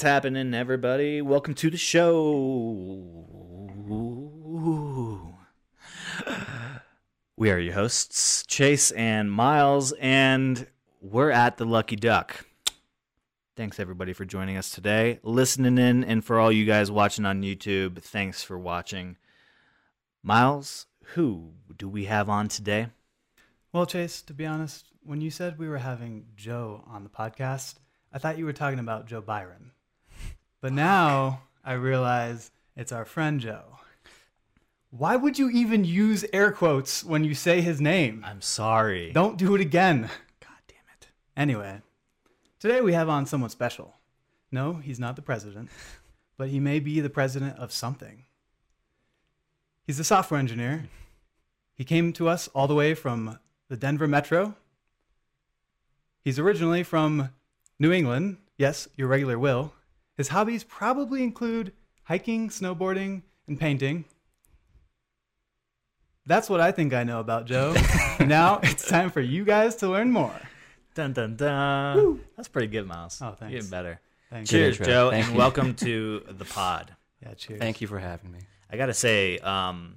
What's happening, everybody? Welcome to the show. We are your hosts, Chase and Miles, and we're at the Lucky Duck. Thanks, everybody, for joining us today, listening in, and for all you guys watching on YouTube, thanks for watching. Miles, who do we have on today? Well, Chase, to be honest, when you said we were having Joe on the podcast, I thought you were talking about Joe Biden. But now I realize it's our friend Joe. Why would you even use air quotes when you say his name? I'm sorry. Don't do it again. God damn it. Anyway, today we have on someone special. No, he's not the president, but he may be the president of something. He's a software engineer. He came to us all the way from the Denver Metro. He's originally from New England. Yes, your regular Will. His hobbies probably include hiking, snowboarding, and painting. That's what I think I know about Joe. now it's time for you guys to learn more. Dun dun dun. That's pretty good, Miles. Oh, thanks. Getting better. Thanks. Cheers. Joe, Thank and you. welcome to the pod. Yeah, cheers. Thank you for having me. I gotta say, um,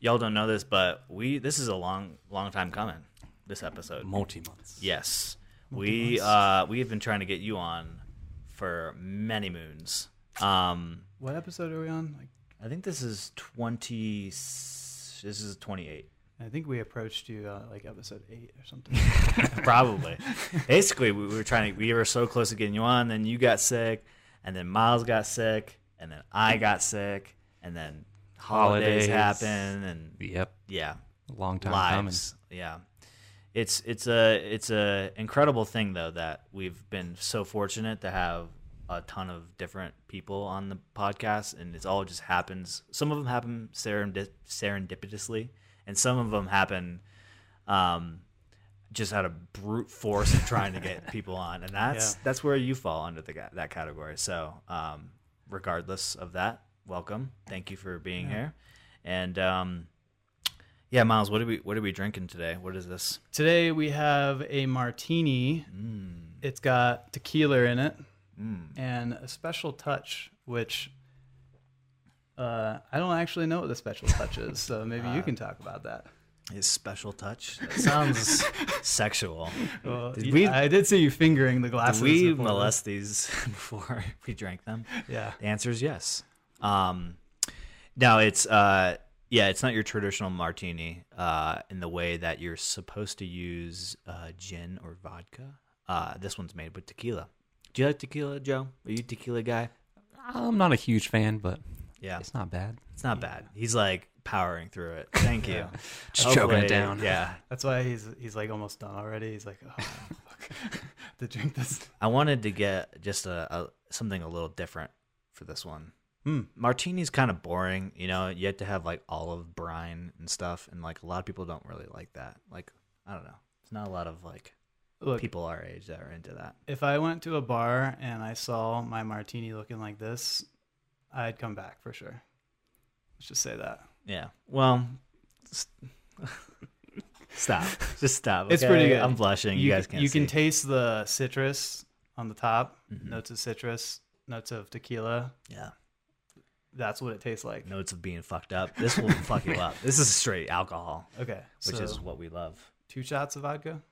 y'all don't know this, but we this is a long, long time coming. This episode, Multi months. yes, we uh, we have been trying to get you on for many moons. Um, What episode are we on? Like, I think this is twenty. This is twenty eight. I think we approached you uh, like episode eight or something. Probably. Basically, we were trying to. We were so close to getting you on. Then you got sick, and then Miles got sick, and then I got sick, and then holidays, Holidays. happen, and Yep. yeah, Long time lives. Yeah, it's it's a it's a incredible thing though that we've been so fortunate to have a ton of different people on the podcast, and it's all just happens. Some of them happen serendi- serendipitously, and some of them happen um, just out of brute force of trying to get people on, and that's Yeah. that's where you fall under the, that category. So, um, regardless of that, welcome. Thank you for being here, and um, yeah, Miles, what are we what are we drinking today? What is this? Today we have a martini. It's got tequila in it and a special touch, which uh, I don't actually know what the special touch is. So maybe you can talk about that. His special touch. That sounds sexual. Well, Did we- I did see you fingering the Did glasses. we before molest these before we drank them? Yeah. The answer is yes. Um, now it's uh, yeah, it's not your traditional martini uh, in the way that you're supposed to use uh, gin or vodka. Uh, this one's made with tequila. Do you like tequila, Joe? Are you a tequila guy? I'm not a huge fan, but Yeah, it's not bad. it's not bad. He's like powering through it. Thank you. Just choking it down. Yeah, That's why he's he's like almost done already. He's like, oh, fuck. to drink this. I wanted to get just a, a something a little different for this one. Hmm. Martini's kind of boring, you know. You have to have like olive brine and stuff, and like a lot of people don't really like that. Like I don't know, it's not a lot of like Look, people our age that are into that. if I went to a bar and I saw my martini looking like this, I'd come back for sure. Let's just say that. Yeah. Well, s- stop. Just stop. It's pretty good. I'm blushing. You, guys can't. You see. can taste the citrus on the top, Mhm. notes of citrus, notes of tequila. yeah. That's what it tastes like. Notes of being fucked up. This will fuck you up. This is straight alcohol, Okay, which so is what we love. two shots of vodka.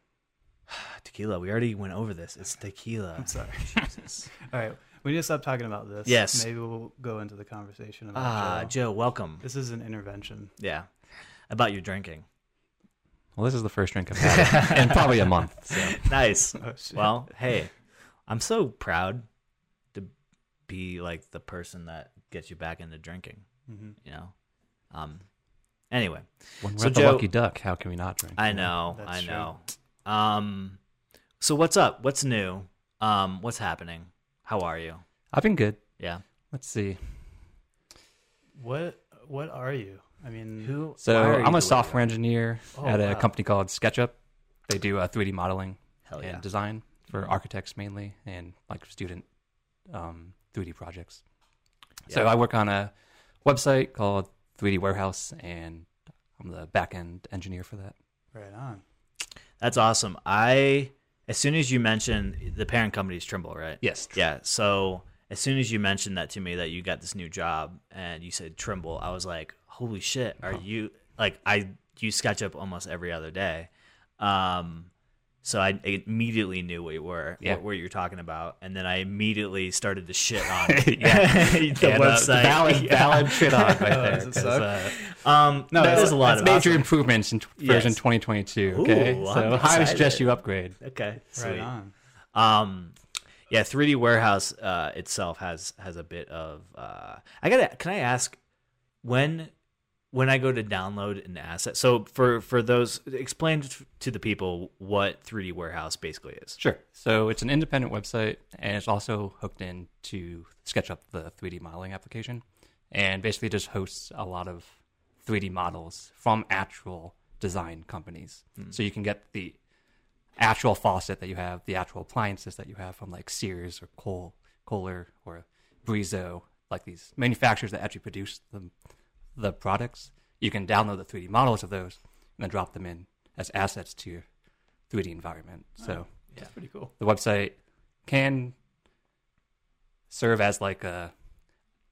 Tequila. We already went over this. It's tequila. I'm sorry. Jesus. All right, we need to stop talking about this. Yes. maybe we'll go into the conversation about Ah, Joe. Joe, welcome. This is an intervention. Yeah. About your drinking. Well, this is the first drink I've had in probably a month. So Nice. Oh, well, hey, I'm so proud to be like the person that gets you back into drinking, Mhm. you know? Um anyway, when we're So, at the Joe- Lucky Duck, how can we not drink? I know, That's I true. know. Um so what's up? What's new? Um what's happening? How are you? I've been good. Yeah. Let's see. What What are you? I mean, Who So are you the I'm a software you engineer Oh, at a wow. company called SketchUp. They do uh, 3D modeling are? Hell and yeah. design for architects mainly and like student um, 3D projects. So I work on a website called 3D Warehouse, and I'm the back end engineer for that. right on. That's awesome. I as soon as you mentioned the parent company is Trimble, right? Yes. Yeah. So as soon as you mentioned that to me that you got this new job and you said Trimble, I was like, holy shit, are you like I use SketchUp almost every other day. Um, so I immediately knew what you were, Yeah. what, what you were talking about, and then I immediately started to shit on Yeah. the website. valid, Yeah. valid shit on right Oh, there. does it 'cause, uh, Um, No, no, that's- a lot of major awesome- improvements in t- Yes. version 2022. Okay, Ooh, so highly suggest you upgrade. Okay, sweet. Right on. Um, yeah, 3D Warehouse uh, itself has has a bit of. Uh, I gotta. Can I ask when when I go to download an asset? So for for those, explain to the people what 3D Warehouse basically is. Sure. So it's an independent website, and it's also hooked in to SketchUp, the 3D modeling application, and basically just hosts a lot of 3D models from actual design companies. Hmm. So you can get the actual faucet that you have, the actual appliances that you have from like Sears or Cole, Kohler or Brizo, like these manufacturers that actually produce the the products. You can download the 3D models of those and then drop them in as assets to your 3D environment. So That's pretty cool. the website can serve as like a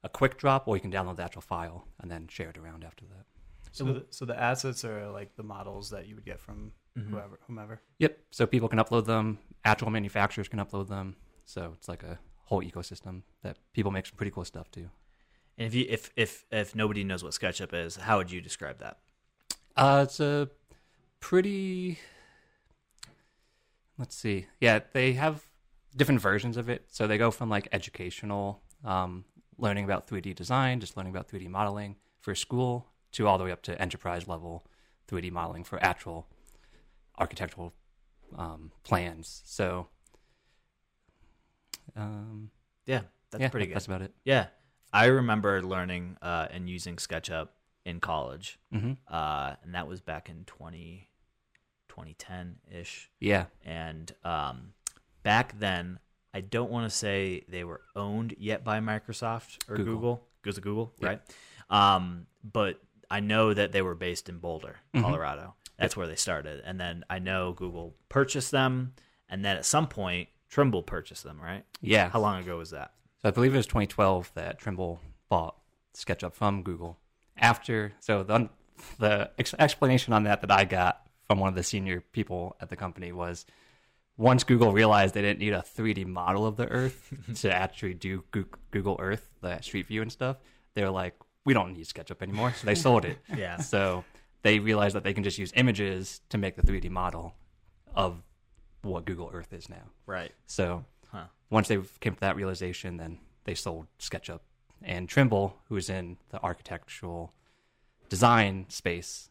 a quick drop, or you can download the actual file and then share it around after that. So, the, so the assets are like the models that you would get from Mm-hmm. whoever, whomever. Yep. So people can upload them. Actual manufacturers can upload them. So it's like a whole ecosystem that people make some pretty cool stuff too. And if you if if if nobody knows what SketchUp is, how would you describe that? Uh, it's a pretty. Let's see. Yeah, they have different versions of it. So they go from like educational, um, learning about 3D design, just learning about 3D modeling for school, to all the way up to enterprise level 3D modeling for actual architectural um, plans. So, um, Yeah, that's yeah, pretty good. That's about it. Yeah, I remember learning uh, and using SketchUp in college, hmm uh, and that was back in 20, 2010 ish. Yeah. And um, back then, I don't want to say they were owned yet by Microsoft or Google. Google. Goes to Google, Yeah. right? Um, but I know that they were based in Boulder, Mhm. Colorado. That's where they started. And then I know Google purchased them, and then at some point, Trimble purchased them, right? Yeah. How long ago was that? So I believe it was 2012 that Trimble bought SketchUp from Google. After, so the the ex- explanation on that that I got from one of the senior people at the company was once Google realized they didn't need a 3D model of the Earth to actually do Google Earth, the Street View and stuff, they were like, we don't need SketchUp anymore, so they sold it. Yeah. So they realized that they can just use images to make the 3D model of what Google Earth is now. Right. So Huh. once they came to that realization, then they sold SketchUp. And Trimble, who was in the architectural design space,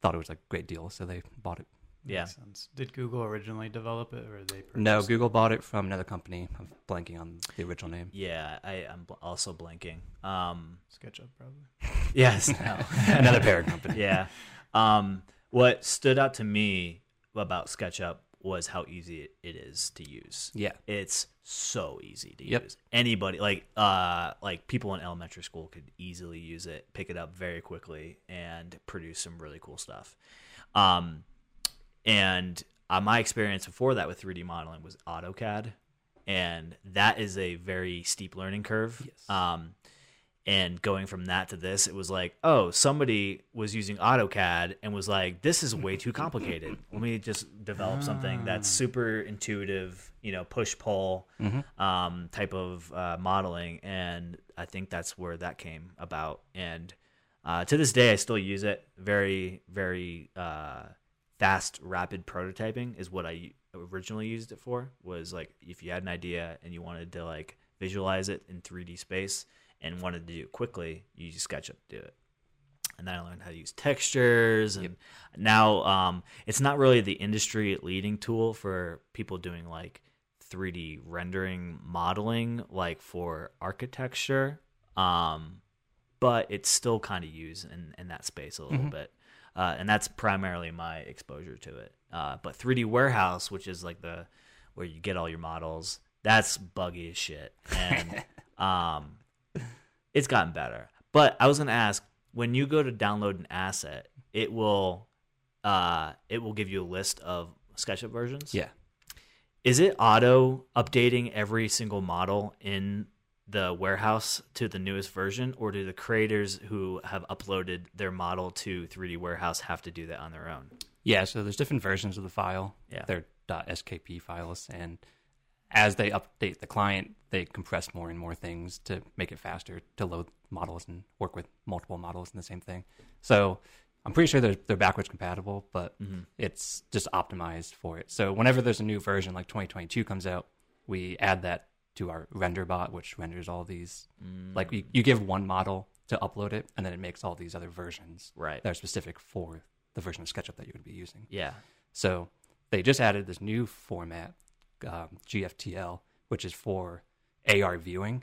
thought it was a great deal, so they bought it. Yeah. Makes sense. Did Google originally develop it, or they? No, purchased it? Google bought it from another company. I'm blanking on the original name. Yeah, I, I'm bl- also blanking. Um, SketchUp probably. yes. No. another parent company. yeah. Um, what stood out to me about SketchUp was how easy it, it is to use. Yeah. It's so easy to Yep. use. Anybody like uh like people in elementary school could easily use it, pick it up very quickly, and produce some really cool stuff. Um, and uh, my experience before that with 3D modeling was AutoCAD, and that is a very steep learning curve. Yes. Um, and going from that to this, it was like, oh, somebody was using AutoCAD and was like, this is way too complicated. Let me just develop something that's super intuitive, you know, push pull um, type of uh, modeling. And I think that's where that came about. And uh, to this day, I still use it. Very, very uh, fast, rapid prototyping is what I originally used it for. Was like if you had an idea and you wanted to like visualize it in 3D space and wanted to do it quickly, you use SketchUp to do it. And then I learned how to use textures, and now um, it's not really the industry leading tool for people doing like 3D rendering modeling, like for architecture. Um, but it's still kind of used in, in that space a little bit. Uh, and that's primarily my exposure to it. Uh, but 3D Warehouse, which is like the where you get all your models, that's buggy as shit. And um, it's gotten better. But I was gonna ask, when you go to download an asset, it will uh, it will give you a list of SketchUp versions. Yeah. Is it auto updating every single model in the warehouse to the newest version, or do the creators who have uploaded their model to 3D Warehouse have to do that on their own? Yeah, so there's different versions of the file. Yeah. They're .skp files, and as they update the client, they compress more and more things to make it faster to load models and work with multiple models in the same thing. So I'm pretty sure they're, they're backwards compatible, but mm-hmm. it's just optimized for it. So whenever there's a new version, like 2022 comes out, we add that to our render bot, which renders all these. Mm. Like you, you give one model to upload it, and then it makes all these other versions Right. that are specific for the version of SketchUp that you would be using. Yeah. So they just added this new format, um, GFTL, which is for AR viewing.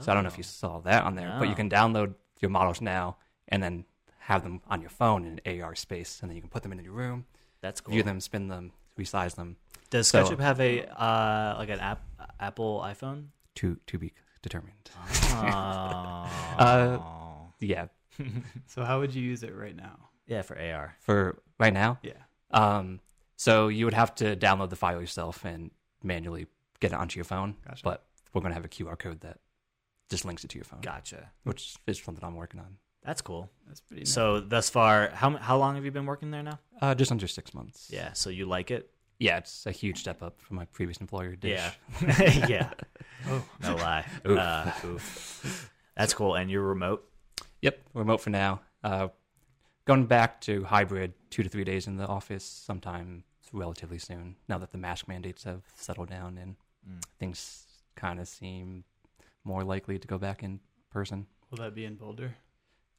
So I don't know if you saw that on there, but you can download your models now and then have them on your phone in an AR space, and then you can put them in your room, That's cool. view them, spin them, resize them. Does So- SketchUp have a uh, like an app Apple iPhone? To to be determined. Oh. Uh, Yeah, So how would you use it right now? yeah, for AR. for right now. Yeah. Um, so you would have to download the file yourself and manually get it onto your phone. Gotcha. But we're gonna have a QR code that just links it to your phone. Gotcha. which is something I'm working on. That's cool. That's pretty. nice. So thus far, how how long have you been working there now? Uh, just under six months. Yeah. So you like it? yeah, it's a huge step up from my previous employer. Dish. Yeah. yeah. Oh. No lie. Oof. Uh, oof. That's cool. And you're remote. Yep, remote for now. Uh, going back to hybrid, two to three days in the office, sometime relatively soon. Now that the mask mandates have settled down and Mm. things kind of seem more likely to go back in person. Will that be in Boulder?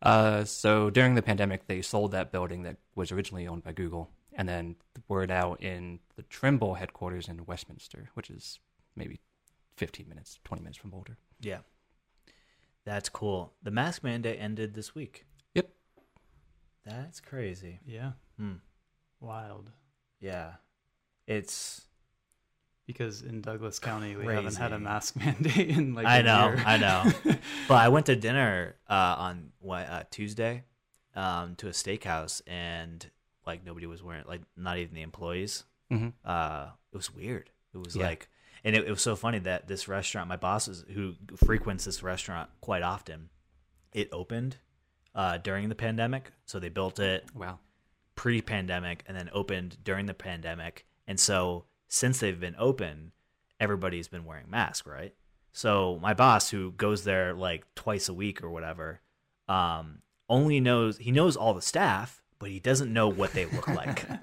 Uh, so during the pandemic, they sold that building that was originally owned by Google, and then the word out in the Trimble headquarters in Westminster, which is maybe 15 minutes, 20 minutes from Boulder. Yeah. That's cool. The mask mandate ended this week. Yep. That's crazy. Yeah. Hmm. Wild. Yeah. It's Because in Douglas County we haven't had a mask mandate in like I know, year. I know. but I went to dinner uh, on what uh, Tuesday um, to a steakhouse, and like nobody was wearing, like not even the employees. hmm Uh, it was weird. It was Yeah. like, and it, it was so funny that this restaurant, my boss is, who frequents this restaurant quite often, it opened uh, during the pandemic, so they built it Wow. Pre-pandemic and then opened during the pandemic. And so since they've been open everybody's been wearing masks right? So my boss who goes there like twice a week or whatever um only knows he knows all the staff but he doesn't know what they look like.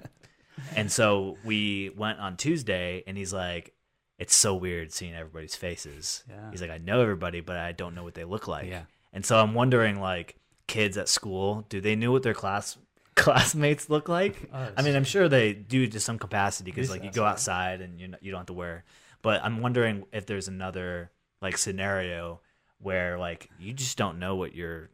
And so we went on tuesday and he's like it's so weird seeing everybody's faces. Yeah. he's like i know everybody but i don't know what they look like. Yeah. and so I'm wondering, like, kids at school, do they know what their class classmates look like? Oh, I mean, I'm sure they do to some capacity because, like, you go outside and you you don't have to wear. But I'm wondering if there's another like scenario where like you just don't know what your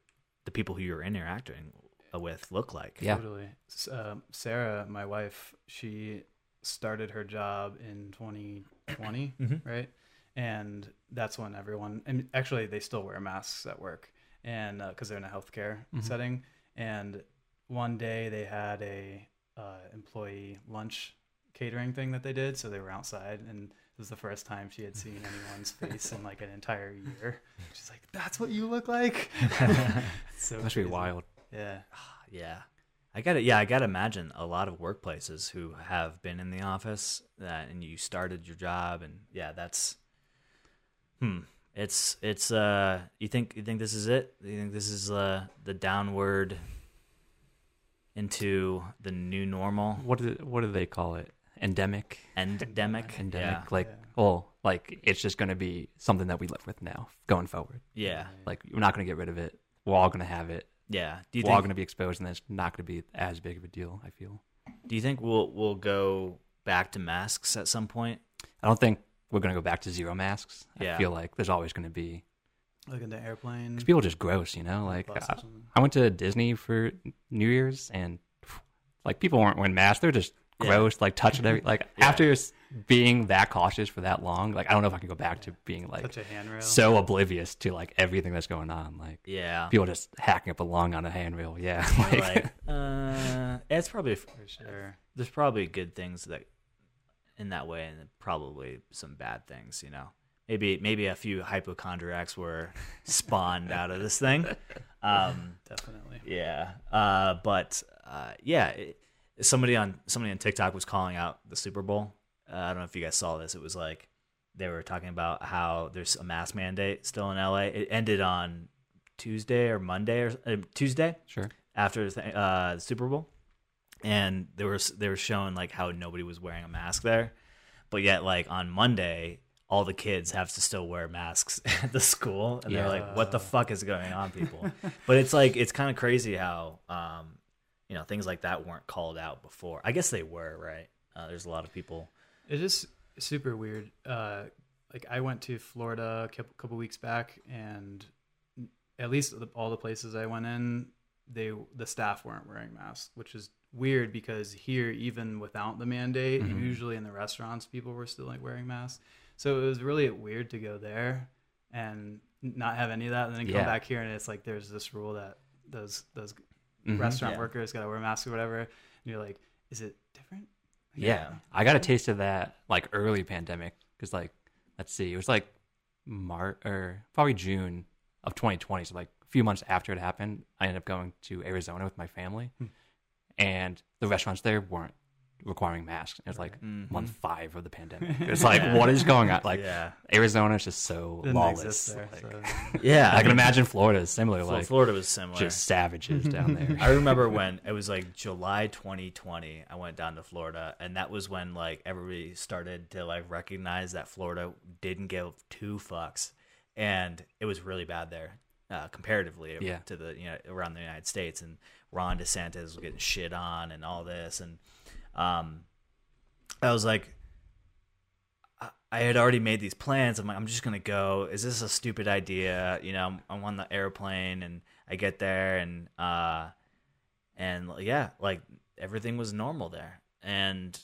the people who you're interacting with look like. Yeah. Totally. S- Um, Sarah, my wife, she started her job in 2020, Mhm. right? And that's when everyone, and actually, they still wear masks at work, and because they're in a healthcare Mhm. setting. And one day they had a uh, employee lunch catering thing that they did, so they were outside, and it was the first time she had seen anyone's face in like an entire year. She's like, "That's what you look like." so That's really crazy. wild. Yeah. Yeah. I got to yeah, I got to imagine a lot of workplaces who have been in the office that and you started your job and yeah, that's hmm. It's it's uh you think you think this is it? You think this is uh the downward into the new normal What do what do they call it? Endemic. endemic? Endemic. Like, Yeah. well, like it's just going to be something that we live with now going forward. Yeah. Like we're not going to get rid of it. We're all going to have it. Yeah. Yeah. Do you We're all going to be exposed, and it's not going to be as big of a deal. I feel. do you think we'll we'll go back to masks at some point? I don't think we're going to go back to zero masks. Yeah. I feel like there's always going to be Look in the airplane. because people are just gross, you know. Like I. I went to Disney for New Year's, and like people weren't wearing masks. They're just Yeah. gross, like touching every like Yeah. after being that cautious for that long. Like I don't know if I can go back to being like Touch a handrail. so oblivious to like everything that's going on. Like Yeah. people just hacking up a lung on a handrail. Yeah, like, like uh it's probably for sure. there's probably good things that in that way, and probably some bad things. You know, maybe maybe a few hypochondriacs were spawned out of this thing. Um, Definitely. yeah, uh, but uh, yeah, it, somebody on somebody on TikTok was calling out the Super Bowl. Uh, I don't know if you guys saw this. It was like they were talking about how there's a mask mandate still in LA. It ended on Tuesday or Monday or uh, Tuesday Sure. after the, uh, the Super Bowl, and they were they were showing like how nobody was wearing a mask there, but yet like on Monday, all the kids have to still wear masks at the school, and Yeah. they're like, "What the fuck is going on, people?" but it's like it's kind of crazy how um, you know things like that weren't called out before. I guess they were right. Uh, there's a lot of people. It is super weird. Uh, like I went to Florida a couple, weeks back, and at least the, all the places I went in, they the staff weren't wearing masks, which is weird because here, even without the mandate, Mhm. usually in the restaurants, people were still like wearing masks. So it was really weird to go there and not have any of that, and then come back here and it's like there's this rule that those those Mhm. restaurant Yeah. workers got to wear masks or whatever. And you're like, is it different? Like, Yeah, I got a taste of that like early pandemic because like let's see, it was like March or probably June of 2020. So like a few months after it happened, I ended up going to Arizona with my family, and the restaurants there weren't requiring masks. It's like Mhm. month five of the pandemic. It's like what is going on? Like yeah, Arizona is just so Didn't lawless. there. Like, so. yeah. I can imagine Florida is similar, like Florida was similar. just savages down there. I remember when it was like July 2020. I went down to Florida, and that was when like everybody started to like recognize that Florida didn't give two fucks, and it was really bad there uh, comparatively Yeah. to the you know around the United States. And Ron DeSantis was getting shit on and all this, and um, I was like. I- had already made these plans. I'm like, I'm just gonna go. Is this a stupid idea? You know, I'm, I'm on the airplane and I get there and uh, and yeah, like everything was normal there. And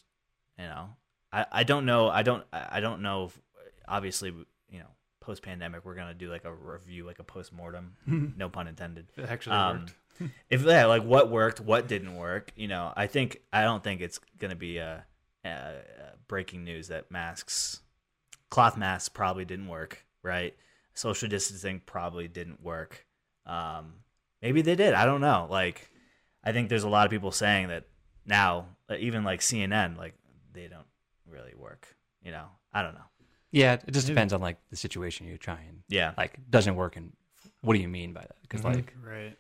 you know, I, I don't know. I don't I I don't know. If, obviously, you know, post pandemic, we're gonna do like a review, like a post mortem. no pun intended. It actually Um, worked. If yeah, like what worked, what didn't work. You know, I think I don't think it's gonna be a, a, a breaking news that masks, cloth masks, probably didn't work. Right, social distancing probably didn't work. Um, maybe they did. I don't know. Like, I think there's a lot of people saying that now, uh, even like CNN, like they don't really work. You know, I don't know. Yeah, it just depends on like the situation you're trying. Yeah, Like, doesn't work, and what do you mean by that? Because Mm-hmm. like, Right.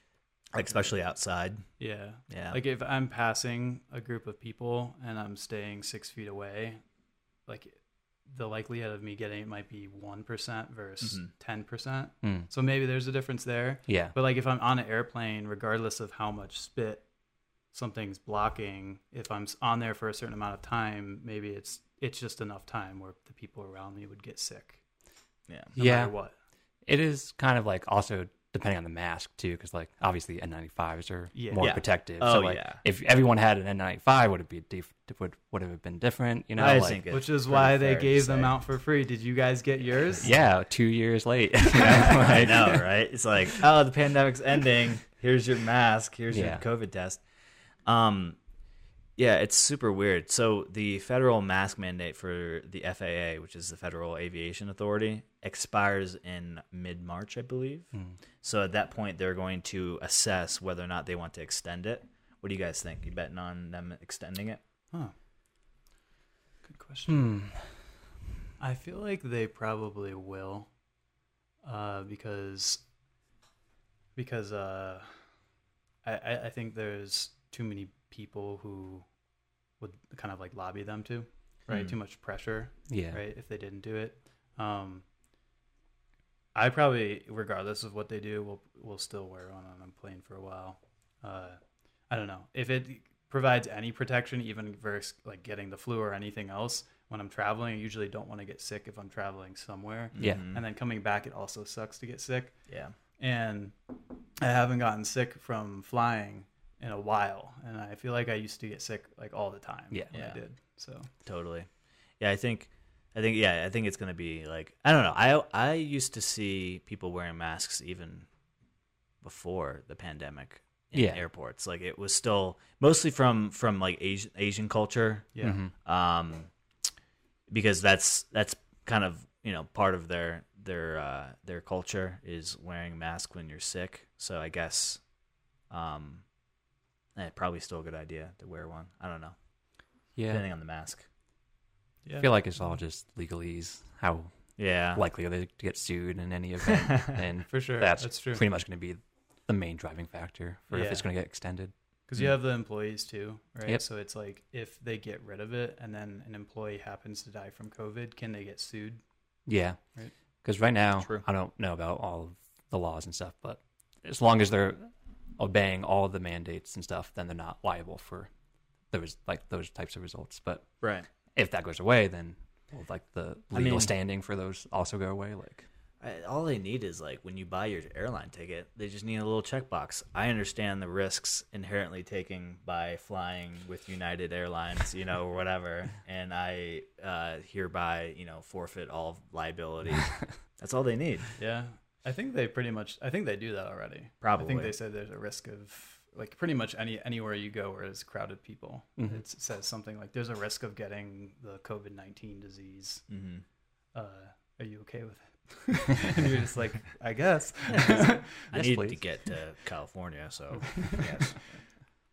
Like especially outside. Yeah. Yeah, Like if I'm passing a group of people and I'm staying six feet away, like the likelihood of me getting it might be one percent versus Mhm. 10 percent. hmm, So maybe there's a difference there. yeah, But like if I'm on an airplane, regardless of how much spit something's blocking, if I'm on there for a certain amount of time, maybe it's it's just enough time where the people around me would get sick. yeah. No yeah. matter what. It is kind of like also depending on the mask too, because like obviously N95s are Yeah. more Yeah. protective. Oh, so like, yeah. if everyone had an N95, would it be dif- would would it have been different? You know, I like, think Which is why they gave them out for free. Did you guys get yours? yeah, two years late. You know, I know, right? It's like, oh, the pandemic's ending. Here's your mask. Here's Yeah. your COVID test. Um, yeah, it's super weird. So the federal mask mandate for the FAA, which is the Federal Aviation Authority, expires in mid March, I believe. Hmm. So at that point, they're going to assess whether or not they want to extend it. What do you guys think? You betting on them extending it? Huh. Good question. Hmm. I feel like they probably will, uh, because because uh, I I I think there's too many people who would kind of like lobby them to, right? Hmm. Too much pressure, Yeah. right? If they didn't do it, um, I probably, regardless of what they do, will will still wear one on a plane for a while. Uh, I don't know if it provides any protection, even versus like getting the flu or anything else. When I'm traveling, I usually don't want to get sick if I'm traveling somewhere. Yeah. Mhm. And then coming back, it also sucks to get sick. yeah. And I haven't gotten sick from flying in a while, and I feel like I used to get sick like all the time. Yeah. when Yeah. I did. So Totally. Yeah, I think I think yeah, I think it's going to be like I don't know. I I used to see people wearing masks even before the pandemic in Yeah. airports. Like it was still mostly from from like Asian Asian culture. yeah, Mhm. Um because that's that's kind of you know part of their their uh, their culture is wearing a mask when you're sick. So I guess, um, eh, probably still a good idea to wear one. I don't know, Yeah. depending on the mask. Yeah. I feel like it's all just legalese. How Yeah, likely are they to get sued in any event? and for sure. that's, That's true. pretty much going to be the main driving factor for if it's going to get extended. Because you have the employees too, right? Yep. So it's like if they get rid of it and then an employee happens to die from COVID, can they get sued? Yeah. Right. Because right now, True. I don't know about all of the laws and stuff, but as long as they're obeying all the mandates and stuff, then they're not liable for those like those types of results. But right. if that goes away, then will like the I legal mean- standing for those also go away? Like, all they need is like when you buy your airline ticket, they just need a little checkbox. I understand the risks inherently taking by flying with United Airlines, you know, or whatever, and I uh, hereby, you know, forfeit all liability. That's all they need. Yeah. I think they pretty much. I think they do that already. Probably. I think they said there's a risk of like pretty much any anywhere you go where there's crowded people. Mhm. It says something like there's a risk of getting the COVID nineteen disease. hmm Uh, are you okay with it? and you're just like, I guess. I Yes, need to get to California, so yes.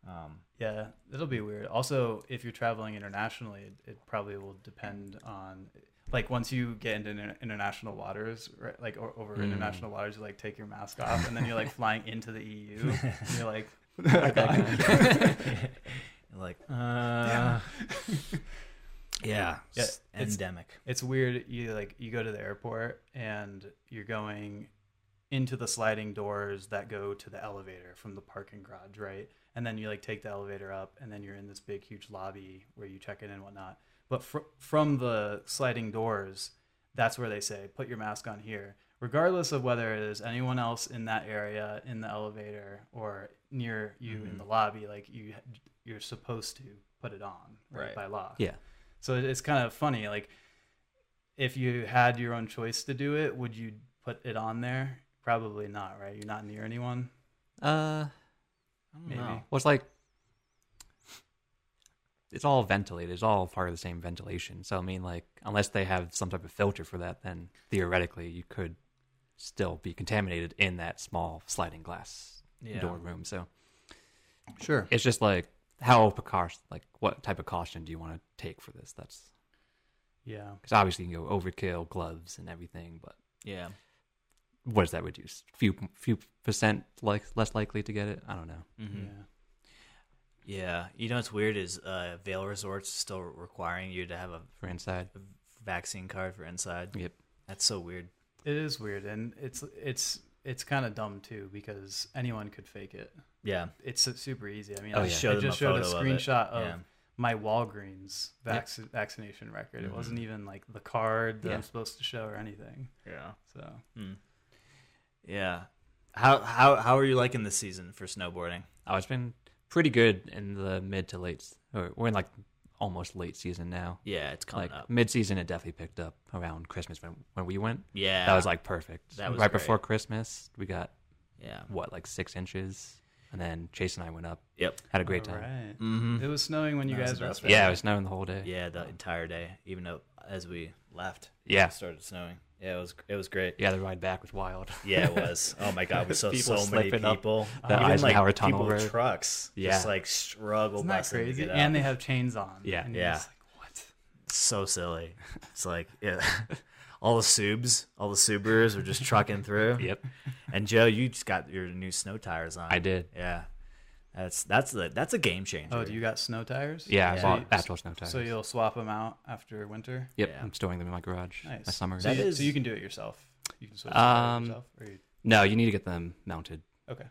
Um, Yeah, it'll be weird. Also, if you're traveling internationally, it, it probably will depend on, like, once you get into international waters, right? Like, or, over Mm. international waters, you like take your mask off, and then you're like flying into the EU. you're like, like, uh, yeah, Yeah, it's- endemic. it's weird. You like you go to the airport and you're going into the sliding doors that go to the elevator from the parking garage, right? And then you like take the elevator up, and then you're in this big, huge lobby where you check in and whatnot. But fr- from the sliding doors, that's where they say put your mask on here, regardless of whether there's anyone else in that area in the elevator or near you in Mhm. the lobby. Like you, you're supposed to put it on right, Right. by law. yeah, So it's kind of funny. Like, if you had your own choice to do it, would you put it on there? Probably not, right? You're not near anyone. uh, I don't Maybe. know. well, it's like it's all ventilated. It's all part of the same ventilation. So I mean, like, unless they have some type of filter for that, then theoretically you could still be contaminated in that small sliding glass Yeah. door room. So Sure. it's just like how precaution, like what type of caution do you want to take for this? That's Yeah. because obviously you can go overkill, gloves and everything, but Yeah. what does that reduce? Few few percent like less likely to get it. I don't know. hmm Yeah. Yeah. You know what's weird is uh, Vail Resorts still requiring you to have a For inside, vaccine card for inside. Yep. That's so weird. It is weird, and it's it's it's kind of dumb too because anyone could fake it. Yeah. It's super easy. I mean, Oh, I, yeah. I just a showed a photo of screenshot of, Yeah. my Walgreens vac- vaccination record. It Mhm. wasn't even like the card that Yeah. I'm supposed to show or anything. Yeah. So Hmm. Yeah. How how how are you liking this season for snowboarding? oh, it's been pretty good in the mid to late. Or we're in like almost late season now. Yeah, it's coming like up. mid season, it definitely picked up around Christmas when when we went. Yeah. That was like perfect. That was right great. before Christmas. We got Yeah. what like six inches, and then Chase and I went up. Yep. Had a great all time. right. Mm-hmm. It was snowing when you That was guys the were up part. there. Yeah, it was snowing the whole day. Yeah, the entire day, even though as we left, Yeah. it started snowing. Yeah, it was it was great. Yeah, the ride back was wild. Yeah, it was. Oh my god, we saw People so many slipping up people. the Even like Tunnel people with Road. trucks, Yeah. just like struggle Isn't that busting to crazy? get And up. they have chains on. Yeah. And you're Yeah. just like, what? so silly. It's like yeah. all the Subs, all the Subarus are just trucking through. Yep, And Joe, you just got your new snow tires on. I did. Yeah, that's that's the that's a game changer. Oh, do you got snow tires? Yeah, I Yeah. bought So- actual snow tires. So you'll swap them out after winter. Yep, Yeah. I'm storing them in my garage. Nice. My summer. So, That you, is- so you can do it yourself. You can switch the tires Um, yourself. Or you, No, you need to get them mounted. okay.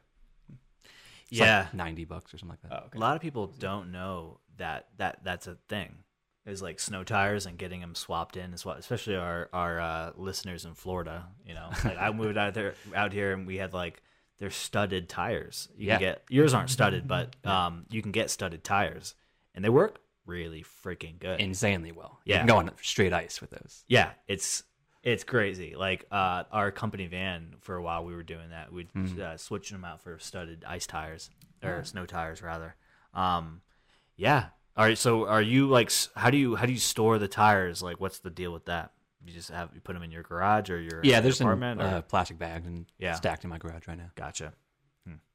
It's yeah, like ninety bucks or something like that. Oh, okay. a lot of people don't know that that that's a thing. Is like snow tires and getting them swapped in as well, especially our our uh, listeners in Florida. You know, like I moved out there out here and we had like they're studded tires. You Yeah. can get yours aren't studded, but um, you can get studded tires, and they work really freaking good. Insanely well. You Yeah. can go on straight ice with those. Yeah, it's it's crazy. Like uh, our company van for a while, we were doing that. We'd uh, switching them out for studded ice tires or Oh. snow tires rather. Um, yeah, All right. So are you like? How do you how do you store the tires? Like, what's the deal with that? You just have you put them in your garage or your Yeah, there's some apartment? or- uh, plastic bags and Yeah. stacked in my garage right now. gotcha.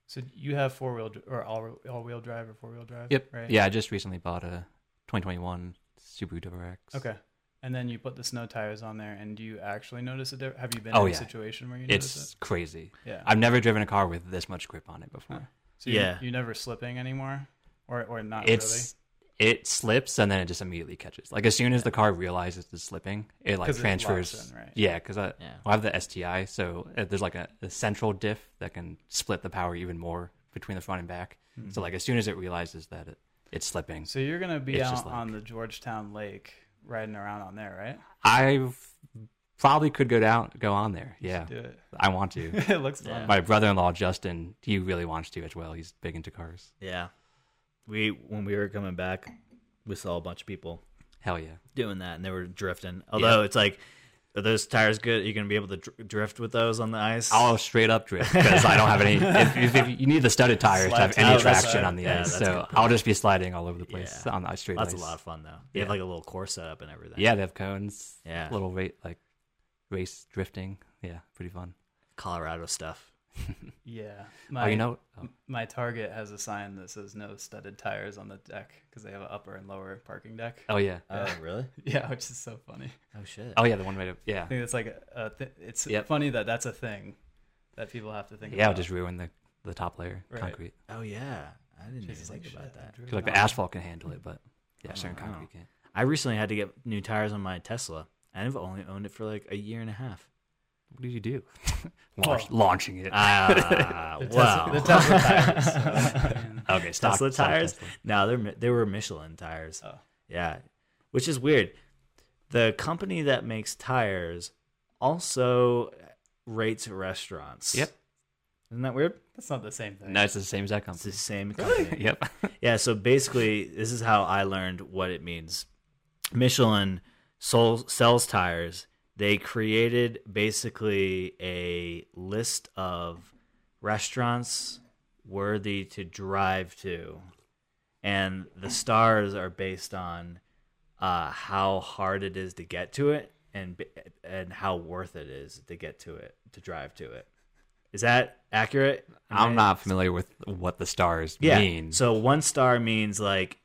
So you have four wheel or all all wheel drive or four wheel drive? Yep. Right. Yeah, I just recently bought a 2021 Subaru WRX. Okay. And then you put the snow tires on there, and do you actually notice a difference? Have you been Oh, in yeah. a situation where you notice it? It's crazy. Yeah. I've never driven a car with this much grip on it before. Huh. So you, Yeah. you never slipping anymore, or or not it's it slips and then it just immediately catches. Like as soon as the car realizes it's slipping, it like 'Cause it locks transfers. in, right? Yeah, because I, Yeah. I have the STI, so uh, there's like a, a central diff that can split the power even more between the front and back. Mm-hmm. So like as soon as it realizes that it, it's slipping. So you're gonna be It's out just like- on the Georgetown Lake riding around on there, right? I probably could go down, go on there. Yeah, Do it. I want to. it looks Yeah. fun. My brother-in-law Justin, he really wants to as well. He's big into cars. Yeah. We when we were coming back, we saw a bunch of people Hell yeah. doing that, and they were drifting. Although it's like, are those tires good? Are you gonna be able to dr- drift with those on the ice? I'll straight up drift because I don't have any. If, if, if you need the studded tires to have any oh, tires. Traction on the Yeah, ice, so. I'll just be sliding all over the place Yeah. on the ice straight That's ice. a lot of fun though. They have like a little course set up and everything. Yeah, they have cones. Yeah. little rate like race drifting. Yeah, pretty fun. Colorado stuff. Yeah. oh, My, you know, oh, my Target has a sign that says no studded tires on the deck because they have an upper and lower parking deck. oh yeah, Oh uh, really? Yeah, which is so funny. Oh shit. oh yeah, the one way to I yeah, think it's like a, a th- it's Yep. funny that that's a thing that people have to think about. yeah, it'll just ruin the the top layer Right. concrete. Oh yeah. I didn't even She's think like, about "Shit, that. I like the asphalt can handle it, but yeah, Oh, certain concrete can't. I recently had to get new tires on my Tesla. and I've only owned it for like a year and a half. What did you do? Launch, Well- launching it. Ah, The wow. Tesla, the Tesla tires. so, okay, stock, Tesla stock tires? Tesla. No, they're they were Michelin tires. Oh. Yeah, which is weird. The company that makes tires also rates restaurants. Yep. Isn't that weird? That's not the same thing. No, it's the same exact company. It's the same company. yep. Yeah, so basically, this is how I learned what it means. Michelin sol- sells tires. They created basically a list of restaurants worthy to drive to, and the stars are based on uh, how hard it is to get to it and and how worth it is to get to it to drive to it. Is that accurate? I'm not familiar with what the stars yeah. mean. So one star means like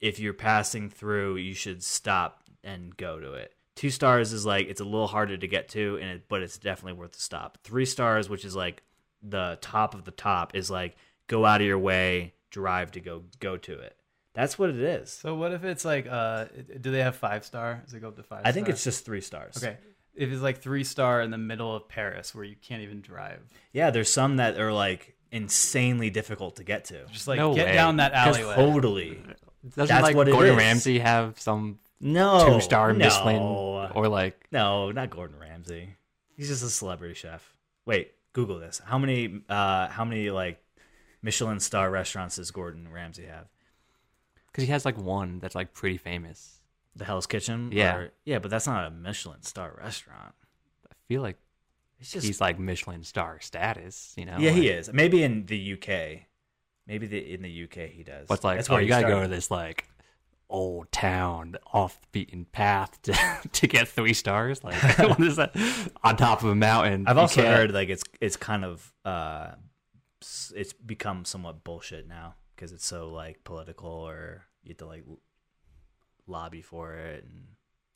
if you're passing through, you should stop and go to it. Two stars is like it's a little harder to get to, and it, but it's definitely worth the stop. Three stars, which is like the top of the top, is like go out of your way, drive to go go to it. That's what it is. So what if it's like, uh, do they have five star? Does it go up to five? I think star? it's just three stars. okay. If it's like three star in the middle of Paris where you can't even drive, Yeah, there's some that are like insanely difficult to get to. just like No get way. down that alleyway. Totally. Doesn't That's like what Gordon is. Ramsay have some No. two star no. Michelin or like No, not Gordon Ramsay. He's just a celebrity chef. Wait, Google this. How many uh how many like Michelin star restaurants does Gordon Ramsay have? because he has like one that's like pretty famous. The Hell's Kitchen? Yeah. Or- yeah, but that's not a Michelin star restaurant. I feel like It's just he's like Michelin star status. You know? Yeah, he is. Maybe in the UK. Maybe the, in the UK he does. But like, That's oh, where you gotta go to this like old town, off the beaten path to to get three stars. Like, what is that? On top of a mountain. I've also heard like it's it's kind of uh it's become somewhat bullshit now because it's so like political or you have to like lobby for it and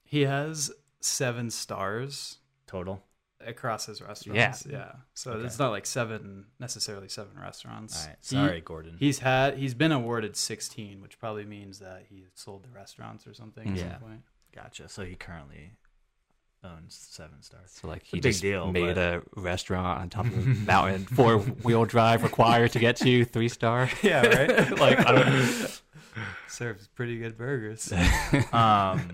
He has seven stars total. Across his restaurants. Yeah. Yeah. So Okay. it's not like seven necessarily seven restaurants. All right, He- sorry, Gordon. He's had he's been awarded 16, which probably means that he sold the restaurants or something at Yeah. some point. Gotcha. So he currently owns seven stars. So like he big just deal, made but- a restaurant on top of a mountain, four wheel drive required to get to three star. Yeah, right. like I don't. Serves pretty good burgers. Um,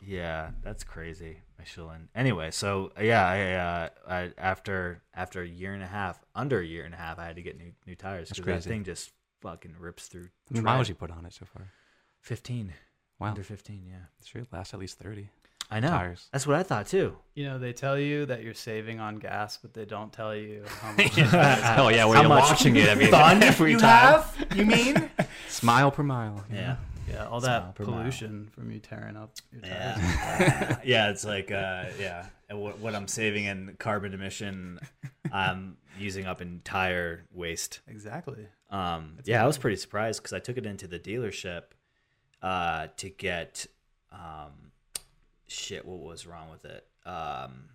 yeah, that's crazy, Michelin. Anyway, so yeah, I, uh, I after after a year and a half, under a year and a half, I had to get new new tires because that thing just fucking rips through. How many miles you put on it so far? Fifteen. Wow, Under fifteen, yeah. it should last at least thirty. I know. tires. That's what I thought too. You know, they tell you that you're saving on gas, but they don't tell you how much. Oh yeah, when How you're watching it every, Fun every you time. have? You mean? Smile per mile. you yeah. Know? yeah, all that per mile. pollution from you tearing up your tires. Yeah. yeah, it's like uh yeah, and what what I'm saving in carbon emission I'm using up in tire waste. Exactly. Um yeah, I was pretty surprised cuz I took it into the dealership uh to get um shit what was wrong with it. Um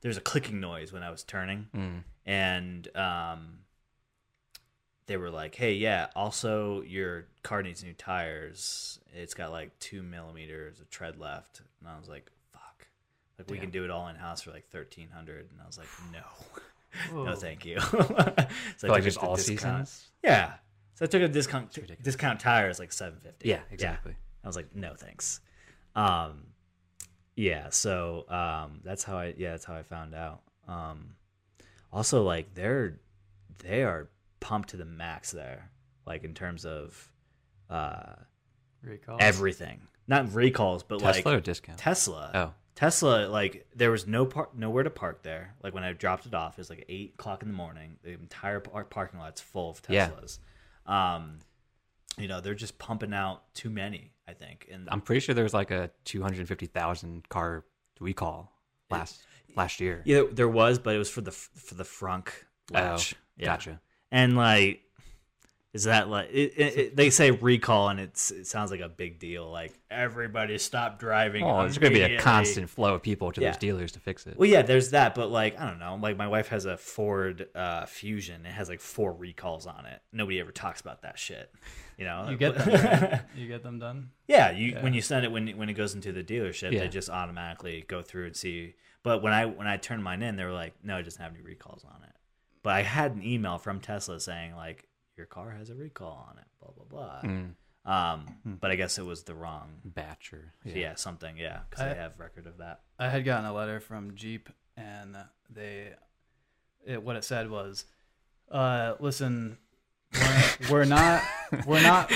there's a clicking noise when I was turning Mm. and um they were like, "Hey, yeah. Also, your car needs new tires. It's got like two millimeters of tread left." And I was like, "Fuck! Like we can do it all in house for like thirteen hundred. And I was like, "No, no, thank you." so For, like just all discount. seasons. Yeah. So I took a discount. Discount tires like seven fifty. Yeah, exactly. I was like, "No, thanks." Um, yeah. So um, that's how I. Yeah, that's how I found out. Um, also, like they're they are pumped to the max there, like in terms of uh, Recall. everything. Not recalls, but Tesla or like discount? Tesla. Oh, Tesla, like there was no par- nowhere to park there. Like when I dropped it off, it was like eight o'clock in the morning. The entire par- parking lot's full of Yeah. Teslas. Um, you know, they're just pumping out too many. I think, and I'm pretty sure there was like a 250,000 car recall last last year. yeah, there was, but it was for the for the frunk latch. Oh, Yeah. Gotcha. And like, is that like it, it, it- they say recall, and it's it sounds like a big deal. Like everybody stop driving. Oh, there's going to be a constant flow of people to Yeah. those dealers to fix it. Well, yeah, there's that, but like I don't know. Like my wife has a Ford uh, Fusion. It has like four recalls on it. Nobody ever talks about that shit. You know, You get them. right? you get them done. yeah, you Yeah. when you send it when when it goes into the dealership, Yeah. they just automatically go through and see. But when I when I turned mine in, they were like, no, it doesn't have any recalls on it. But I had an email from Tesla saying like your car has a recall on it, blah blah blah. Mm, Um, but I guess it was the wrong. batch or Yeah, something. Yeah, because I- they have record of that. I had gotten a letter from Jeep, and they, it, what it said was, uh, "Listen, we're, we're not, we're not,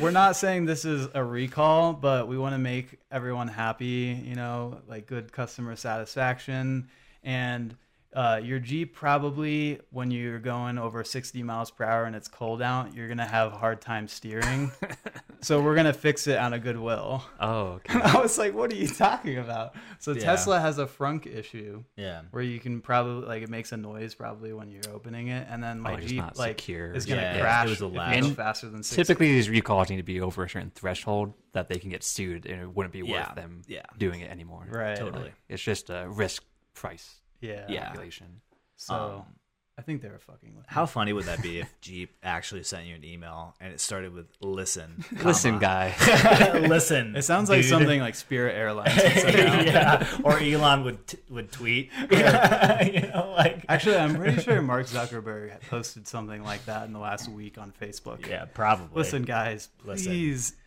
we're not saying this is a recall, but we want to make everyone happy. You know, like good customer satisfaction, and." Uh, your Jeep probably, when you're going over 60 miles per hour and it's cold out, you're gonna have a hard time steering. so we're gonna fix it on a goodwill. Oh, okay. I was like, what are you talking about? So Yeah. Tesla has a frunk issue Yeah. where you can probably like it makes a noise probably when you're opening it, and then my Oh, it's Jeep not like secure. is gonna Yeah, it crash was a if you latch. go And faster than 60. Typically, these recalls need to be over a certain threshold that they can get sued, and it wouldn't be Yeah. worth them Yeah. doing it anymore. right? Totally. It's just a risk price Yeah. Yeah. calculation. So Um, I think they were fucking with. me. How funny would that be if Jeep actually sent you an email and it started with "listen"? Listen, guy. listen. It sounds like dude. something like Spirit Airlines. would send out. yeah, or Elon would t- would tweet. you know, like Actually, I'm pretty sure Mark Zuckerberg had posted something like that in the last week on Facebook. yeah, probably. Listen, guys, Listen.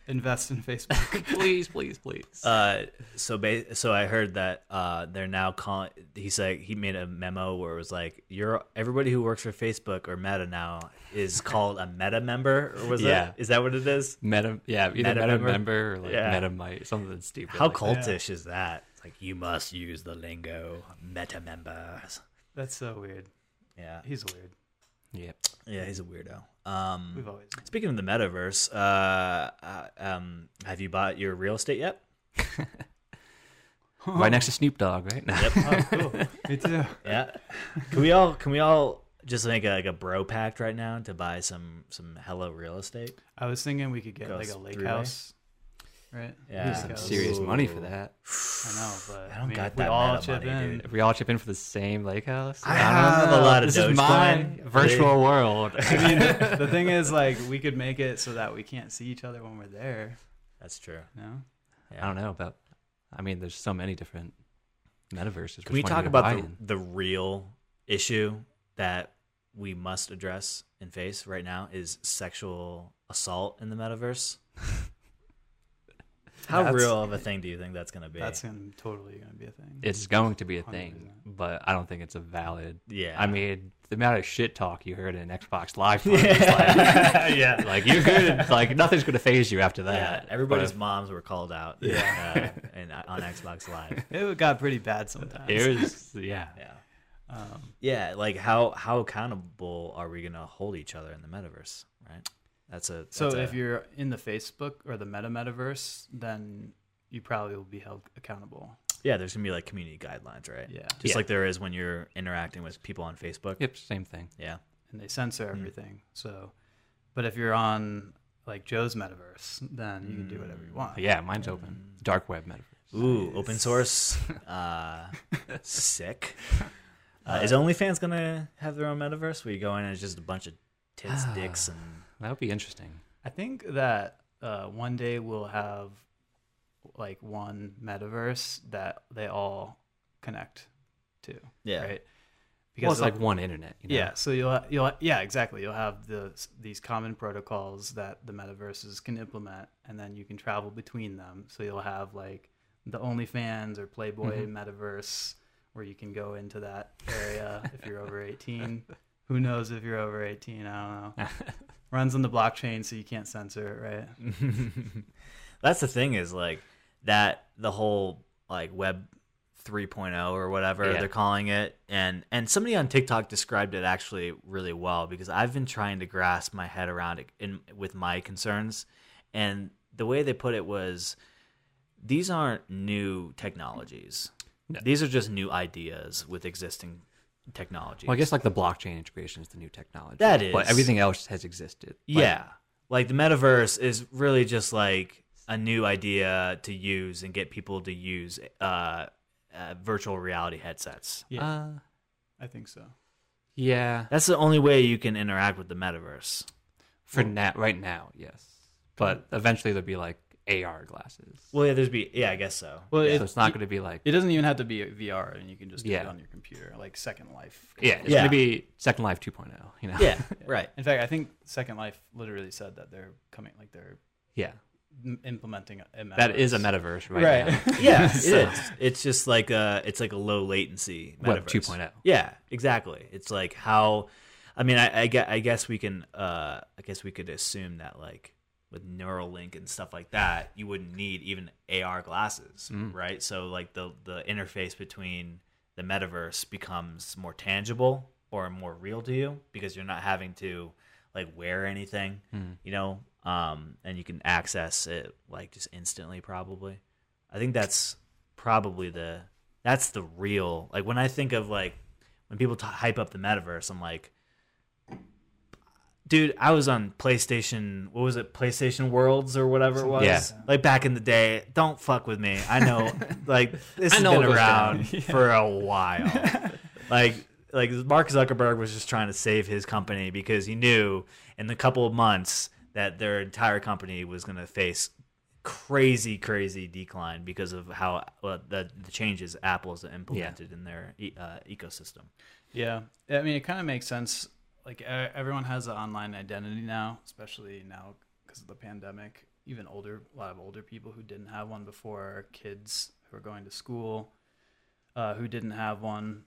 Please invest in Facebook. please, please, please. Uh, so ba- so I heard that uh, they're now calling. He said he made a memo where it was like, "You're everybody who works for Facebook or Meta now is called a Meta member." Or was Yeah. that is that what it is? Meta, yeah, either Meta Meta, member? member? or like Yeah. Meta might something stupid. How like cultish is that? It's like you must use the lingo, Meta members. That's so weird. Yeah, He's weird. Yep. yeah, he's a weirdo. Um, We've always. Speaking of the metaverse, uh, uh, um, have you bought your real estate yet? Right next to Snoop Dogg, right? Yep. Oh, cool. Me too. yeah. Can we all can we all just make a, like a bro pact right now to buy some some hello real estate? I was thinking we could get Goes like a lake three-way? house, right? Yeah. Lake Some house. serious money for that. I know, but I don't mean, got if we that all chip money, in. dude. If we all chip in for the same lake house, I don't have a lot of This is my Dogecoin. virtual world. I mean, the, the thing is, like, we could make it so that we can't see each other when we're there. That's true. You know? Yeah. I don't know about. I mean, there's so many different metaverses. Can we Which one talk about the, the real issue that we must address and face right now is sexual assault in the metaverse? How That's- real of a thing do you think that's going to be? That's gonna, totally going to be a thing. It's going to be a thing, 100%. but I don't think it's a valid. yeah. I mean, the amount of shit talk you heard in Xbox Live, parties, like, yeah. like you're good. Like nothing's going to phase you after Yeah, that. everybody's But moms were called out. Yeah. uh, in on Xbox Live. It got pretty bad sometimes. It was yeah. Yeah. Um, Yeah, like how how accountable are we gonna hold each other in the metaverse, right? That's a so a- if you're in the Facebook or the Meta Metaverse, then you probably will be held accountable. yeah, there's gonna be like community guidelines, right? Yeah. just Yeah. like there is when you're interacting with people on Facebook. Yep, same thing. Yeah, and they censor Hmm. everything. So, but if you're on like Joe's metaverse, then you can do whatever you want. Yeah, mine's open. Dark web metaverse. Ooh, open source, uh, sick. Uh, is OnlyFans gonna have their own metaverse where you go in and it's just a bunch of tits, dicks, and That would be interesting. I think that uh, one day we'll have like one metaverse that they all connect to. yeah, Right. well, it's they'll- like one internet. You know? Yeah, so you'll you'll yeah exactly you'll have the these common protocols that the metaverses can implement, and then you can travel between them. So you'll have like the OnlyFans or Playboy Mm-hmm. metaverse where you can go into that area if you're over 18. Who knows if you're over 18? I don't know. Runs on the blockchain, so you can't censor it, right? That's the thing is like that the whole like web 3.0 or whatever Yeah. they're calling it and and somebody on TikTok described it actually really well because I've been trying to grasp my head around it in with my concerns and the way they put it was these aren't new technologies. No. These are just new ideas with existing technologies. Well, I guess like the blockchain integration is the new technology. That but everything else has existed. Like, Yeah. Like the metaverse is really just like a new idea to use and get people to use uh, uh, virtual reality headsets. Yeah, Uh, I think so. yeah. That's the only way you can interact with the metaverse. For now, right now, yes. But eventually there'll be like AR glasses. Well, yeah, there's be yeah, I guess so. Well, so it, it's not going to be like it doesn't even have to be VR, and you can just do it Yeah. on your computer, like Second Life. yeah, it's Yeah. going to be Second Life 2.0. You know? Yeah, right. In fact, I think Second Life literally said that they're coming, like they're yeah. m- implementing a metaverse. That is a metaverse right, Right. now. Yeah, it So- is. It's just like a it's like a low latency Web 2.0. Yeah, exactly. It's like how I mean I, I guess I guess we can uh I guess we could assume that like with Neuralink and stuff like that, you wouldn't need even AR glasses, Mm. right? So like the the interface between the metaverse becomes more tangible or more real to you because you're not having to like wear anything, Mm. you know, um, and you can access it like just instantly. Probably, I think that's probably the that's the real like when I think of like when people t- hype up the metaverse, I'm like, dude, I was on PlayStation. What was it, PlayStation Worlds or whatever it was? Yeah. Like back in the day. Don't fuck with me. I know, like this I has been around down. for a while. like like Mark Zuckerberg was just trying to save his company because he knew in the couple of months that their entire company was going to face crazy crazy decline because of how uh, the, the changes Apple's implemented in their e- uh, ecosystem. Yeah, I mean, it kind of makes sense. Like everyone has an online identity now, especially now because of the pandemic. Even older, a lot of older people who didn't have one before, kids who are going to school, uh, who didn't have one,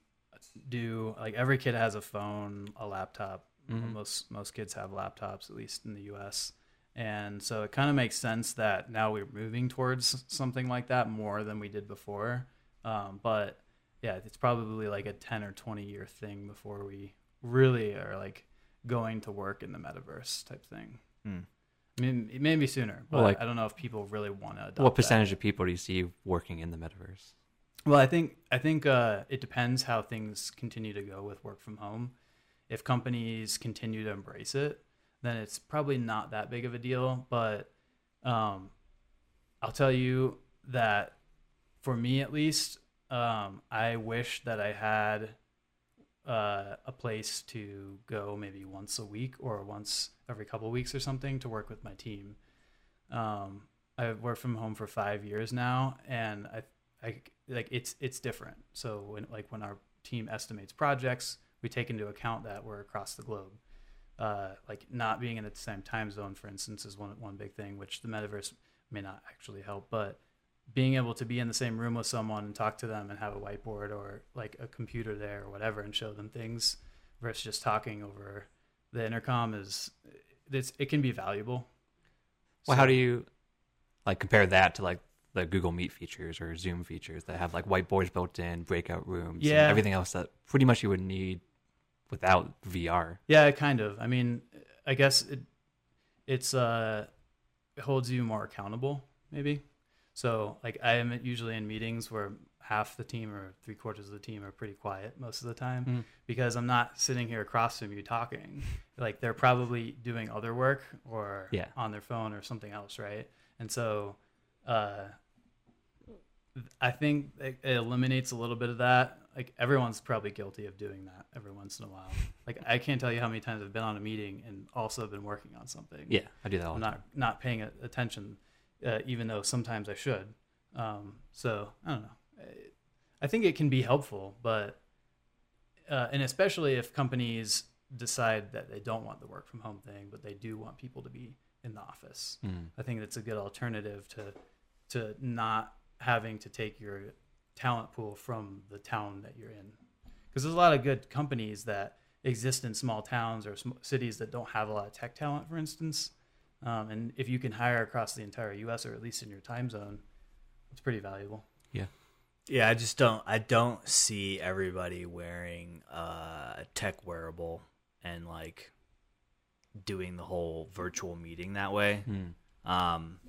do. Like every kid has a phone, a laptop. Mhm. Most most kids have laptops, at least in the U.S. And so it kind of makes sense that now we're moving towards something like that more than we did before. Um, but yeah, it's probably like a 10 or 20 year thing before we really are like going to work in the metaverse type thing. Hmm. I mean, it may be sooner, but Well, like- I don't know if people really want to adopt What that. percentage of people do you see working in the metaverse? Well, I think I think uh, it depends how things continue to go with work from home. If companies continue to embrace it, then it's probably not that big of a deal. But um, I'll tell you that for me, at least, um, I wish that I had uh, a place to go maybe once a week or once every couple of weeks or something to work with my team. Um, I've worked from home for five years now, and I, I like it's it's different. So when like when our team estimates projects, we take into account that we're across the globe. Uh, like not being in the same time zone, for instance, is one one big thing, which the metaverse may not actually help. But being able to be in the same room with someone and talk to them and have a whiteboard or like a computer there or whatever and show them things versus just talking over the intercom is it's, it can be valuable. Well, how do you like compare that to like the Google Meet features or Zoom features that have like whiteboards built in, breakout rooms, Yeah. and everything else that pretty much you would need without VR. Yeah, kind of. I mean, I guess it it's uh it holds you more accountable, maybe. So like I am usually in meetings where half the team or three quarters of the team are pretty quiet most of the time Mhm. because I'm not sitting here across from you talking. Like they're probably doing other work or Yeah. on their phone or something else, right? And so uh I think it it eliminates a little bit of that. Like everyone's probably guilty of doing that every once in a while. Like I can't tell you how many times I've been on a meeting and also been working on something. Yeah, I do that all I'm the time. not not paying attention, uh, even though sometimes I should. Um, so I don't know. I- think it can be helpful, but uh, and especially if companies decide that they don't want the work from home thing, but they do want people to be in the office. Mm. I think that's a good alternative to to not having to take your talent pool from the town that you're in. Because there's a lot of good companies that exist in small towns or sm- cities that don't have a lot of tech talent, for instance. Um, and if you can hire across the entire U.S. or at least in your time zone, it's pretty valuable. Yeah, Yeah, I just don't. I don't see everybody wearing uh, a tech wearable and like doing the whole virtual meeting that way. Mm. Um,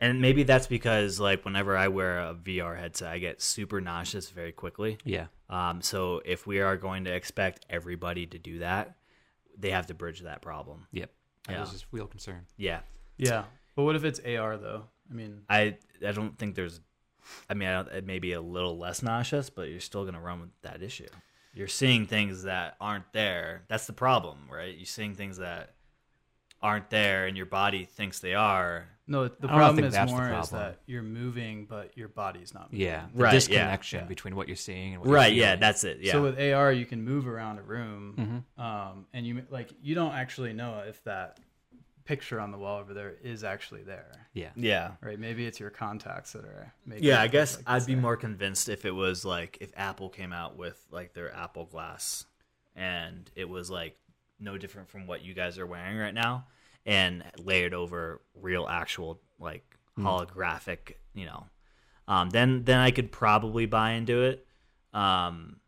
and maybe that's because like whenever I wear a VR headset, I get super nauseous very quickly. Yeah, Um, so if we are going to expect everybody to do that, they have to bridge that problem. yep. That Yeah. is just real concern. Yeah, Yeah. But what if it's AR though? I mean, I I don't think there's. I mean, I don't, it may be a little less nauseous, but you're still gonna run with that issue. You're seeing things that aren't there. That's the problem, right? You're seeing things that aren't there, and your body thinks they are. no, the problem is that's the more is that you're moving, but your body's not moving. Yeah, the Right, disconnection yeah. between what you're seeing and what Right? You're Yeah, that's it. Yeah. So with AR, you can move around a room, Mhm. um, and you like you don't actually know if that picture on the wall over there is actually there, yeah. yeah. right? Maybe it's your contacts that are. Making Yeah, I guess like I'd be there. more convinced if it was like if Apple came out with like their Apple Glass and it was like no different from what you guys are wearing right now and layered over real actual like holographic, you know. Um then then I could probably buy into it. Um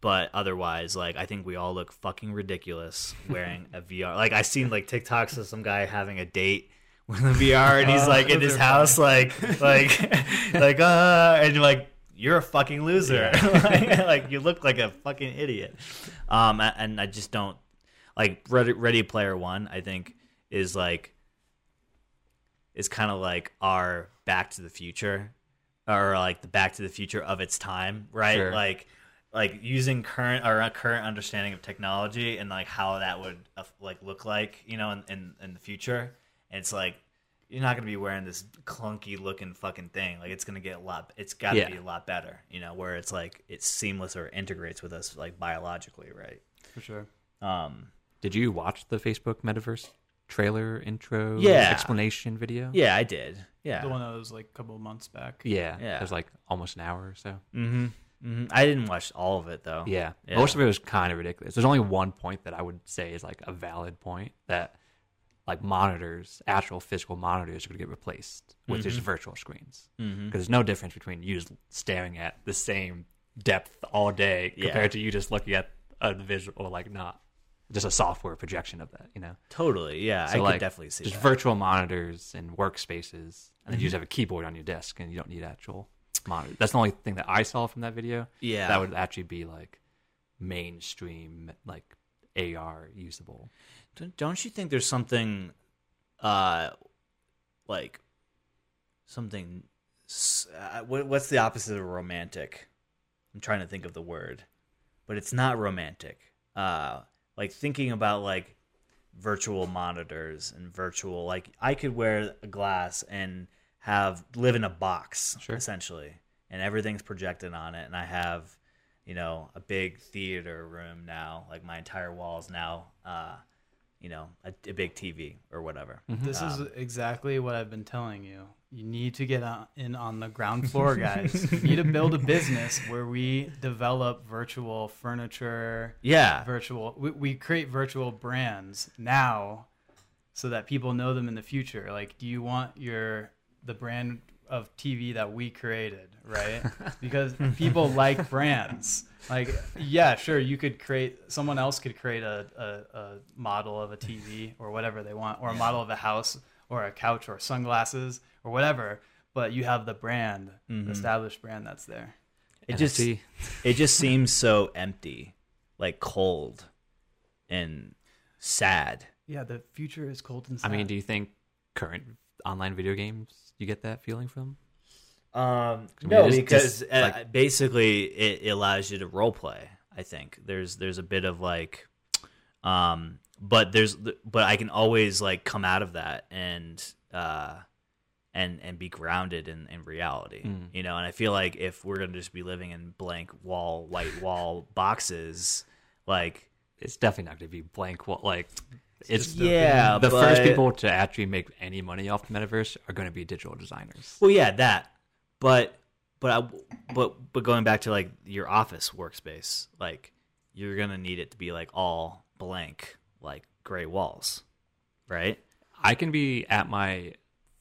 but otherwise like I think we all look fucking ridiculous wearing a VR. Like I seen like TikToks of some guy having a date with a VR and he's Oh, like in his house like like like uh and you're like you're a fucking loser like, like, you look like a fucking idiot um and i just don't like ready, ready player one i think is like is kind of like our back to the future or like the back to the future of its time right Sure. like like using current our current understanding of technology and like how that would like look like you know in, in, in the future and it's like you're not gonna be wearing this clunky looking fucking thing. Like it's gonna get a lot. It's got to Yeah. be a lot better, you know, where it's like it's seamless or integrates with us like biologically, right? for sure. Um, Did you watch the Facebook Metaverse trailer intro Yeah. explanation video? yeah, I did. Yeah, The one that was like a couple of months back. Yeah. Yeah. It was like almost an hour or so. mm-hmm. hmm I didn't watch all of it though. Yeah. Yeah. Most of it was kind of ridiculous. There's only one point that I would say is like a valid point that like monitors, actual physical monitors are going to get replaced with just virtual screens. Because Mm-hmm. there's no difference between you just staring at the same depth all day Yeah. compared to you just looking at a visual or like not just a software projection of that, you know? Totally. Yeah, I So, could definitely see just that. virtual monitors and workspaces, and Mm-hmm. then you just have a keyboard on your desk, and you don't need actual monitor. That's the only thing that I saw from that video. Yeah. that would actually be like mainstream, like AR usable. Don't- Don't you think there's something, uh, like something? Uh, what, what's the opposite of romantic? I'm trying to think of the word, but it's not romantic. Uh, like thinking about like virtual monitors and virtual like I could wear a glass and have live in a box Sure. essentially, and everything's projected on it, and I have you know a big theater room now, like my entire walls now. Uh, you know, a, a big TV or whatever. Mm-hmm. This is um, exactly what I've been telling you. You need to get on, in on the ground floor, guys. you need to build a business where we develop virtual furniture, Yeah, virtual. We, we create virtual brands now, so that people know them in the future. Like, do you want your the brand of TV that we created, right? because people like brands. Like, yeah, sure, you could create. Someone else could create a, a, a model of a TV or whatever they want, or a model of a house or a couch or sunglasses or whatever. But you have the brand, the established brand that's there. It just it just seems so empty, like cold and sad. Yeah, the future is cold and sad. I mean, do you think current online video games you get that feeling from? Um, I mean, no, is because just, uh, like- basically it, it allows you to role play. I think there's there's a bit of like, um, but there's but I can always like come out of that and uh, and and be grounded in in reality, Mm. you know. And I feel like if we're gonna just be living in blank wall, white wall boxes, like It's definitely not going to be blank. Well, like it's just yeah, the first but- people to actually make any money off the metaverse are going to be digital designers. Well, yeah, that. But but I, but but going back to like your office workspace, like you're gonna need it to be like all blank, like gray walls, right? I can be at my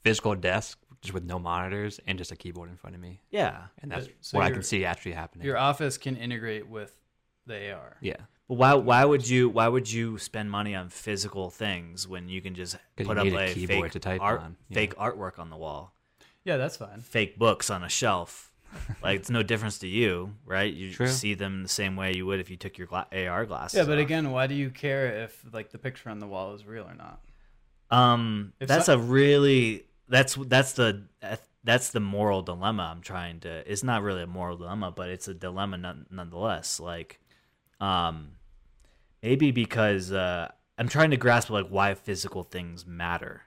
physical desk just with no monitors and just a keyboard in front of me, Yeah. and that's So what I can see actually happening. your office can integrate with the AR. yeah, But why why would you why would you spend money on physical things when you can just put up a a keyboard fake to type art on, yeah. fake artwork on the wall, Yeah, that's fine. fake books on a shelf? like it's no difference to you, right? You True. see them the same way you would if you took your gla- AR glasses. Yeah, but off. again, why do you care if like the picture on the wall is real or not? Um, If that's so- a really that's that's the that's the moral dilemma I'm trying to. It's not really a moral dilemma, but it's a dilemma none, nonetheless. Like, um, maybe because uh, I'm trying to grasp like why physical things matter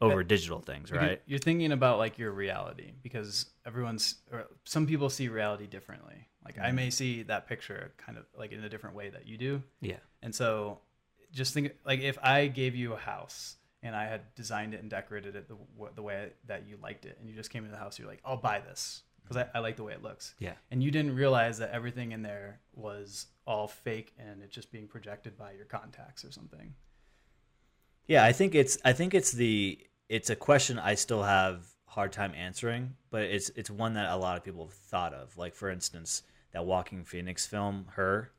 over I- digital things, right? You're thinking about like your reality because everyone's or some people see reality differently. Like I may see that picture kind of like in a different way that you do. yeah, And so just think like if I gave you a house and I had designed it and decorated it the, the way that you liked it and you just came into the house you're like, "I'll buy this." Because I, I like the way it looks. yeah. And you didn't realize that everything in there was all fake and it's just being projected by your contacts or something. Yeah, I think it's I think it's the it's a question I still have hard time answering, but it's it's one that a lot of people have thought of. Like for instance, that Joaquin Phoenix film, Her.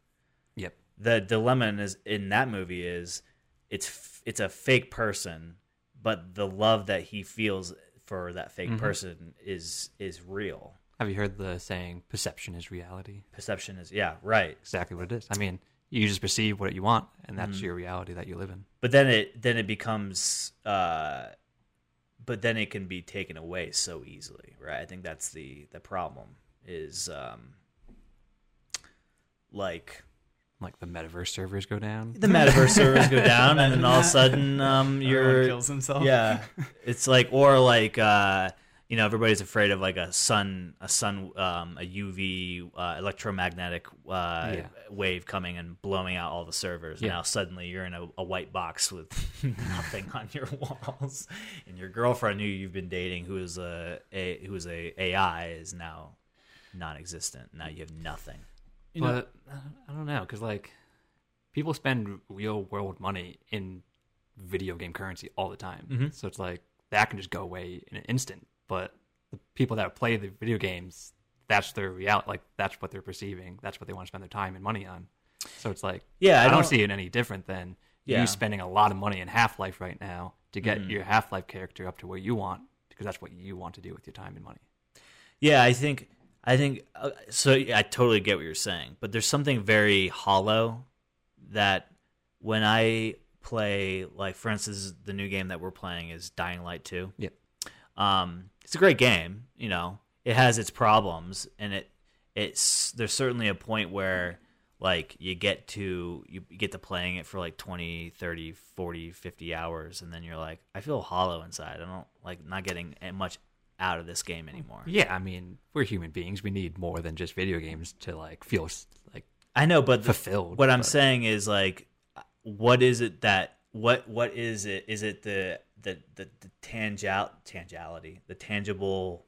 Yep. The dilemma in, is, in that movie is it's it's a fake person, but the love that he feels for that fake Mhm. person is is real. Have you heard the saying "perception is reality"? Perception is yeah, right. Exactly what it is. I mean, you just perceive what you want, and Mm-hmm. that's your reality that you live in. but then it then it becomes uh but then it can be taken away so easily right i think that's the the problem is um like Like the metaverse servers go down. the metaverse servers go down and then all of a sudden um you're kills himself. yeah it's like or like uh you know everybody's afraid of like a sun a sun um a uv uh, electromagnetic uh Yeah. wave coming and blowing out all the servers Yeah. now suddenly you're in a, a white box with nothing on your walls and your girlfriend who you've been dating who is a, a who is a ai is now non-existent now you have nothing You but uh, I don't know because like people spend real world money in video game currency all the time, Mhm. so it's like that can just go away in an instant. But the people that play the video games, that's their reality. Like that's what they're perceiving. That's what they want to spend their time and money on. So it's like yeah I, don't, see it any different than Yeah. you spending a lot of money in Half Life right now to get Mhm. your Half Life character up to where you want because that's what you want to do with your time and money. Yeah, I think I think uh, so. I totally get what you're saying, but there's something very hollow that when I play, like for instance, the new game that we're playing is Dying Light Two. Yep. Um, it's a great game. You know, it has its problems, and it it's there's certainly a point where like you get to you get to playing it for like 20 30 40 50 hours and then you're like i feel hollow inside i don't like not getting much out of this game anymore Yeah, I mean we're human beings. We need more than just video games to like feel like I know, but the- fulfilled. what I'm saying is like, what is it that what what is it? Is it the the the, the tangial tangiality, the tangible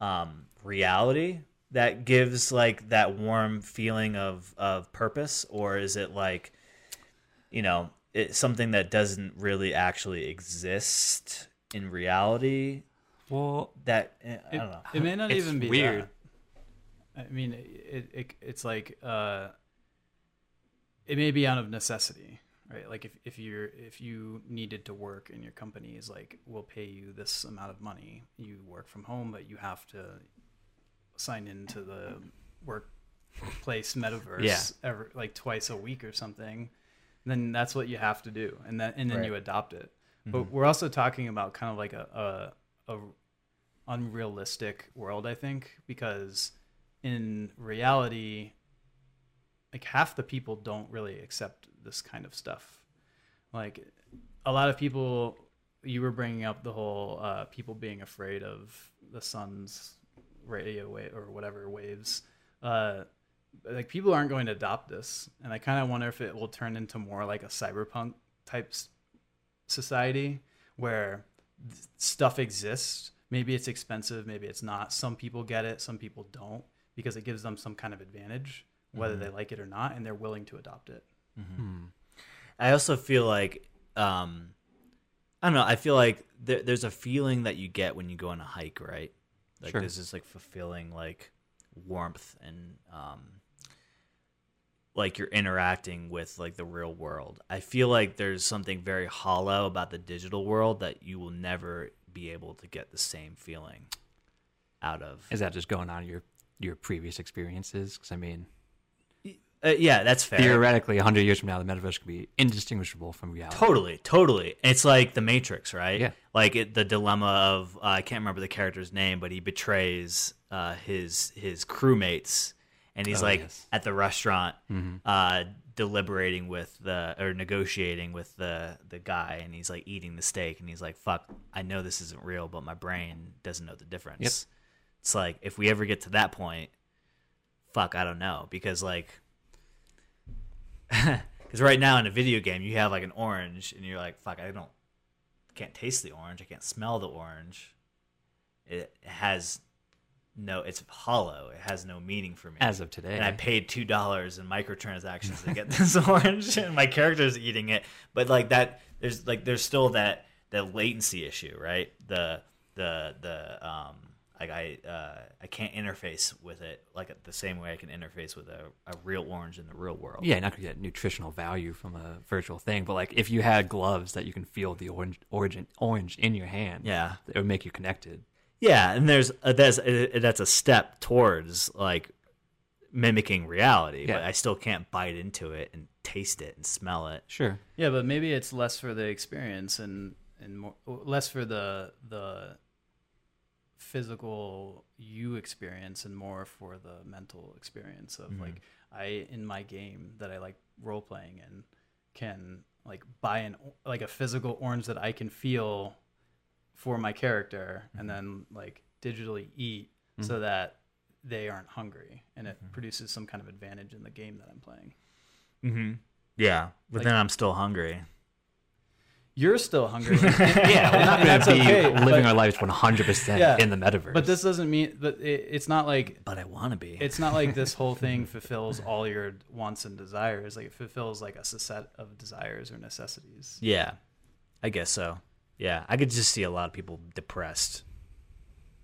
um, reality that gives like that warm feeling of of purpose, or is it like, you know, it, something that doesn't really actually exist in reality? Well, that eh, I It, don't know. it may not It's even be weird. that. I mean, it, it it's like uh, it may be out of necessity, right? Like if, if you're if you needed to work and your company is like, we'll pay you this amount of money. You work from home, but you have to sign into the workplace metaverse Yeah. every like twice a week or something. Then that's what you have to do, and then and then Right. you adopt it. Mhm. But we're also talking about kind of like a, a, a unrealistic world, I think, because in reality, like half the people don't really accept this kind of stuff. Like a lot of people, you were bringing up the whole uh, people being afraid of the sun's radio wave or whatever waves. Uh, like people aren't going to adopt this, and I kind of wonder if it will turn into more like a cyberpunk type society where stuff exists. Maybe it's expensive, maybe it's not. Some people get it, some people don't, because it gives them some kind of advantage, whether Mhm. they like it or not, and they're willing to adopt it. hmm. I also feel like um, I don't know. I feel like there, there's a feeling that you get when you go on a hike, right? Like Sure. there's this like fulfilling like warmth and um, like you're interacting with like the real world. I feel like there's something very hollow about the digital world that you will never be able to get the same feeling out of. is that just going on your your previous experiences? Because I mean, Uh, yeah, that's fair. theoretically, hundred years from now, the metaverse could be indistinguishable from reality. Totally, totally. It's like the Matrix, right? Yeah. Like it, the dilemma of uh, I can't remember the character's name, but he betrays uh, his his crewmates, and he's Oh, like yes. at the restaurant, Mhm. uh, deliberating with the or negotiating with the the guy, and he's like eating the steak, and he's like, "Fuck, I know this isn't real, but my brain doesn't know the difference." Yep. It's like if we ever get to that point, fuck, I don't know, because like because right now in a video game you have like an orange and you're like fuck i don't can't taste the orange. I can't smell the orange. It has no it's hollow. It has no meaning for me. As of today, and i paid two dollars in microtransactions to get this orange and my character's eating it. But like that there's like there's still that that latency issue right? The the the um like I uh, I can't interface with it like the same way I can interface with a, a real orange in the real world. yeah, you're not gonna get nutritional value from a virtual thing, but like if you had gloves that you can feel the orange origin orange in your hand, Yeah. it would make you connected. Yeah, and there's uh, that's uh, that's a step towards like mimicking reality, but I still can't bite into it and taste it and smell it. Sure. Yeah, but maybe it's less for the experience and and more less for the the physical you experience and more for the mental experience of Mhm. like I in my game that I like role playing in can like buy an like a physical orange that I can feel for my character and then like digitally eat so that they aren't hungry and it produces some kind of advantage in the game that I'm playing. Mm-hmm. Yeah, but Like- then I'm still hungry. You're still hungry. Yeah, we're not gonna be okay, living but- our lives 100 percent Yeah, in the metaverse. But this doesn't mean but it, it's not like But I want to be. it's not like this whole thing fulfills all your wants and desires. Like it fulfills like a set of desires or necessities. yeah, I guess so. Yeah, I could just see a lot of people depressed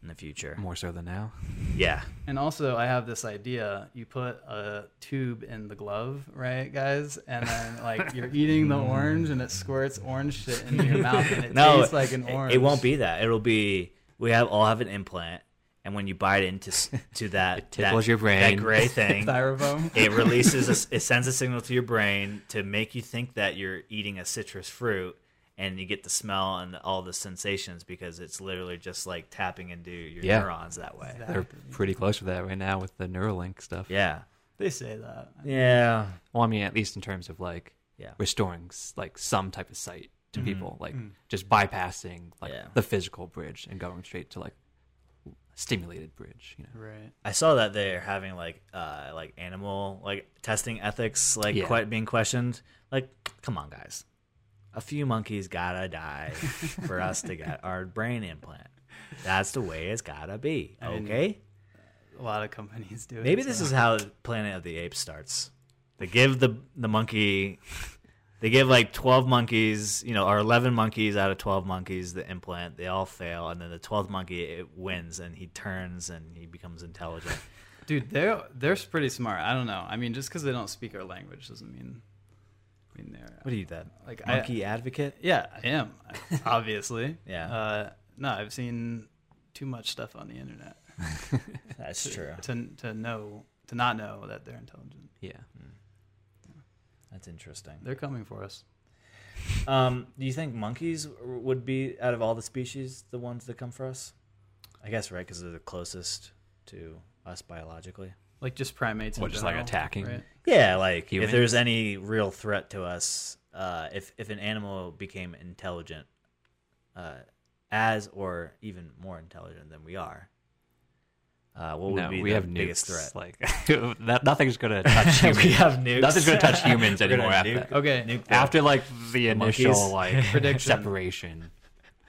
in the future. more so than now. Yeah, And also, I have this idea: you put a tube in the glove, right, guys? And then like you're eating the orange, and it squirts orange shit into your mouth, and it no, tastes like an orange. It won't be that. It'll be we have all have an implant, and when you bite into s- to that, It tickles that, your brain. that gray thing, styrofoam. it releases a s it sends a signal to your brain to make you think that you're eating a citrus fruit and you get the smell and all the sensations because it's literally just like tapping into your Yeah. neurons that way They're pretty close to that right now with the Neuralink stuff. yeah They say that. yeah Well, I mean, at least in terms of like Yeah. restoring like some type of sight to people, like Mm. just bypassing like Yeah. the physical bridge and going straight to like stimulated bridge. You know, Right. I saw that they're having like uh like animal like testing ethics like Yeah. quite being questioned like come on guys a few monkeys gotta die for us to get our brain implant that's the way it's gotta be okay A lot of companies do it. Maybe this so- is how Planet of the Apes starts. They give the the monkey They give like 12 monkeys, you know, or 11 monkeys out of 12 monkeys the implant. They all fail, and then the 12th monkey it wins, and he turns and he becomes intelligent. Dude, they're they're pretty smart. I don't know. I mean, just because they don't speak our language doesn't mean. I mean, they're What are you, that like I- monkey advocate? Yeah, I am. Obviously. Yeah. Uh, no, I've seen too much stuff on the internet That's to, true. to to know to not know that they're intelligent. Yeah. That's interesting. They're coming for us. Um, do you think monkeys would be out of all the species the ones that come for us? I guess right because they're the closest to us biologically. Like just primates. in What, just, like, attacking? right? Yeah, like Humans? if there's any real threat to us, uh, if if an animal became intelligent, uh, as or even more intelligent than we are, uh, what would no, be we the have biggest nukes. threat? Like that, nothing's gonna touch humans. we have nukes. Nothing's gonna touch humans anymore after nuke- that. Okay. nuke After like the monkeys. initial like Prediction. separation.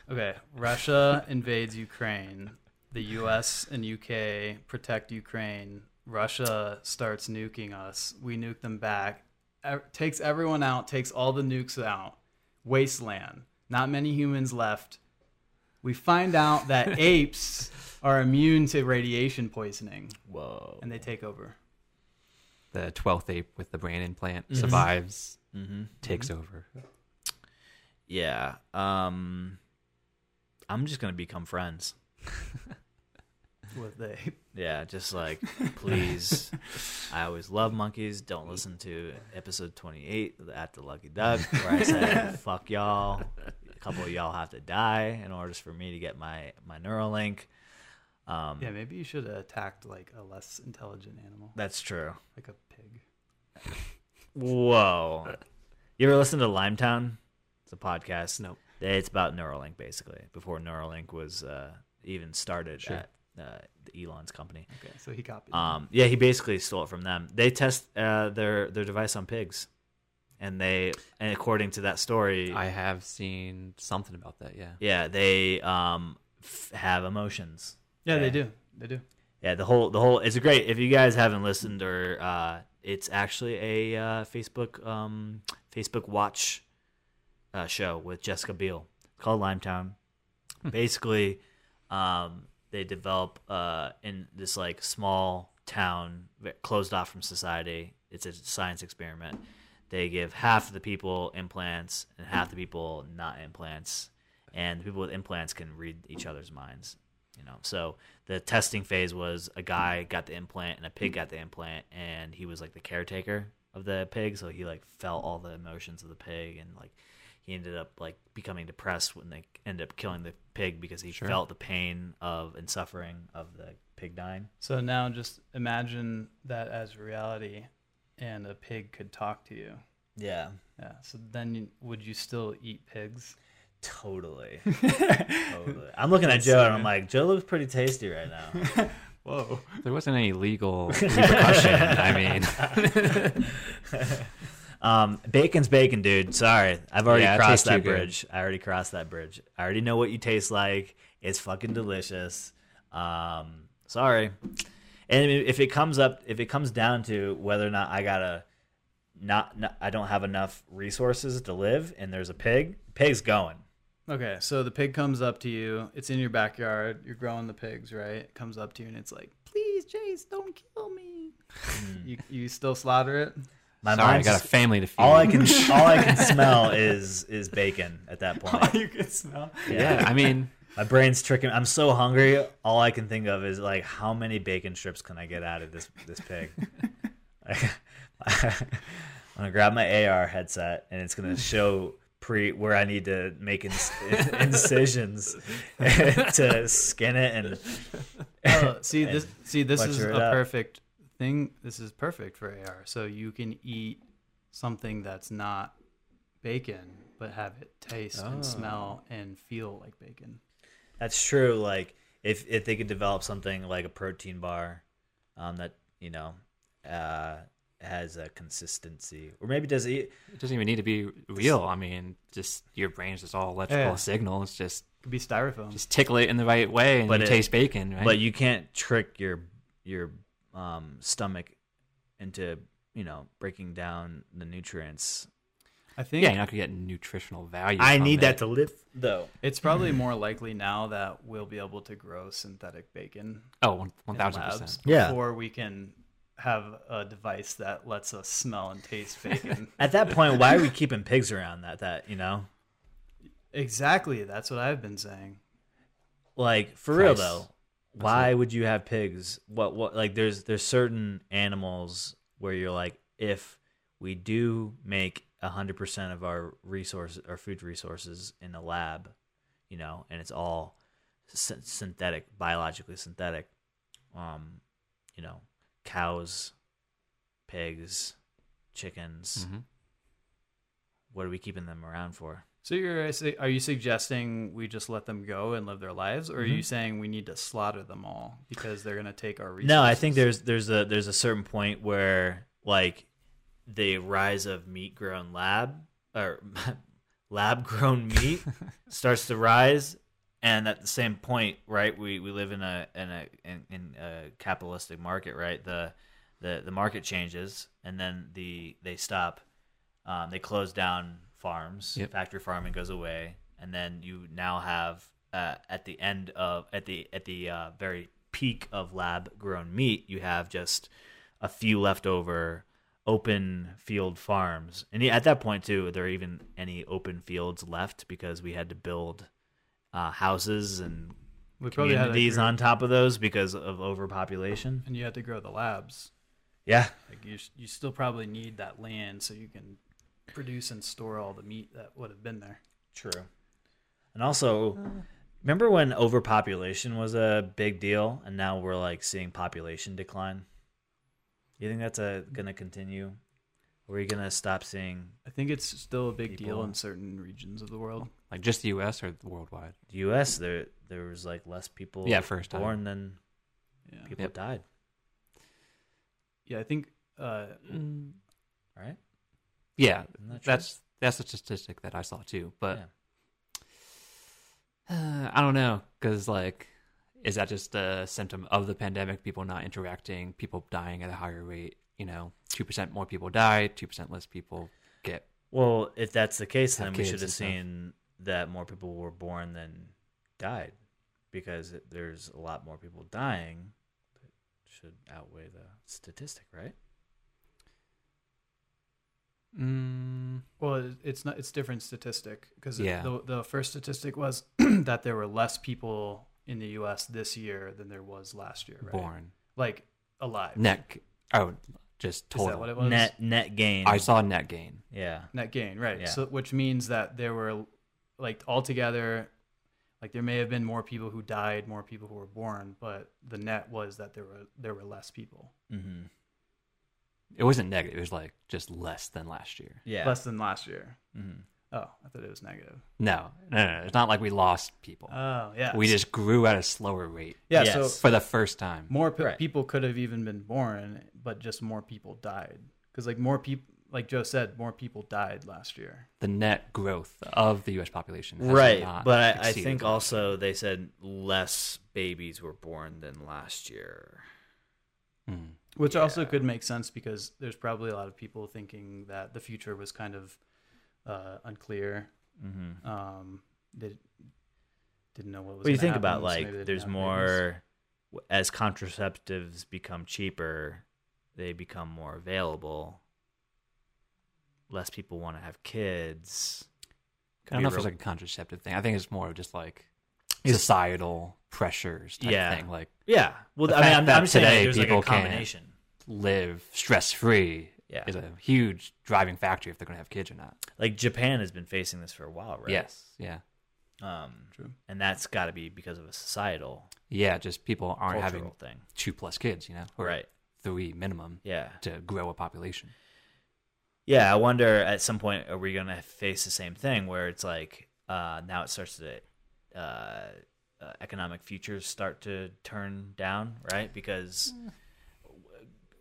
Okay. Russia invades Ukraine. The U.S. and UK protect Ukraine. Russia starts nuking us. We nuke them back. E- takes everyone out. Takes all the nukes out. Wasteland. Not many humans left. We find out that apes are immune to radiation poisoning, Whoa. and they take over. The twelfth ape with the brain implant Mm-hmm. survives, hmm takes over. Yeah. Um, I'm just gonna become friends. With the Yeah, just like please. I always love monkeys. Don't listen to episode 28 at the Lucky Duck where I said fuck y'all. A couple of y'all have to die in order for me to get my my Neuralink. Um, yeah, maybe you should have attacked like a less intelligent animal, that's true. like a pig. Whoa. You ever listen to Limetown? It's a podcast. Nope. It's about Neuralink basically. Before Neuralink was uh, even started Sure. at uh, Elon's company. Okay, so he copied. Um, yeah, he basically stole it from them. They test uh, their their device on pigs, and they, and according to that story, I have seen something about that. Yeah. yeah, they um, f- have emotions. yeah, yeah. they do. They do. Yeah, the whole the whole it's a great. If you guys haven't listened or uh, it's actually a uh, Facebook um, Facebook Watch uh, show with Jessica Biel it's called Limetown. Basically, um, they develop uh, in this like small town closed off from society. It's a science experiment. They give half of the people implants and half the people not implants, and the people with implants can read each other's minds. You know, so the testing phase was a guy got the implant and a pig got the implant, and he was like the caretaker of the pig, so he like felt all the emotions of the pig, and like he ended up like becoming depressed when they ended up killing the pig because he Sure. felt the pain of and suffering of the pig dying. So now just imagine that as reality, and a pig could talk to you. Yeah, Yeah. So then, you, would you still eat pigs? totally. totally. I'm looking at Joe and I'm like, Joe looks pretty tasty right now. Whoa. There wasn't any legal repercussion. I mean, Um, bacon's bacon, dude. Sorry, I've already Yeah, crossed that good. bridge. I already crossed that bridge. I already know what you taste like. It's fucking delicious. Um, sorry. And if it comes up, if it comes down to whether or not I gotta, not, not I don't have enough resources to live, and there's a pig, pig's going. Okay, so the pig comes up to you. It's in your backyard. You're growing the pigs, right? It comes up to you and it's like, "Please, Chase, don't kill me." you you still slaughter it? My sorry, I mind's got a family to feed. all I can all I can smell is is bacon at that point. you can smell. yeah, I mean, My brain's tricking. I'm so hungry. All I can think of is like, how many bacon strips can I get out of this this pig? I'm gonna grab my AR headset and it's gonna show pre where I need to make ins- incisions to skin it and Oh, see and this. See this is a it perfect thing. This is perfect for AR. So you can eat something that's not bacon, but have it taste and smell and feel like bacon. That's true. Like if if they could develop something like a protein bar, um, that you know, uh, has a consistency, or maybe does it? it doesn't even need to be real. I mean, just your brain's just all electrical Yeah. signals. Just Could be styrofoam. just tickle it in the right way, and But you it- taste bacon. Right? But you can't trick your your um, stomach into you know breaking down the nutrients. I think Yeah, you're not gonna get nutritional value. I from need that to live though. it's probably more likely now that we'll be able to grow synthetic bacon Oh, one one one thousand percent. Yeah. before we can have a device that lets us smell and taste bacon. At that point, why are we keeping pigs around? That that you know, exactly, that's what I've been saying. like for real though, why would you have pigs? What what like there's there's certain animals where you're like, if we do make hundred percent of our resources, our food resources in a lab, you know, and it's all sy- synthetic, biologically synthetic, um, you know, cows, pigs, chickens. Mhm. What are we keeping them around for? So you're are you suggesting we just let them go and live their lives, or are you saying we need to slaughter them all because they're going to take our resources? No, I think there's there's a there's a certain point where like the rise of meat grown lab or lab grown meat starts to rise and at the same point right we, we live in a in a in, in a capitalistic market right the the the market changes and then the they stop um, they close down farms Yep. factory farming goes away and then you now have uh, at the end of at the at the uh, very peak of lab grown meat you have just a few leftover open field farms and at that point too there are there even any open fields left because we had to build uh, houses and we probably had to communities on top of those because of overpopulation and you had to grow the labs. yeah Like you, you still probably need that land so you can produce and store all the meat that would have been there. True. And also, remember when overpopulation was a big deal, and now we're like seeing population decline. You think that's a gonna continue? Or are you gonna stop seeing I think it's still a big deal in certain regions of the world. Like just the U.S. or worldwide? the U.S.? There, there was like less people Yeah, first time. born than Yeah, people Yep. died. yeah. I think uh, Right? Yeah, Isn't true? that's that's a statistic that I saw too. But Yeah. uh, I don't know because like, is that just a symptom of the pandemic? People not interacting, people dying at a higher rate. You know, two percent more people die, two percent less people get. Well, if that's the case, then we should have and stuff. seen that more people were born than died, because there's a lot more people dying. That should outweigh the statistic, right? Mm, well, it's not. It's different statistic because Yeah. the the first statistic was that there were less people in the U.S. this year than there was last year. Right? Born like alive. net. Oh, just Is total. that what it was? Net net gain. I saw net gain. Yeah. net gain, right? Yeah. So which means that there were like altogether, like there may have been more people who died, more people who were born, but the net was that there were there were less people, Mm-hmm. It wasn't negative. It was like just less than last year. Yeah. less than last year. Mhm. Oh, I thought it was negative. No, no, no, no. It's not like we lost people. Oh, yeah. we just grew at a slower rate yeah. Yes. So for the first time. more pe- Right. people could have even been born, but just more people died because like more people, like Joe said, more people died last year. The net growth of the U.S. population, has Right, not but I, I think last also they said less babies were born than last year. year. Which also could make sense because there's probably a lot of people thinking that the future was kind of uh, unclear. Mm-hmm. Um, they didn't know what was. Well, you think happen, about so like maybe they didn't there's have babies. more as contraceptives become cheaper, they become more available. Less people want to have kids. I don't know if it's like a contraceptive thing. I think it's more of just like societal pressures type Yeah. thing. Like Yeah. Well, I mean, I'm, that I'm saying like, today like a people can't- combination. live stress free Yeah. is a huge driving factor if they're going to have kids or not. Like Japan has been facing this for a while, right? Yes. Yeah. Um, True. and that's got to be because of a societal, Yeah. Just people aren't having thing. two plus kids, you know, or Right. three minimum Yeah. to grow a population. Yeah, I wonder at some point are we gonna face the same thing where it's like uh, now it starts to uh, uh, economic futures start to turn down, right? Because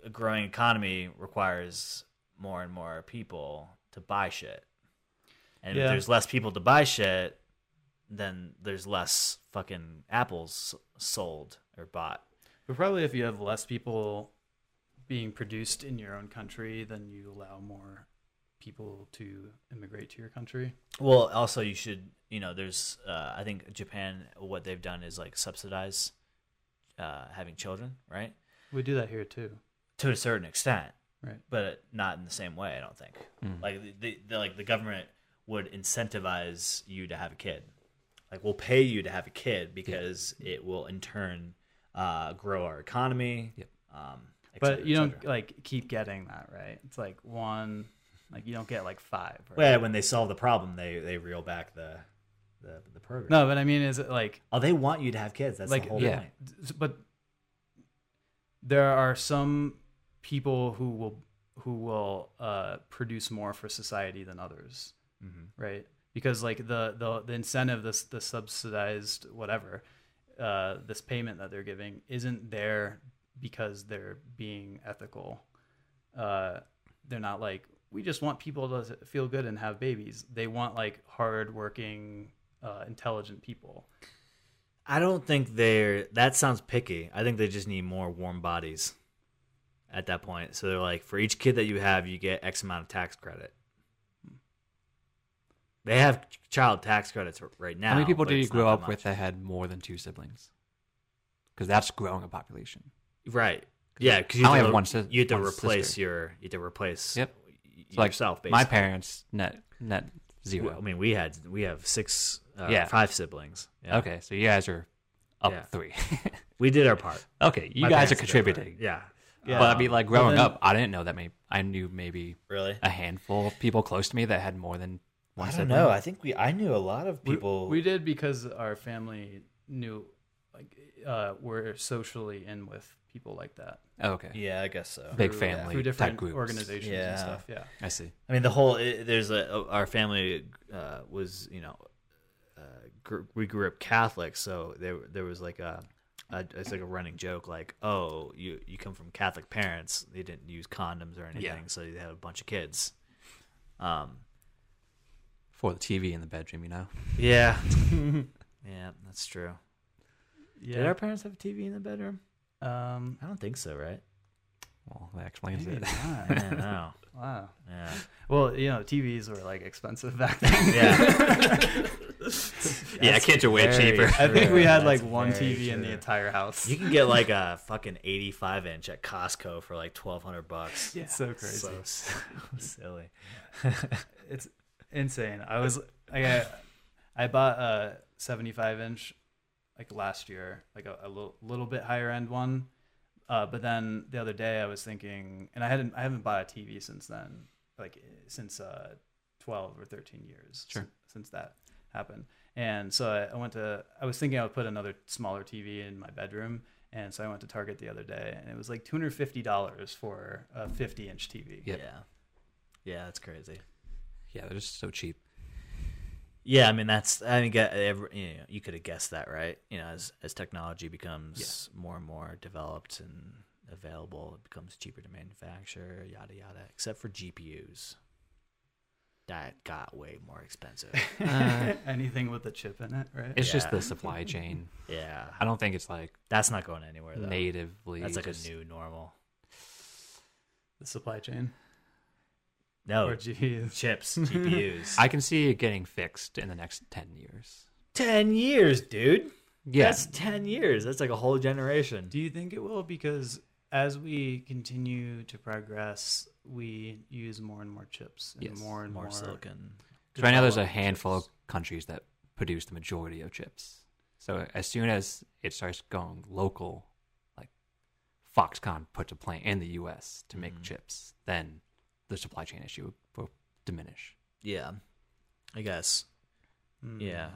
a growing economy requires more and more people to buy shit, and Yeah. if there's less people to buy shit, then there's less fucking apples sold or bought. But probably if you have less people being produced in your own country, then you allow more people to immigrate to your country. Well, also you should, you know, there's, uh, I think Japan, what they've done is like subsidize uh, having children, right? We do that here too. To a certain extent, Right. but not in the same way. I don't think. Mm. Like the, the, the like the government would incentivize you to have a kid. Like we'll pay you to have a kid because it will in turn uh, grow our economy. Yep. Um, But cetera, you don't like keep getting that, right? It's like one, like you don't get like five. Right? Well, when they solve the problem, they they reel back the the, the program. no, but I mean, is it like Oh, they want you to have kids. That's Like, the whole yeah. point. but there are some people who will who will uh, produce more for society than others, Mm-hmm. right? Because like the the, the incentive, this the subsidized whatever, uh, this payment that they're giving isn't there because they're being ethical. Uh, they're not like we just want people to feel good and have babies. They want like hardworking, uh, intelligent people. I don't think they're. That sounds picky. I think they just need more warm bodies. At that point, so they're like, for each kid that you have, you get X amount of tax credit. They have child tax credits right now. How many people but do you grow up that with that had more than two siblings? Because that's growing a population. Right. Yeah, because I you, only have have one sis- you have to replace sister. your. You have to replace. Yep. Y- So, like yourself. my parents net net zero. Well, I mean, we had we have six, uh, Yeah. five siblings. Yeah. Okay, so you guys are up Yeah. three. we did our part. okay, you My guys are did their part. contributing. Yeah. Yeah. But I mean, like Well, growing then- up, I didn't know that many. I knew maybe Really? a handful of people close to me that had more than one I don't sibling. know. I think we. I knew a lot of We- people. We, did because our family knew, like, uh, we're socially in with people like that. Oh, okay, yeah, I guess so. Big Through- family through type different groups. organizations Yeah. and stuff. Yeah, I see. I mean, the whole it, there's a our family uh, was you know uh, gr- we grew up Catholic, so there there was like a, a it's like a running joke like oh you you come from Catholic parents they didn't use condoms or anything Yeah. so they had a bunch of kids. Um. For the TV in the bedroom, you know. Yeah. yeah, that's true. Did our parents have a TV in the bedroom? Um, I don't think so, right? Well, that explains maybe it. I not. wow. Yeah. Well, you know, TVs were like expensive back then. Yeah. yeah, kids are way very cheaper. I think we true. had like That's one very TV in the entire house. You can get like a fucking 85 inch at Costco for like 1200 bucks. It's so crazy. So, so silly. it's insane. I was I got, I bought a 75 inch like last year, like a, a little, little bit higher end one. Uh, but then the other day I was thinking, and I hadn't I haven't bought a TV since then, like since uh, 12 or 13 years Sure. sin- since that happened. And so I, I went to I was thinking I would put another smaller TV in my bedroom. And so I went to Target the other day, and it was like two hundred fifty dollars for a fifty inch TV. Yep. Yeah. Yeah, that's crazy. yeah, they're just so cheap. Yeah, I mean that's I mean get every, you, know, you could have guessed that, right? You know, as as technology becomes more and more developed and available, it becomes cheaper to manufacture, yada yada, except for GPUs. That got way more expensive. Uh, Anything with a chip in it, right? It's just the supply chain. yeah. I don't think it's like That's not going anywhere though. natively. That's like just- a new normal. the supply chain. No, Or GPUs. chips, GPUs. I can see it getting fixed in the next ten years. 10 years, dude. Yeah, That's 10 years. That's like a whole generation. Do you think it will? Because as we continue to progress, we use more and more chips and Yes. more and more, More silicon. 'Cause right now there's a handful chips. of countries that produce the majority of chips. So as soon as it starts going local, like Foxconn puts a plant in the U.S. to make Mhm. chips, then the supply chain issue will diminish. Yeah. I guess. Hmm. Yeah.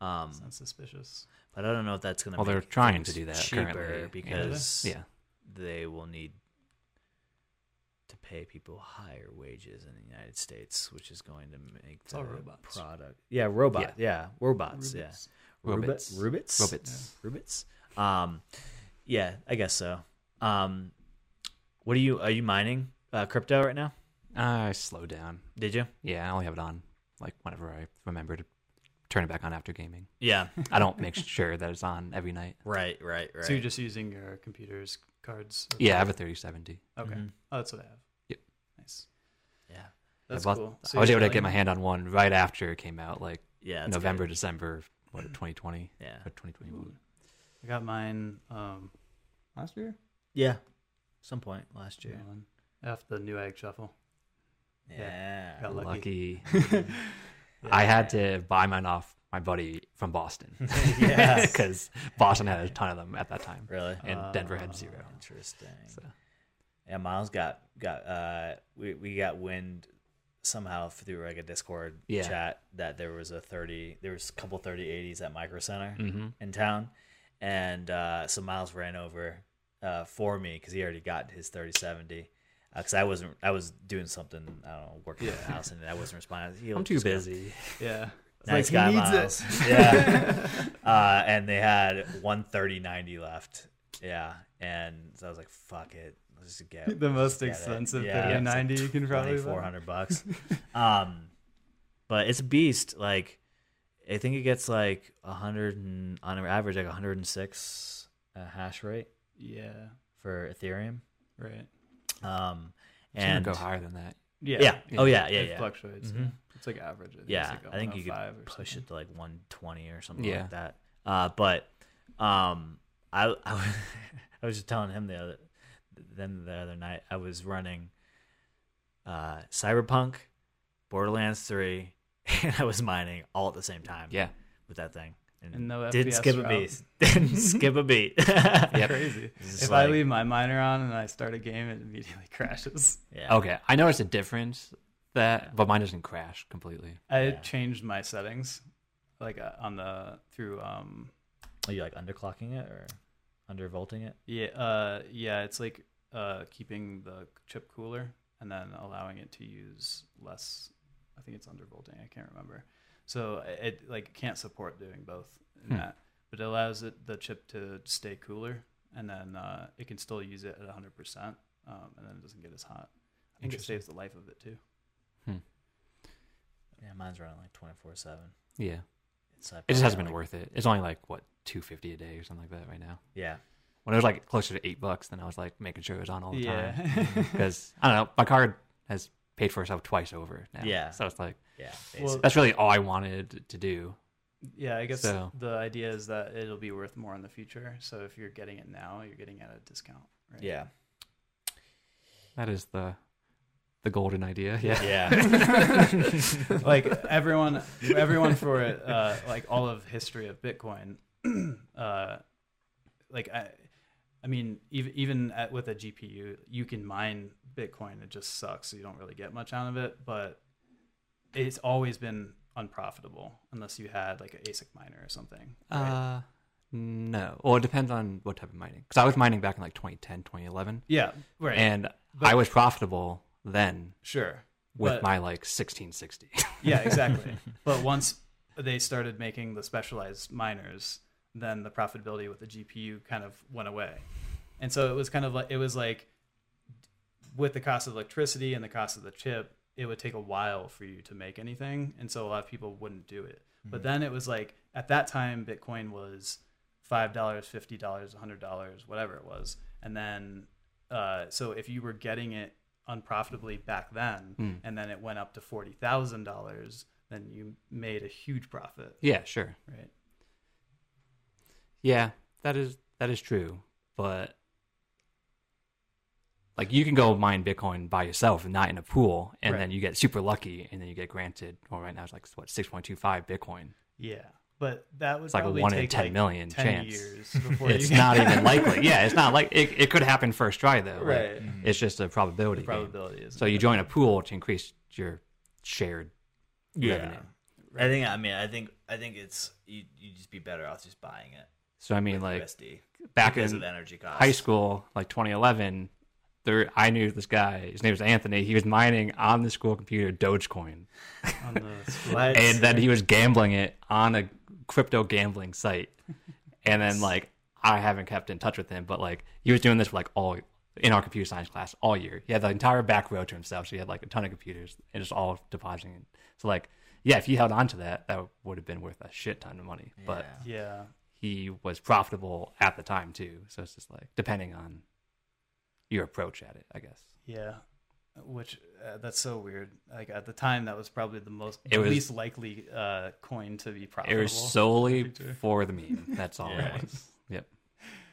Um, Sounds suspicious. but I don't know if that's going to Well, make they're trying to do that cheaper currently, because Yeah, they will need to pay people higher wages in the United States, which is going to make all the robots. product. Yeah, robot. Yeah, robots. Rubits. Yeah, Robots. Rubits. robots. Rubits. Um, yeah, I guess so. Um, what are you? Are you mining uh, crypto right now? I slowed down. Did you? Yeah, I only have it on like whenever I remember to turn it back on after gaming. Yeah. I don't make sure that it's on every night. right. Right. Right. So you're just using your computer's cards? Yeah, I have a 3070. Okay. Mhm. Oh, that's what I have. Yep. Nice. Yeah. That's I, bought- cool. I was able to get my hand on one right after it came out, like Yeah, November, good. December, what, 2020 Yeah, or 2021. I got mine um, last year. yeah. Some point last year. Um, After the Newegg shuffle. Yeah. Got lucky. Lucky. I had to buy mine off my buddy from Boston. Yes. Because Boston had a ton of them at that time, Really and Denver had zero. interesting. So, Yeah, Miles got got uh we we got wind somehow through like a Discord Yeah. chat that there was a 30 there was a couple 3080s at Micro Center mhm. in town and uh so Miles ran over uh for me cuz he already got his 3070 because I wasn't I was doing something I don't know working at the house and I wasn't responding. He'll I'm too just go- busy. Yeah. Nice like, guy, he needs Miles. it. Yeah. uh, and they had one thirty ninety left. Yeah. And so I was like, fuck it. Let's just get the most get it. expensive Yeah, it's like 3090 you can probably four buy. hundred bucks. um, but it's a beast. Like, I think it gets like a hundred and on average like hundred and six uh, hash rate Yeah. for Ethereum. Right. Um, It's and go higher than that. Yeah. yeah, yeah. oh yeah, yeah, it yeah. fluctuates. Mhm. It's like average. I think yeah, like I think you could push something. it to like 120 or something Yeah. like that. Uh, but um, I I, was- I was just telling him the other then the other night I was running uh, Cyberpunk, Borderlands 3, and I was mining all at the same time. Yeah. with that thing. And no didn't FPS skip a beat. Didn't skip a beat. Yep. Crazy. It's just If I leave my miner on and I start a game, it immediately crashes. Yeah. Okay, I noticed a difference that, but mine doesn't crash completely. I Yeah. changed my settings, like uh, on the through um Are you like underclocking it or undervolting it? yeah uh yeah it's like uh keeping the chip cooler and then allowing it to use less. I think it's undervolting. I can't remember. So it like can't support doing both in Hmm. that, but it allows it the chip to stay cooler and then uh, it can still use it at 100 percent, um, and then it doesn't get as hot. I think it saves the life of it too. Yeah, mine's running like 24 seven. Yeah, It's it just hasn't been worth it. It's only like what two fifty a day or something like that right now. Yeah. When it was like closer to eight bucks, then I was like making sure it was on all the time because I don't know. My card has paid for itself twice over now. Yeah. so it's like Yeah. Well, that's really all I wanted to do. Yeah, I guess So- the idea is that it'll be worth more in the future. So if you're getting it now, you're getting it at a discount, right? yeah. That is the the golden idea. Yeah. Yeah. like everyone, everyone for it, uh, like all of history of Bitcoin, uh, like I, I mean, even even at, with a GPU, you can mine Bitcoin. It just sucks. So you don't really get much out of it, but it's always been unprofitable unless you had like an ASIC miner or something. right? Uh, no. Well, it depends on what type of mining. Because I was mining back in like 2010, 2011, yeah, right. and But- I was profitable then sure. with But- my like 1660. Yeah, exactly. but once they started making the specialized miners, then the profitability with the GPU kind of went away. And so it was kind of like it was like with the cost of electricity and the cost of the chip, it would take a while for you to make anything, and so a lot of people wouldn't do it. But then it was like at that time Bitcoin was five dollars, fifty dollars, a hundred dollars, whatever it was, and then uh, so if you were getting it unprofitably back then, Hmm. and then it went up to forty thousand dollars, then you made a huge profit, yeah, sure. right? Yeah, that is that is true. But like you can go mine Bitcoin by yourself and not in a pool, and Right. then you get super lucky, and then you get granted. Well, right now it's like what 6.25 Bitcoin. Yeah, but that was like a one in take 10 like million 10 chance. years before It's you not even likely. Yeah, it's not like it. It could happen first try though. Like, right. Mm-hmm. It's just a The probability. game. probability is So you join a pool to increase your shared Yeah. revenue. I think. I mean, I think. I think it's you. You just be better off just buying it. So I mean, like USD back because in of energy costs. high school, like 2011, there I knew this guy. His name was Anthony. He was mining on the school computer Dogecoin, on the and then he was gambling it on a crypto gambling site. And then like I haven't kept in touch with him, but like he was doing this for like all in our computer science class all year. He had the entire back row to himself, so he had like a ton of computers and just all depositing. it. So like, yeah, if he held on to that, that would have been worth a shit ton of money. But Yeah. Yeah. he was profitable at the time too. So it's just like depending on your approach at it, I guess. Yeah. which uh, that's so weird. Like at the time, that was probably the most, It the was- least likely uh, coin to be profitable. It was solely for the meme. That's all Yeah. it was. Yep.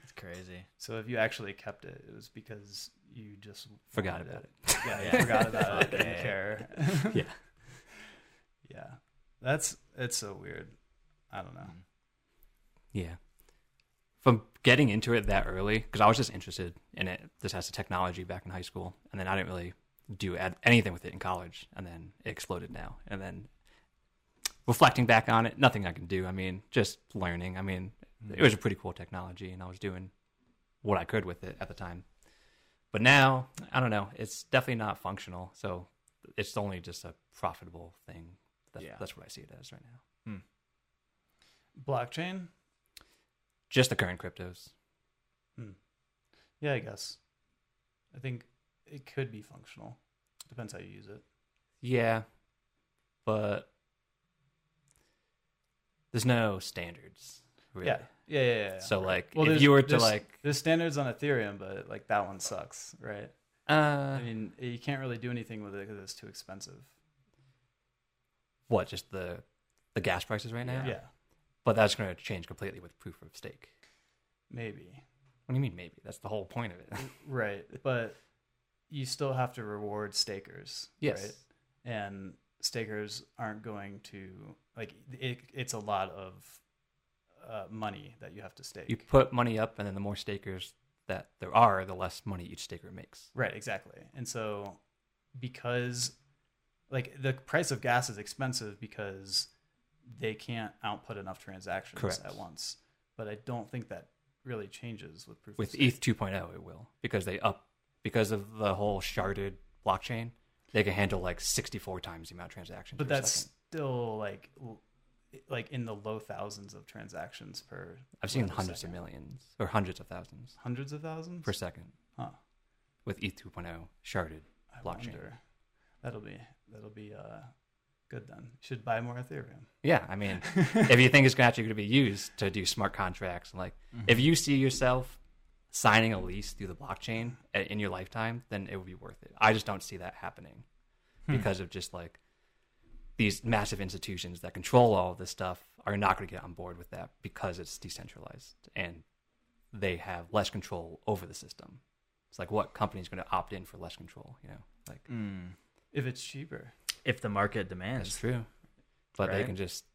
It's crazy. So if you actually kept it, it was because you just Forgot about it. Yeah, you Yeah. forgot about it. Didn't Okay. care. Yeah. yeah, that's it's so weird. I don't know. Yeah. From getting into it that early, because I was just interested in it, just as a technology back in high school, and then I didn't really do ad- anything with it in college, and then it exploded now. And then reflecting back on it, nothing I can do. I mean, just learning. I mean, it was a pretty cool technology, and I was doing what I could with it at the time. But now, I don't know. It's definitely not functional, so it's only just a profitable thing. That's, Yeah. that's what I see it as right now. Hmm. Blockchain. Just the current cryptos. Yeah, I guess. I think it could be functional. Depends how you use it. Yeah, but there's no standards. Really. Yeah. Yeah, yeah, yeah. yeah. So like, Well, if you were to there's- like, there's standards on Ethereum, but like that one sucks, right? uh, I mean, you can't really do anything with it because it's too expensive. what? Just the the gas prices right now. Yeah, But that's going to change completely with proof of stake. maybe. What do you mean? Maybe that's the whole point of it. Right, but you still have to reward stakers. Yes. Right? And stakers aren't going to like it, it's a lot of uh, money that you have to stake. you put money up, and then the more stakers that there are, the less money each staker makes. Right, exactly. And so because like the price of gas is expensive because they can't output enough transactions Correct. at once. But I don't think that really changes with proof With. ETH 2.0, it will because they up because of the whole sharded blockchain. They can handle like 64 times the amount of transactions. But that's second. still like like in the low thousands of transactions per I've seen hundreds second. of millions or hundreds of thousands hundreds of thousands per second Huh. with ETH 2.0 sharded. I blockchain. wonder. That'll be that'll be uh good then. Should buy more Ethereum. Yeah, I mean, if you think it's actually going to be used to do smart contracts, like mm-hmm. if you see yourself signing a lease through the blockchain in your lifetime, then it would be worth it. I just don't see that happening hmm. because of just like these massive institutions that control all of this stuff are not going to get on board with that because it's decentralized and they have less control over the system. It's like what company is going to opt in for less control, you know? Like hmm. If it's cheaper. If the market demands. that's true. But they can just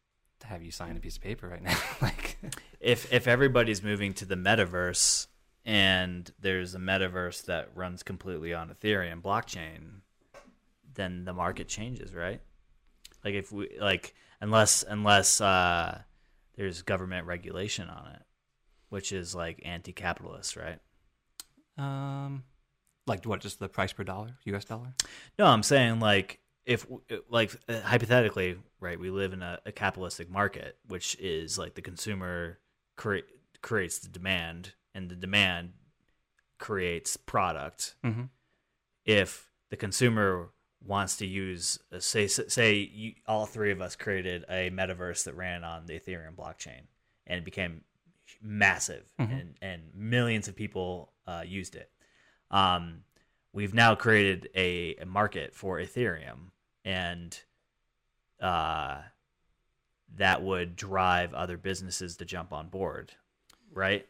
have you sign a piece of paper right now. like if if everybody's moving to the metaverse and there's a metaverse that runs completely on Ethereum blockchain, then the market changes, right? Like if we like unless unless uh, there's government regulation on it, which is like anti-capitalist, right? Um, like what? Just the price per dollar, U.S. dollar? No, I'm saying like if like hypothetically, right? We live in a, a capitalistic market, which is like the consumer cre- creates the demand, and the demand creates product. Mm-hmm. If the consumer wants to use, uh, say, say you, all three of us created a metaverse that ran on the Ethereum blockchain, and it became massive, and and millions of people uh, used it. Um, we've now created a, a market for Ethereum, and uh, that would drive other businesses to jump on board, right?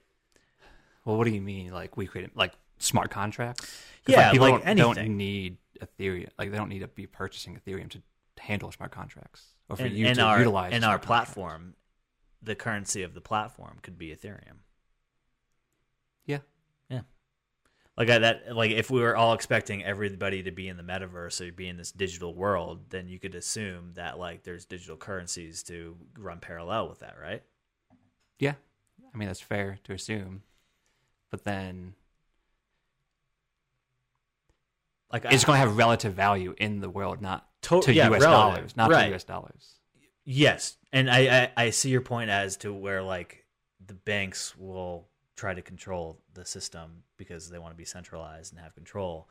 Well, what do you mean? Like we created like smart contracts? Yeah, people like don't, don't need Ethereum. Like they don't need to be purchasing Ethereum to handle smart contracts or for in, you in to our utilize in our smart contracts. platform, the currency of the platform could be Ethereum. Yeah. Like I, that, like if we were all expecting everybody to be in the metaverse or be in this digital world, then you could assume that like there's digital currencies to run parallel with that, right? Yeah, I mean that's fair to assume, but then Like it's I- going to have relative value in the world, not To- to yeah, U.S. relative, dollars, not right. to U.S. dollars. Yes, and I, I I see your point as to where like the banks will try to control the system because they want to be centralized and have control.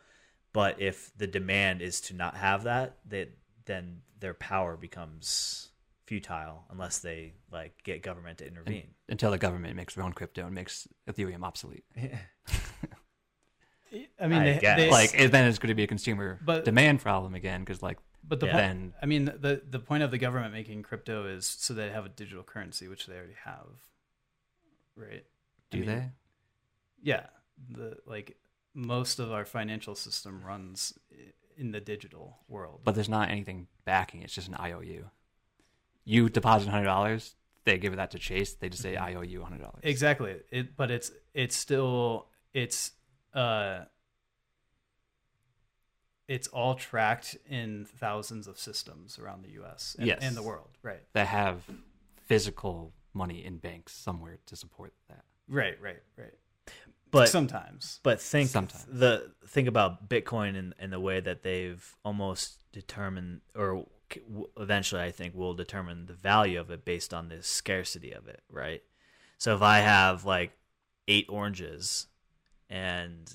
But if the demand is to not have that, that then their power becomes futile unless they like get government to intervene. Until the government makes their own crypto and makes Ethereum obsolete. I mean, I they, guess. they, like then it's going to be a consumer But- demand problem again because like but the Yeah. po- then I mean, the the point of the government making crypto is so they have a digital currency, which they already have, right? I do mean, they? Yeah, the like most of our financial system runs in the digital world. But there's not anything backing. It's just an IOU. You deposit hundred dollars, they give it that to Chase. They just say I owe you hundred dollars. Exactly. It but it's it's still it's uh it's all tracked in thousands of systems around the US and, Yes. and the world. Right. That have physical money in banks somewhere to support that. Right, right, right. But sometimes. But think Sometimes. the think about Bitcoin and, and the way that they've almost determined, or eventually, I think, will determine the value of it based on the scarcity of it, right? So if I have like eight oranges, and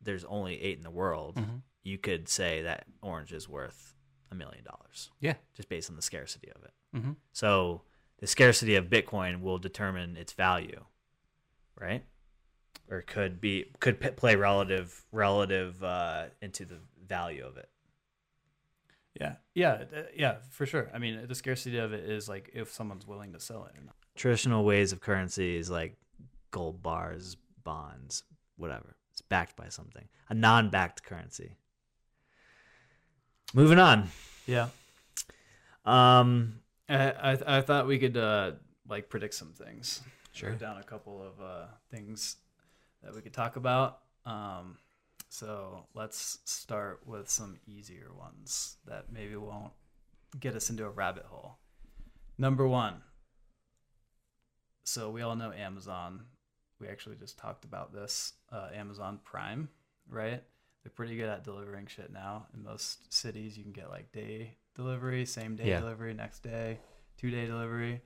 there's only eight in the world, Mhm. you could say that orange is worth a million dollars Yeah. just based on the scarcity of it. hmm So the scarcity of Bitcoin will determine its value, right? Or could be could play relative relative uh, into the value of it. Yeah. Yeah, yeah, for sure. I mean, the scarcity of it is like if someone's willing to sell it or not. Traditional ways of currency is like gold bars, bonds, whatever. It's backed by something. A non-backed currency. Moving on. Yeah. Um, I I, I thought we could uh like predict some things. Sure. Wrote down a couple of uh things that we could talk about. Um so let's start with some easier ones that maybe won't get us into a rabbit hole. Number 1. So we all know Amazon. We actually just talked about this. Uh, Amazon Prime, right? They're pretty good at delivering shit now. In most cities, you can get like day delivery, same day Yeah. delivery, next day, two day delivery.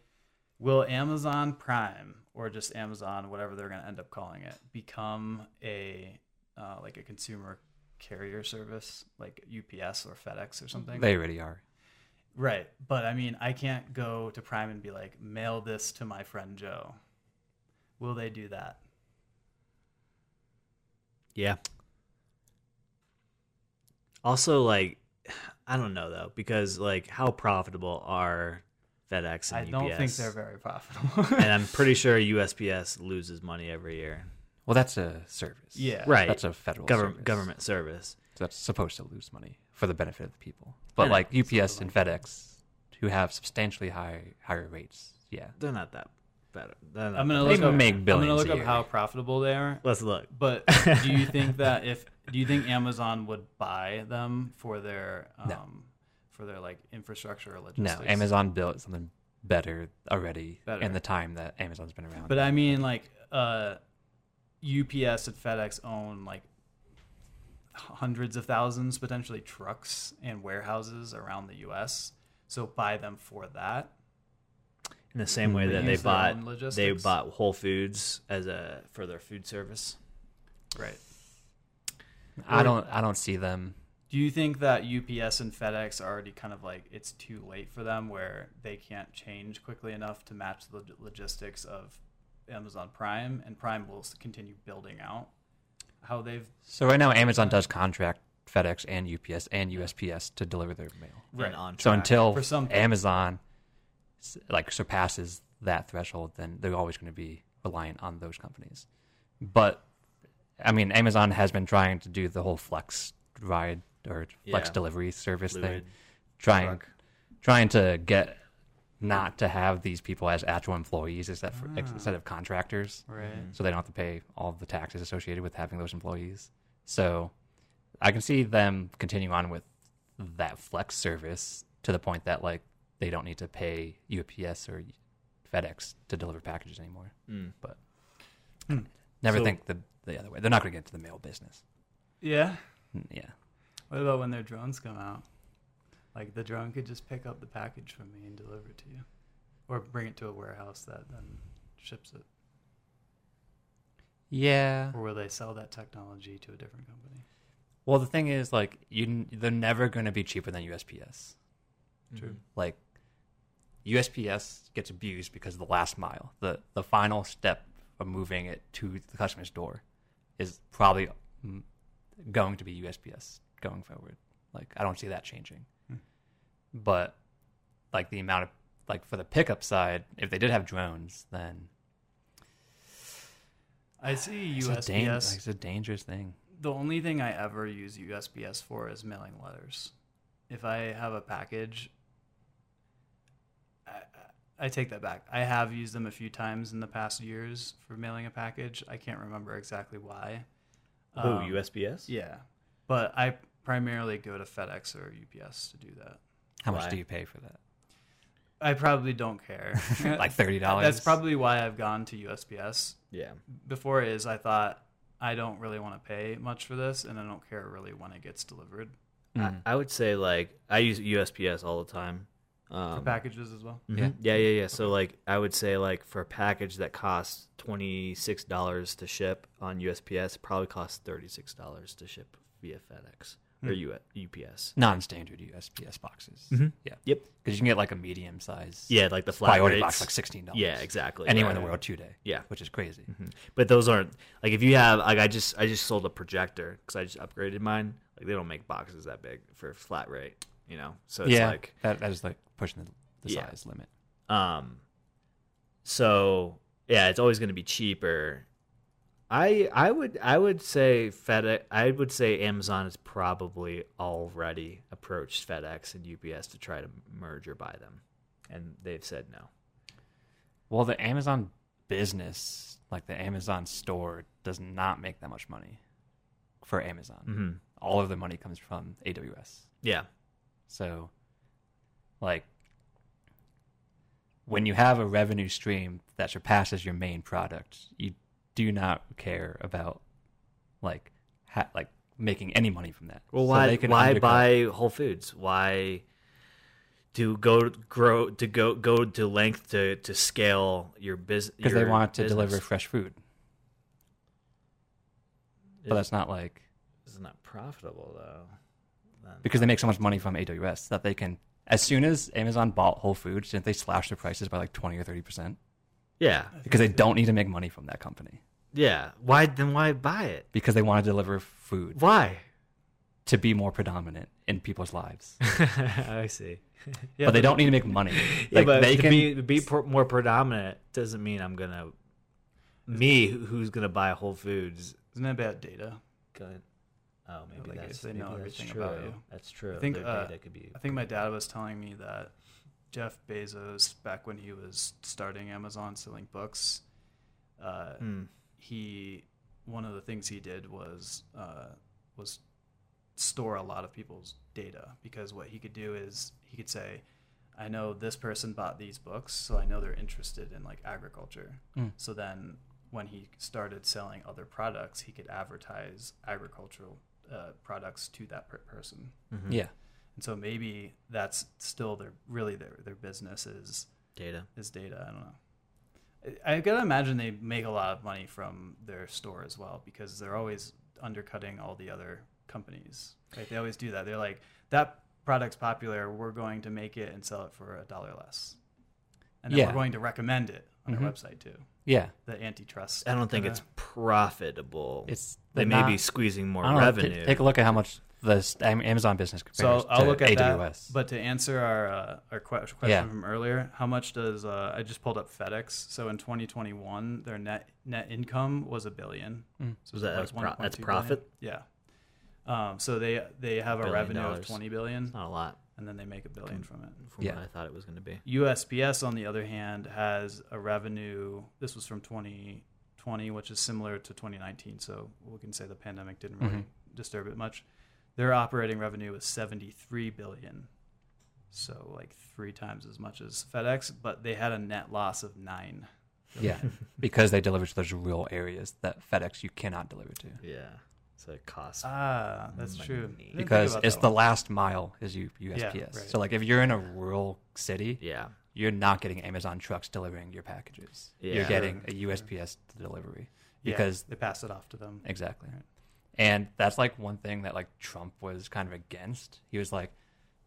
Will Amazon Prime or just Amazon, whatever they're going to end up calling it, become a uh, like a consumer carrier service like UPS or FedEx or something? They already are. Right. But I mean, I can't go to Prime and be like, mail this to my friend Joe. Will they do that? Yeah. Also, like, I don't know though, because like, how profitable are FedEx and UPS. I don't think they're very profitable. and I'm pretty sure USPS loses money every year. Well, that's a service. Yeah. Right. That's a federal Government service. government service. So that's supposed to lose money for the benefit of the people. But know. like UPS and FedEx, who have substantially high higher rates, yeah, They're not that better. Not I'm gonna that They look up. make billions. I'm billions gonna look a up year. how profitable they are. Let's look. But do you think that if do you think Amazon would buy them for their um, No. For their like infrastructure or logistics. no. Amazon built something better already Better. in the time that Amazon's been around. But I mean, like, uh, UPS and FedEx own like hundreds of thousands, potentially trucks and warehouses around the U.S. So buy them for that. In the same way They that they use their bought own they bought Whole Foods as a for their food service. Right. I don't I don't see them. Do you think that UPS and FedEx are already kind of like it's too late for them, where they can't change quickly enough to match the logistics of Amazon Prime, and Prime will continue building out how they've So right now, Amazon does contract FedEx and UPS and USPS to deliver their mail. Right. And on So until For some- Amazon like surpasses that threshold, then they're always going to be reliant on those companies. But I mean, Amazon has been trying to do the whole flex ride or flex Yeah. delivery service thing, trying trying to get not to have these people as actual employees instead for, Ah. instead of contractors right. so they don't have to pay all the taxes associated with having those employees. So I can see them continue on with that flex service to the point that like they don't need to pay UPS or FedEx to deliver packages anymore. Mm. But Hmm. never So- think the the other way. They're not going to get into the mail business. Yeah. Mm, Yeah. What about when their drones come out? Like the drone could just pick up the package from me and deliver it to you, or bring it to a warehouse that then ships it. Yeah. Or will they sell that technology to a different company? Well, the thing is, like, you they're never going to be cheaper than USPS. True. like USPS gets abused because of the last mile. The the final step of moving it to the customer's door is probably mm, going to be USPS going forward. Like I don't see that changing. Hmm. But like the amount of like for the pickup side, if they did have drones, then I see it's a, dan- USPS. it's a dangerous thing. the only thing I ever use USPS for is mailing letters. If I have a package, I, I take that back. I have used them a few times in the past years for mailing a package. I can't remember exactly why. Oh, Um, USPS. Yeah, but I primarily go to FedEx or UPS to do that. How much Why? do you pay for that? I probably don't care. like thirty dollars. That's probably why I've gone to USPS. Yeah. Before is I thought I don't really want to pay much for this, and I don't care really when it gets delivered Mm. I, I would say like I use USPS all the time. for Um, packages as well. mhm. Yeah. yeah, yeah, yeah. So like I would say like for a package that costs twenty six dollars to ship on USPS, it probably costs thirty six dollars to ship via FedEx or Hmm. U- UPS. non-standard USPS boxes. Mhm. Yeah. Yep. Because you can get like a medium size. Yeah, like the flat priority rates. box like sixteen dollars. Yeah, exactly. Anywhere Right. in the world today. Yeah. Which is crazy. Mhm. But those aren't like if you have like I just I just sold a projector because I just upgraded mine. Like they don't make boxes that big for flat rate, you know. So it's yeah. like that that is like pushing the, the Yeah. size limit. um, so yeah, it's always going to be cheaper. I I would I would say FedEx. I would say Amazon has probably already approached FedEx and UPS to try to merge or buy them, and they've said no. Well, the Amazon business, like the Amazon store, does not make that much money for Amazon. Mm-hmm. All of the money comes from AWS. Yeah, So, like, when you have a revenue stream that surpasses your main product, you do not care about like ha- like making any money from that. Well, So why they can why undercut- buy Whole Foods? Why do go grow to go go to length to to scale your business? Because they want to deliver fresh food, but that's not like It's not profitable though. Because they make so much money from AWS that they can. As soon as Amazon bought Whole Foods, didn't they slash their prices by like twenty or thirty percent? yeah, Because they don't need to make money from that company yeah. Why then? Why buy it? because they want to deliver food Why? to be more predominant in people's lives. I see. Yeah, but they don't need to make money. Yeah, Like, but they to can. be, be pro- more predominant doesn't mean I'm gonna. Me, who's gonna buy Whole Foods? Isn't that bad data? Good. Oh, maybe Like, that's if they maybe know that's everything true. about you. That's true. I think, Their uh, data could be. I think my dad was telling me that Jeff Bezos, back when he was starting Amazon selling books, uh, Hmm. He one of the things he did was uh, was store a lot of people's data because what he could do is he could say, I know this person bought these books, so I know they're interested in like agriculture. Mm. So then when he started selling other products, he could advertise agricultural uh, products to that per- person. Mhm. Yeah. And so maybe that's still their really their their business is data. is data. I don't know. I, I gotta imagine they make a lot of money from their store as well because they're always undercutting all the other companies. Right? They always do that. They're like that product's popular. We're going to make it and sell it for a dollar less, and then Yeah. we're going to recommend it on Mhm. our website too. Yeah. The antitrust. I don't think kinda- it's profitable. It's they they're may be squeezing more I don't know, ta- revenue. take a look at how much the Amazon business compares So I'll to look at AWS. that. But to answer our uh, our question Yeah. from earlier, how much does uh, I just pulled up FedEx? So in 2021, their net net income was a billion. Mm. So Was that- it that's pro- that's 1.2 billion. profit? Yeah. Um, so they they have a Billion revenue dollars. of 20 billion, It's not a lot and then they make a billion from it. from Yeah. what I thought it was going to be. USPS, on the other hand, has a revenue. This was from 2020, which is similar to 2019. So we can say the pandemic didn't really disturb it much. Their operating revenue was 73 billion, so like three times as much as FedEx. But they had a net loss of nine. yeah, because they deliver to those rural areas that FedEx you cannot deliver to. Yeah. So it costs. Ah, that's true. Money. didn't Because it's the one. last mile is U- USPS. right. So like if you're in a rural city, yeah. you're not getting Amazon trucks delivering your packages. Yeah. You're getting a USPS delivery. Yeah, because- they pass it off to them. Exactly. Right. And that's like one thing that like Trump was kind of against. He was like,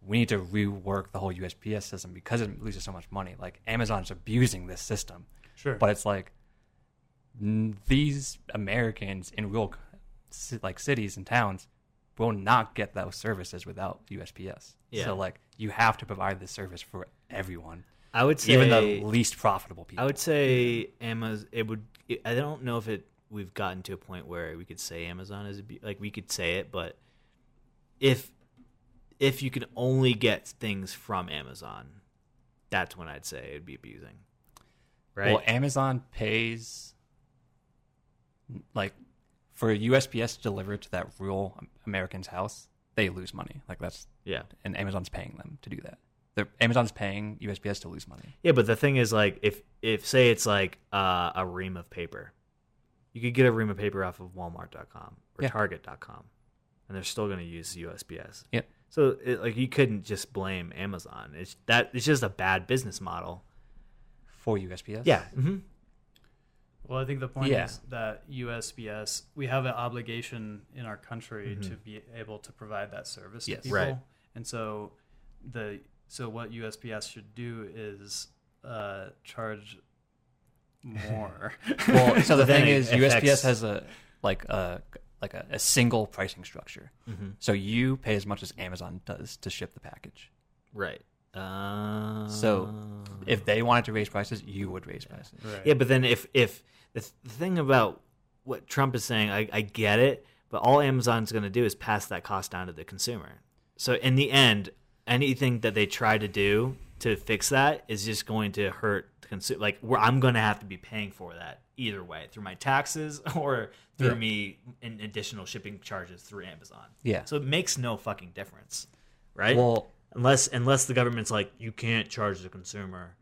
we need to rework the whole USPS system because it loses so much money. Like Amazon's abusing this system. Sure, But it's like these Americans in rural ci- like cities and towns will not get those services without USPS. Yeah. So like you have to provide this service for everyone, I would say even the least profitable people. I would say Amazon. It would. I don't know if it. We've gotten to a point where we could say Amazon is abu- like we could say it, but if if you can only get things from Amazon, that's when I'd say it'd be abusing. Right? Well, Amazon pays like for USPS to deliver to that rural American's house, they lose money. Like that's yeah. and Amazon's paying them to do that. They're, Amazon's paying USPS to lose money. Yeah, but the thing is, like, if if say it's like uh, a ream of paper, you could get a ream of paper off of Walmart.com or Yeah. Target.com, and they're still going to use USPS. Yep. So, it, like, you couldn't just blame Amazon. It's that it's just a bad business model. For USPS, Yeah. hmm Well, I think the point Yeah. is that USPS, we have an obligation in our country Mhm. to be able to provide that service Yes. to people. Right. And so the so what USPS should do is uh, charge more. Well, so the thing is, it is, USPS affects- has a like a like a, a single pricing structure. hmm So you pay as much as Amazon does to ship the package. Right. Uh, So, If they wanted to raise prices, you would raise prices. right. Yeah, but then if if the, th- the thing about what Trump is saying, I, I get it, but all Amazon's going to do is pass that cost down to the consumer. So in the end, anything that they try to do to fix that is just going to hurt the consumer. Like where I'm going to have to be paying for that either way through my taxes or through Yeah. me in additional shipping charges through Amazon. Yeah. So it makes no fucking difference, right? Well, unless unless the government's like you can't charge the consumer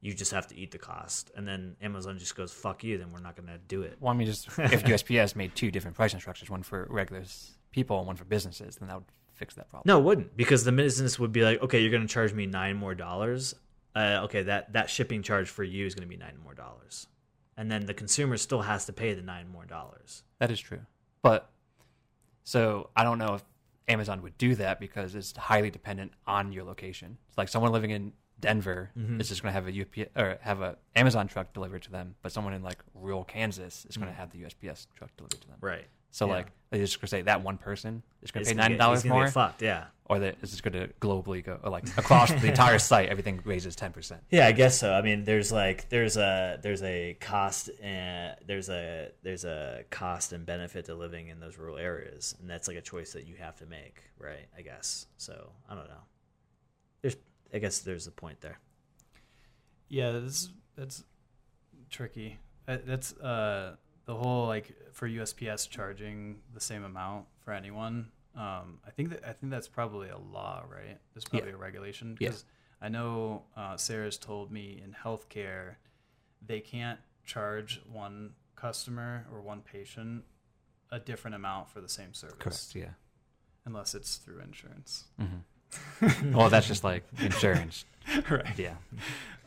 you just have to eat the cost and then amazon just goes fuck you then we're not going to do it well, I mean, just if USPS made two different pricing structures, one for regular people and one for businesses, then that would fix that problem. no it wouldn't because the business would be like okay you're going to charge me nine more dollars uh, okay that that shipping charge for you is going to be nine more dollars and then the consumer still has to pay the nine more dollars That is true. But so I don't know if Amazon would do that because it's highly dependent on your location. It's like someone living in Denver Mhm. is just going to have a UPS or have a Amazon truck delivered to them, but someone in like rural Kansas is going to have the USPS truck delivered to them. right So Yeah. like they're just going to say that one person is going It's to pay gonna nine get- dollars he's gonna more, get fucked yeah or that is just going to globally go or like across the entire site, everything raises ten percent. Yeah, I guess so. I mean, there's like there's a there's a cost and there's a there's a cost and benefit to living in those rural areas, and that's like a choice that you have to make, right? I guess. So I don't know. There's I guess there's a point there. Yeah, this that's tricky. Uh, That's uh, the whole like for USPS charging the same amount for anyone. Um, I think that I think that's probably a law, right? There's probably a regulation Yeah. because I know uh, Sarah's told me in healthcare they can't charge one customer or one patient a different amount for the same service Correct. Yeah. unless it's through insurance. hmm well, that's just like insurance. right. Yeah.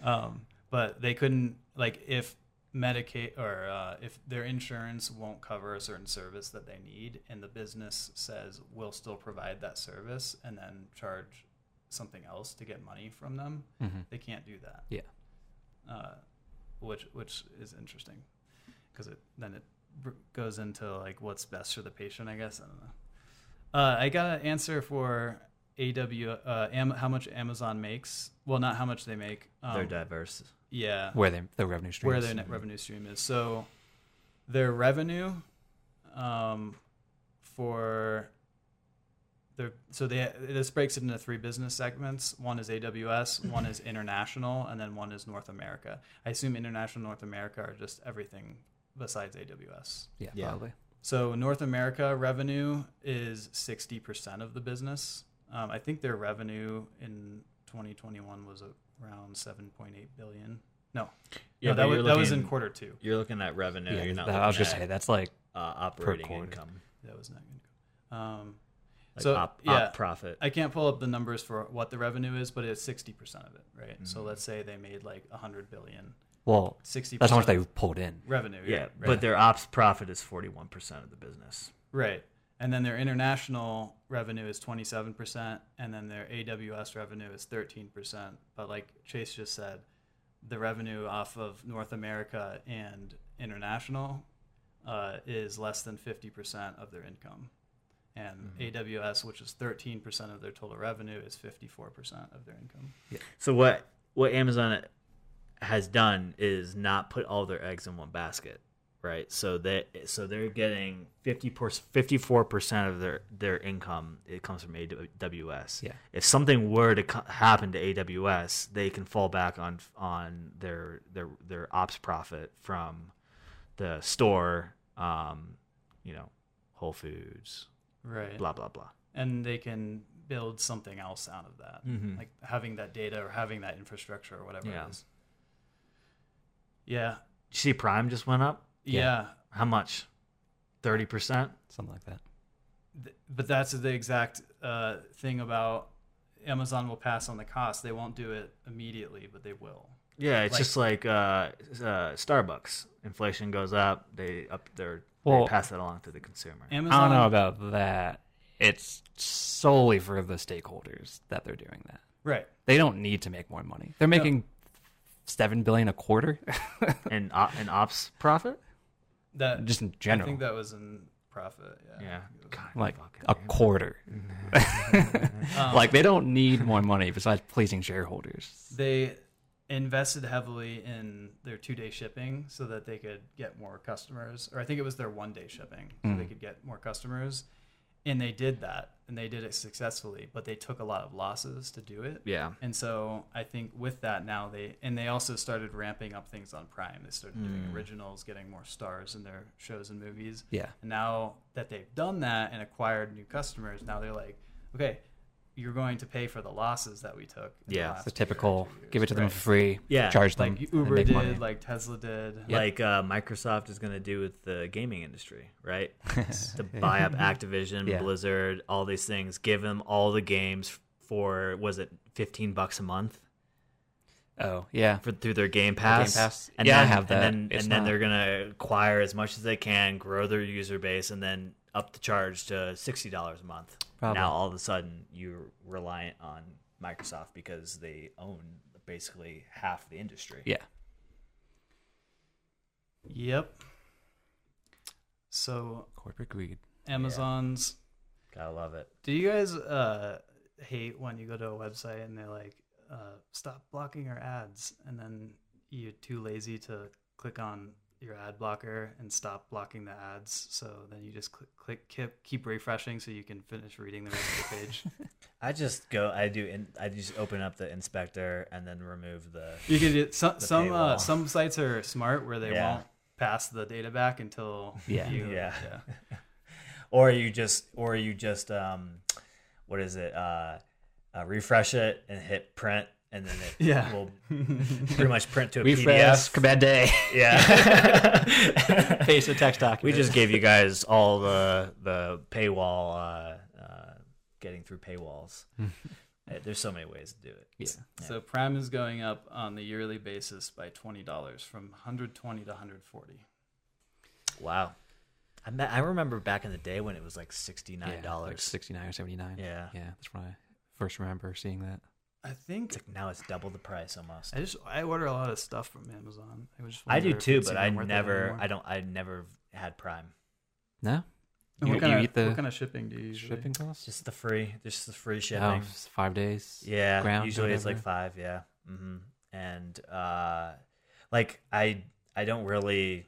um, but they couldn't like if Medicaid or uh, if their insurance won't cover a certain service that they need, and the business says we'll still provide that service and then charge something else to get money from them, hmm they can't do that. Yeah. Uh, which which is interesting because it then it br- goes into like what's best for the patient. I guess I don't know. Uh, I got an answer for AW uh, Am- how much Amazon makes. Well, not how much they make. Um, They're diverse. Yeah, Where they, the revenue stream. where their net revenue stream is. So their revenue um, for their so they this breaks it into three business segments. One is AWS, one is international, and then one is North America. I assume international North America are just everything besides AWS. Yeah, Yeah. probably. So North America revenue is sixty percent of the business. Um, I think their revenue in 2021 was around 7.8 billion. No, Yeah, no, that was you're that was in quarter two. You're looking at revenue. Yeah, you're not. that- I was looking gonna say that's like uh, operating quarter. income, That was not good. Um, like So, op, yeah. profit. I can't pull up the numbers for what the revenue is, but it's 60% of it, right? So Mhm. let's say they made like 100 billion. well, 60% that's how much they pulled in. revenue. yeah, right? but their ops profit is 41 percent of the business. Right. And then their international revenue is 27%, and then their AWS revenue is 13%. But like Chase just said, the revenue off of North America and international uh, is less than 50% of their income. And AWS, which is 13% of their total revenue, is 54% of their income. yeah. So what what Amazon has done is not put all their eggs in one basket, right? So they so they're getting 50 54 percent of their their income it comes from AWS. Yeah. If something were to co- happen to AWS, they can fall back on on their their their ops profit from the store, um, you know, Whole Foods, Right. blah blah blah. And they can build something else out of that, Mhm. like having that data or having that infrastructure or whatever Yeah. it is. Yeah. You see, Prime just went up. Yeah. How much? Thirty percent. Something like that. Th- but that's the exact uh, thing about Amazon will pass on the cost. They won't do it immediately, but they will. Yeah, it's Like- just like uh, uh, Starbucks. Inflation goes up, they up their Well- they pass that along to the consumer. Amazon, I don't know about that. It's solely for the stakeholders that they're doing that. right. They don't need to make more money. They're making seven billion a quarter, and uh, and ops profit. That just in general. I think that was in profit. Yeah. Yeah, God, like fucking- a quarter. Um, like they don't need more money besides pleasing shareholders. they invested heavily in their two day shipping so that they could get more customers or i think it was their one day shipping so Mm. they could get more customers and they did that and they did it successfully but they took a lot of losses to do it. Yeah, and so i think with that now they and they also started ramping up things on prime. They started doing Mm. originals getting more stars in their shows and movies. Yeah, and now that they've done that and acquired new customers now they're like okay you're going to pay for the losses that we took the Yeah. last the typical years. give it to them for free. Yeah, charge them. like Uber did, money. like Tesla did. Yeah. like uh, Microsoft is going to do with the gaming industry, right? to buy up Activision, Yeah. Blizzard, all these things, give them all the games for was it fifteen bucks a month oh yeah, for through their Game Pass? Pass? And Yeah, I then, have that. And then, and then they're gonna acquire as much as they can, grow their user base, and then up the charge to sixty dollars a month. Probably. Now all of a sudden you're reliant on Microsoft because they own basically half the industry. yeah. Yep. So Corporate greed. Amazon's. Gotta love it. Do you guys uh, hate when you go to a website and they're like, uh, "Stop blocking our ads," and then you're too lazy to click on your ad blocker and stop blocking the ads? So then you just click, click keep, keep refreshing so you can finish reading the rest of the page. I just go. I do. In, I just open up the inspector and then remove the. You can do some some uh, some sites are smart where they Yeah. won't pass the data back until Yeah. you, Yeah. yeah. Or you just, or you just, um, what is it? Uh, uh, refresh it and hit print, and then it Yeah. will pretty much print to a Refresh. PDF. Bad day. Yeah. Paste a text document. we just gave you guys all the the paywall, uh, uh, getting through paywalls. Uh, There's so many ways to do it. Yeah. So Prime is going up on the yearly basis by twenty dollars from 120 to 140. Wow. I, me- I remember back in the day when it was like sixty Yeah, nine like dollars. sixty nine or seventy nine. yeah. yeah. That's when I first remember seeing that. I think It's like now it's double the price almost. I just I order a lot of stuff from Amazon. I, just I do too, but I even worth it never. I don't, I never had Prime. No, you, what kind you of eat the what kind of shipping do you usually? shipping costs? Just the free, just the free Oh, shipping. it's five days. yeah, ground or usually it's like five. Yeah, mm-hmm. and uh, like I, I don't really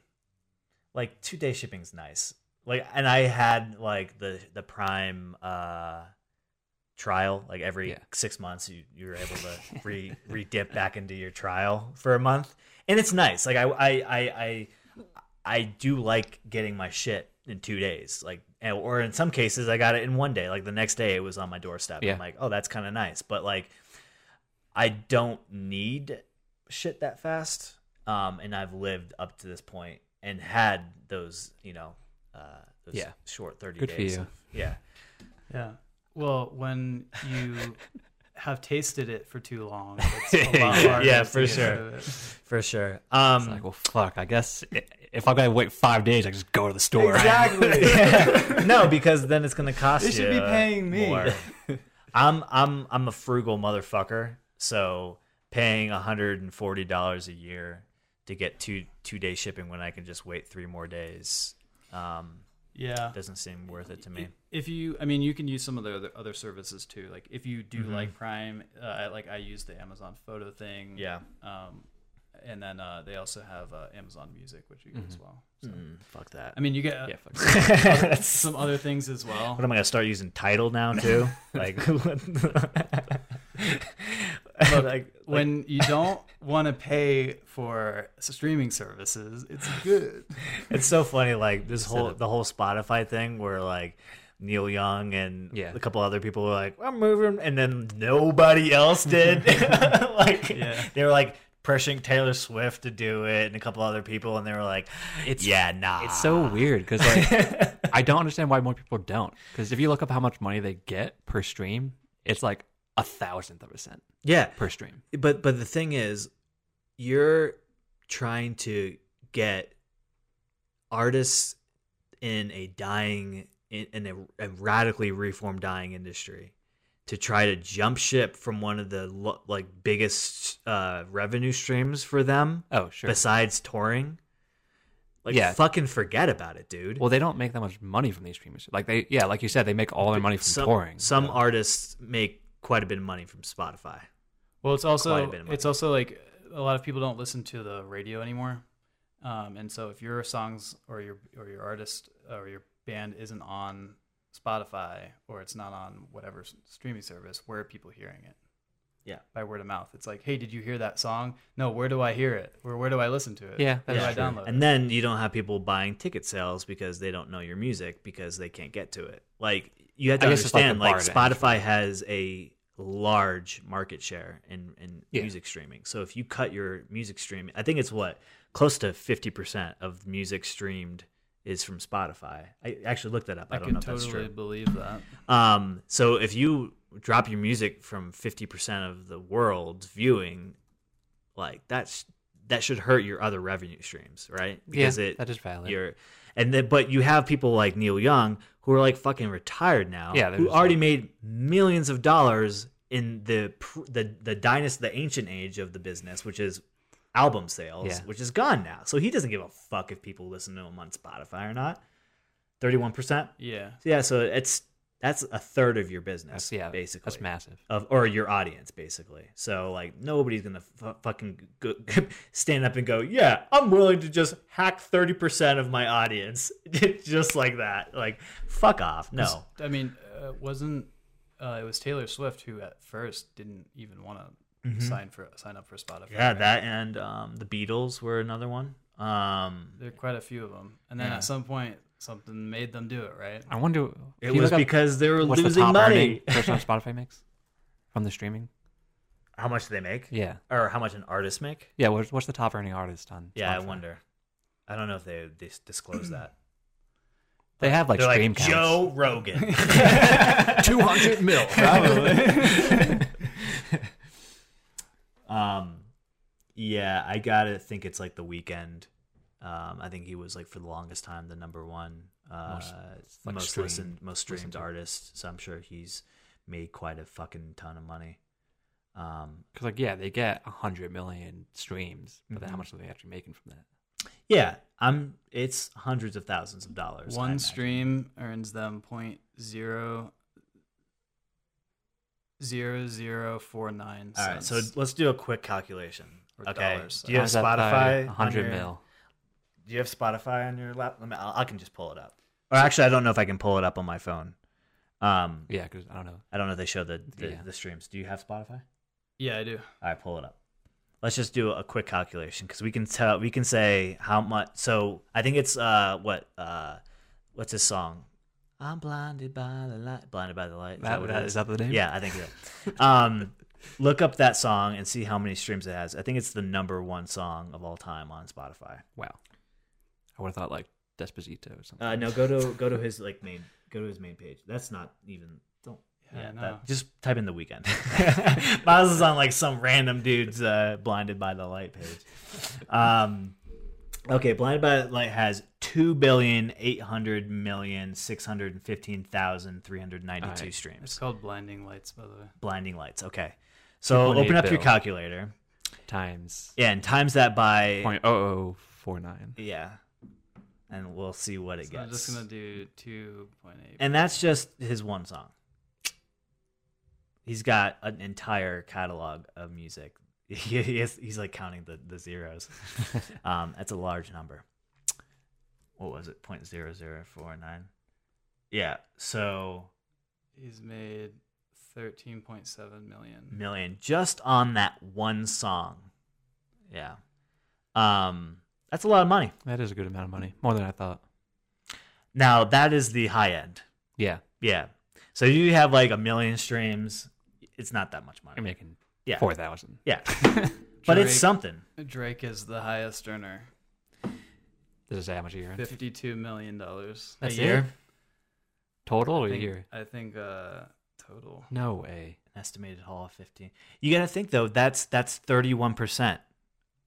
like two day shipping's nice. Like, and I had like the the Prime uh trial. Like every Yeah. six months, you you're able to re re dip back into your trial for a month, and it's nice. Like I I I I, I do like getting my shit in two days. Like, or in some cases, I got it in one day. Like the next day, it was on my doorstep. Yeah. I'm like, oh, that's kind of nice. But like, I don't need shit that fast. Um, and I've lived up to this point and had those, you know, uh, those Yeah. short thirty Good for days. you. yeah. Yeah. Well, when you have tasted it for too long, it's a lot harder Yeah, for get sure. rid of it. For sure. It's Um, like, well, fuck. I guess if I gotta wait five days, I just go to the store. Exactly. no, because then it's gonna cost They you. should be paying me. more. I'm I'm I'm a frugal motherfucker, so paying hundred and forty dollars a year to get two two day shipping when I can just wait three more days Um, Yeah. doesn't seem worth it to me. If you, I mean, you can use some of the other, other services too. Like if you do Mhm. like Prime, uh, like I use the Amazon Photo thing. Yeah. Um, and then uh, they also have uh, Amazon Music, which you get as well. So. Mm, fuck that. I mean, you get uh, Yeah, fuck That's- some other things as well. What am I gonna start using Tidal now too? like, Look, like when you don't want to pay for streaming services, it's good. it's so funny. Like this whole the whole Spotify thing, where like Neil Young and Yeah. a couple other people were like, "I'm moving," and then nobody else did. like Yeah. they were like pressuring Taylor Swift to do it, and a couple other people, and they were like, It's "Yeah, nah." It's so weird because like I don't understand why more people don't. Because if you look up how much money they get per stream, it's like a thousandth of a cent yeah, per stream. but but the thing is you're trying to get artists in a dying in, in a, a radically reformed dying industry to try to jump ship from one of the lo- like biggest uh, revenue streams for them Oh sure. besides touring like Yeah. fucking forget about it dude Well, they don't make that much money from these streamers. Like they, yeah, like you said, they make all their money from some, touring. some so- artists make quite a bit of money from spotify Well, it's Quite a also bit of money. it's also like a lot of people don't listen to the radio anymore, um, and so if your songs or your or your artist or your band isn't on Spotify or it's not on whatever streaming service, where are people hearing it? Yeah. by word of mouth. It's like, hey, did you hear that song? No, where do I hear it? Or where do I listen to it? Yeah, where do I true. download And it? then you don't have people buying ticket sales because they don't know your music because they can't get to it. Like you have to I guess it's like understand, like, bar to. Spotify has a large market share in in Yeah. music streaming. So if you cut your music streaming, I think it's what close to fifty percent of music streamed is from Spotify. I actually looked that up. I, I don't know if that's totally true. believe that. Um, so if you drop your music from fifty percent of the world's viewing, like that's that should hurt your other revenue streams, right? yeah, it that is valid. you're and then but you have people like Neil Young who are like fucking retired now, Yeah, who already like- made millions of dollars in the the the dynasty, the ancient age of the business, which is album sales, Yeah. which is gone now. So he doesn't give a fuck if people listen to him on Spotify or not. Thirty-one percent. Yeah. Yeah, so it's that's a third of your business, That's, yeah, basically that's massive. of or your audience basically. So like nobody's gonna f- fucking go, stand up and go, yeah, I'm willing to just hack thirty percent of my audience just like that. Like fuck off. No, I mean, uh, wasn't uh, it was Taylor Swift who at first didn't even want to sign for sign up for Spotify? Mm-hmm. yeah, right? that and um, the Beatles were another one. Um, There are quite a few of them, and then Yeah. at some point, something made them do it, right? I wonder. it was look up because they were what's the losing top money. earning person on Spotify makes from the streaming. How much do they make, Yeah, or how much an artist make? yeah. What's, what's the top earning artist on? Yeah, I wonder. I don't know if they dis- disclose that. They have like They're stream like counts. Joe Rogan. Two hundred mil, probably. Um, yeah, I gotta think it's like the Weeknd. Um, I think he was like for the longest time the number one, uh, Most, the like, most streamed- listened, most streamed listened artist. So I'm sure he's made quite a fucking ton of money. Um, Because like yeah, they get a hundred million streams, but then how much are they actually making from that? yeah, I'm. It's hundreds of thousands of dollars. One stream earns them point zero zero zero four nine. All right, so let's do a quick calculation. Or Okay, dollars, do you have Times that by Spotify? on 100 your- mil. Do you have Spotify on your lap? Let me, I'll, I can just pull it up. Or actually, I don't know if I can pull it up on my phone. Um, Yeah, because I don't know. I don't know if they show the the, Yeah. the streams. Do you have Spotify? yeah, I do. All right, pull it up. Let's just do a quick calculation because we can tell we can say how much. So I think it's uh what uh what's his song? I'm blinded by the light. Blinded by the light. Is That, what that, it is that the name? Yeah, I think so. um, look up that song and see how many streams it has. I think it's the number one song of all time on Spotify. Wow. I would have thought like Despacito or something. Uh, no, go to go to his like main go to his main page. That's not even don't Yeah, yeah. no. that- just type in the Weeknd. Miles is on like some random dude's uh, blinded by the light page. Um, okay, blinded by the light has two billion eight hundred million six hundred fifteen thousand three hundred ninety two Alright. It's streams. called Blinding Lights, by the way. Blinding lights. Okay, so open up your calculator. Times Yeah, and times that by point oh oh four nine. yeah. and we'll see what it So gets. I'm just gonna do two point eight. and that's just his one song. He's got an entire catalog of music. He, he is, he's like counting the, the zeros. um, that's a large number. What was it? Point zero zero four nine. Yeah. So He's made thirteen point seven million. million just on that one song. Yeah. Um, that's a lot of money. That is a good amount of money, more than I thought. Now that is the high end. Yeah, Yeah. So you have like a million streams. It's not that much money. I'm making Yeah. four thousand. Yeah. but it's something. Drake is the highest earner, Does it say how much a year? fifty-two million dollars That's a year? Total or I a think, year? I think uh, total. No way. An estimated haul of 15. You got to think though, that's that's 31%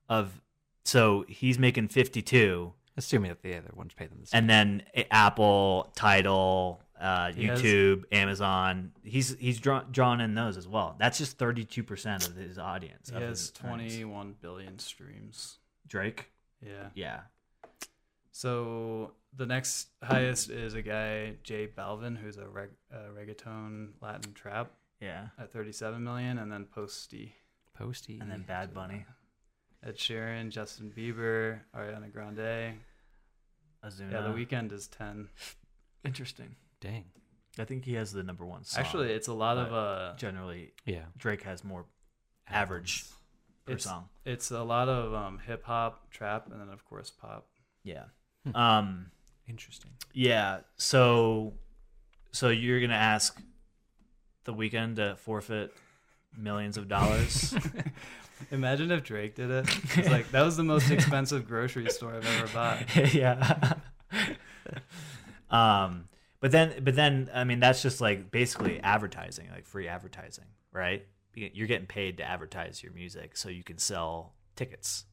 of so he's making 52 Assuming that the other ones pay them the same. and then Apple, Tidal, uh, He has- YouTube, Amazon, he's he's draw, drawn in those as well. That's just 32% of his audience. He has earnings. twenty-one billion streams. Drake. Yeah. Yeah. So the next highest is a guy J Balvin, who's a reg- uh, reggaeton Latin trap Yeah. at 37 million, and then Posty, Posty. And then Bad Bunny, Ed Sheeran, Justin Bieber, Ariana Grande. Ozuna. Yeah, the Weeknd is 10. Interesting. Dang. I think he has the number one song. Actually, it's a lot of uh, generally Yeah. Drake has more average per It's- song. it's a lot of um, hip hop, trap, and then of course pop. Yeah. Hmm. Um Interesting. yeah, so so you're going to ask the Weeknd to forfeit millions of dollars? Imagine if Drake did it. It's like that was the most expensive grocery store I've ever bought. yeah. um but then but then I mean that's just like basically advertising, like free advertising, right? You're getting paid to advertise your music so you can sell tickets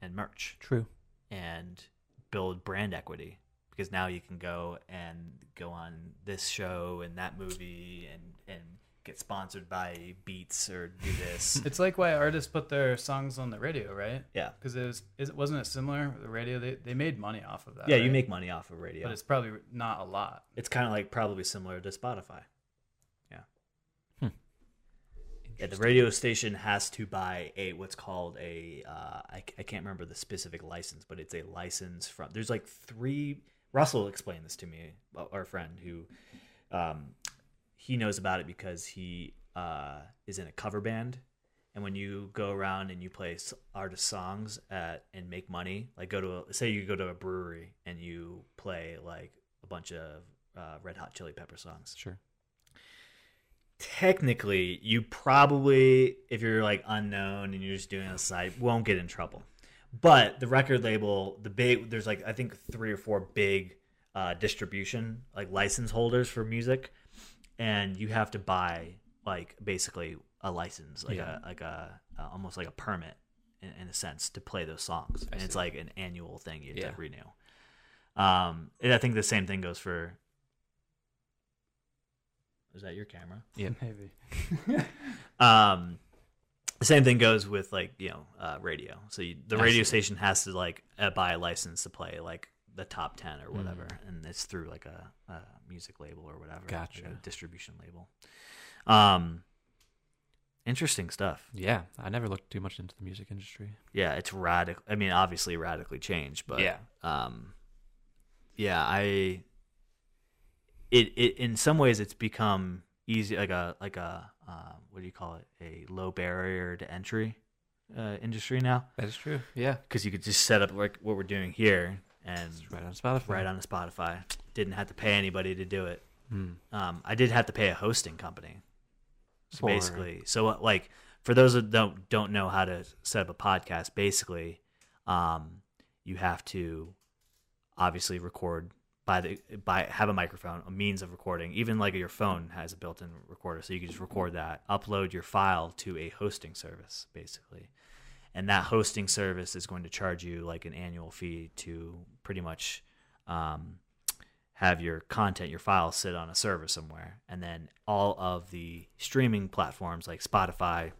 and merch. True. and build brand equity because now you can go and go on this show and that movie and and get sponsored by Beats or do this. It's like why artists put their songs on the radio, right? yeah. Because it was, is, wasn't it similar? The radio, they, they made money off of that. Yeah, you make money off of radio. but it's probably not a lot. it's kind of like probably similar to Spotify. Yeah. Yeah, the radio station has to buy a what's called a uh, I, I can't remember the specific license, but it's a license from. There's like three. Russell explained this to me, uh, our friend who, um, he knows about it because he uh, is in a cover band, and when you go around and you play artist songs at and make money, like go to a, say you go to a brewery and you play like a bunch of uh, Red Hot Chili Pepper songs Sure. Technically you probably if you're like unknown and you're just doing a side won't get in trouble but the record label the big there's like i think three or four big uh, distribution like license holders for music and you have to buy like basically a license like Yeah. a like a uh, almost like a permit in, in a sense to play those songs I and it's like an annual thing you have Yeah. to renew um and i think the same thing goes for is that your camera Yeah. Maybe. um the same thing goes with like you know uh, radio so you, the I radio see. station has to like uh, buy a license to play like the top 10 or whatever Mm. and it's through like a, a music label or whatever like Gotcha. a distribution label um interesting stuff Yeah. I never looked too much into the music industry. yeah it's radical i mean obviously radically changed but Yeah. um yeah i it, it in some ways it's become easy like a like a uh, what do you call it a low barrier to entry uh, industry now That is true. Yeah. because you could just set up like what we're doing here and It's right on Spotify. right on the Spotify didn't have to pay anybody to do it Hmm. um, I did have to pay a hosting company. So basically, so uh, like for those that don't don't know how to set up a podcast, basically, um, you have to obviously record by the by have a microphone, a means of recording. Even like your phone has a built-in recorder, so you can just record that, upload your file to a hosting service, basically, and that hosting service is going to charge you like an annual fee to pretty much. Um, have your content, your files sit on a server somewhere, and then all of the streaming platforms like Spotify,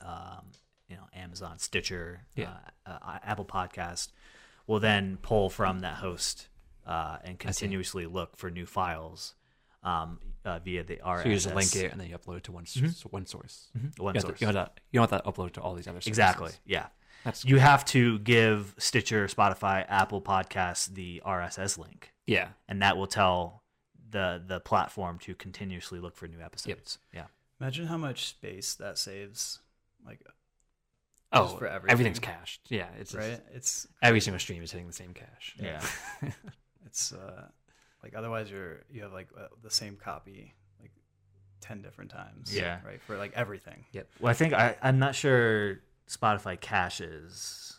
um, you know, Amazon, Stitcher, Yeah. uh, uh, Apple Podcast will then pull from that host uh, and continuously look for new files um, uh, via the RSS. So you just link it and then you upload it to one s- one source. One You, source. don't, you, don't have that, you don't have that upload to all these other services. Exactly. Yeah. That's You have to give Stitcher, Spotify, Apple Podcasts the RSS link, yeah. and that will tell the the platform to continuously look for new episodes. Yeah. Imagine how much space that saves. Like, Oh, for everything. everything's cached. Yeah, it's just- right? It's every single stream is hitting the same cache. Yeah. it's uh like otherwise you're you have like uh, the same copy like 10 different times Yeah. right for like everything Yep. Well, I think I, I'm not sure Spotify caches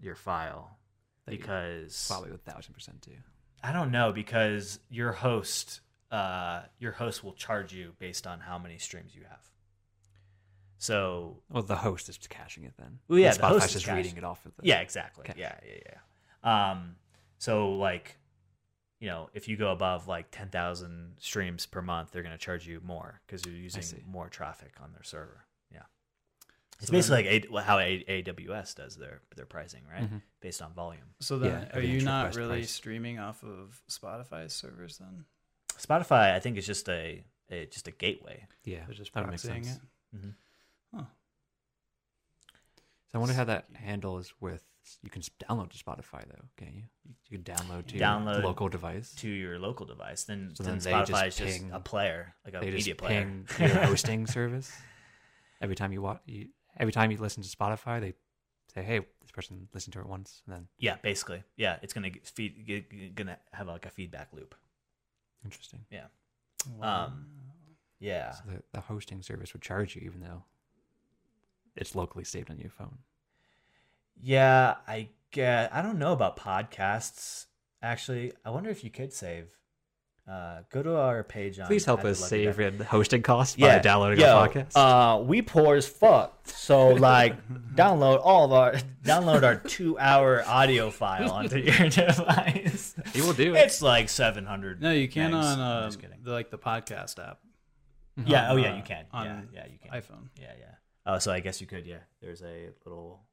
your file They because Probably a thousand percent do. I don't know because your host uh, your host will charge you based on how many streams you have. So Well, the host is caching it then. Well, yeah, And the host is just reading it off of the. yeah, exactly. Okay. Yeah, yeah, yeah. Um, so like, you know, if you go above like ten thousand streams per month, they're going to charge you more because you're using more traffic on their server. Yeah, it's So basically like a, how a, AWS does their their pricing, right, Mhm. based on volume. so then Yeah, are everything's you not really price. streaming off of spotify's servers then Spotify, I think, is just a, a just a gateway. Yeah, they're just that would make proxying sense. it Mhm. So I wonder how that handles with. You can download to Spotify though, can't you? You can download to Download your local device. to your local device. Then, So then, then Spotify just is just a player, like a they media just player. ping your hosting service every time you watch. You, every time you listen to Spotify, they say, "Hey, this person listened to it once," and then yeah, basically. Yeah, it's gonna get feed, get, gonna have like a feedback loop. interesting. Yeah. Wow. Um, Yeah. So the, the hosting service would charge you, even though it's locally saved on your phone. Yeah, I get. I don't know about podcasts. Actually, I wonder if you could save. Uh, go to our page on. Please help us save Duck. in hosting costs Yeah, by downloading yo, our podcast. Uh, we poor as fuck. So like, download all of our download our two hour audio file onto your device. you will do it. It's like seven hundred. no you can on I'm uh, just kidding. the like the podcast app Yeah. on, Oh yeah, uh, you can. on yeah. Yeah, you can. iphone Yeah, yeah. Oh, so I guess you could. Yeah, there's a little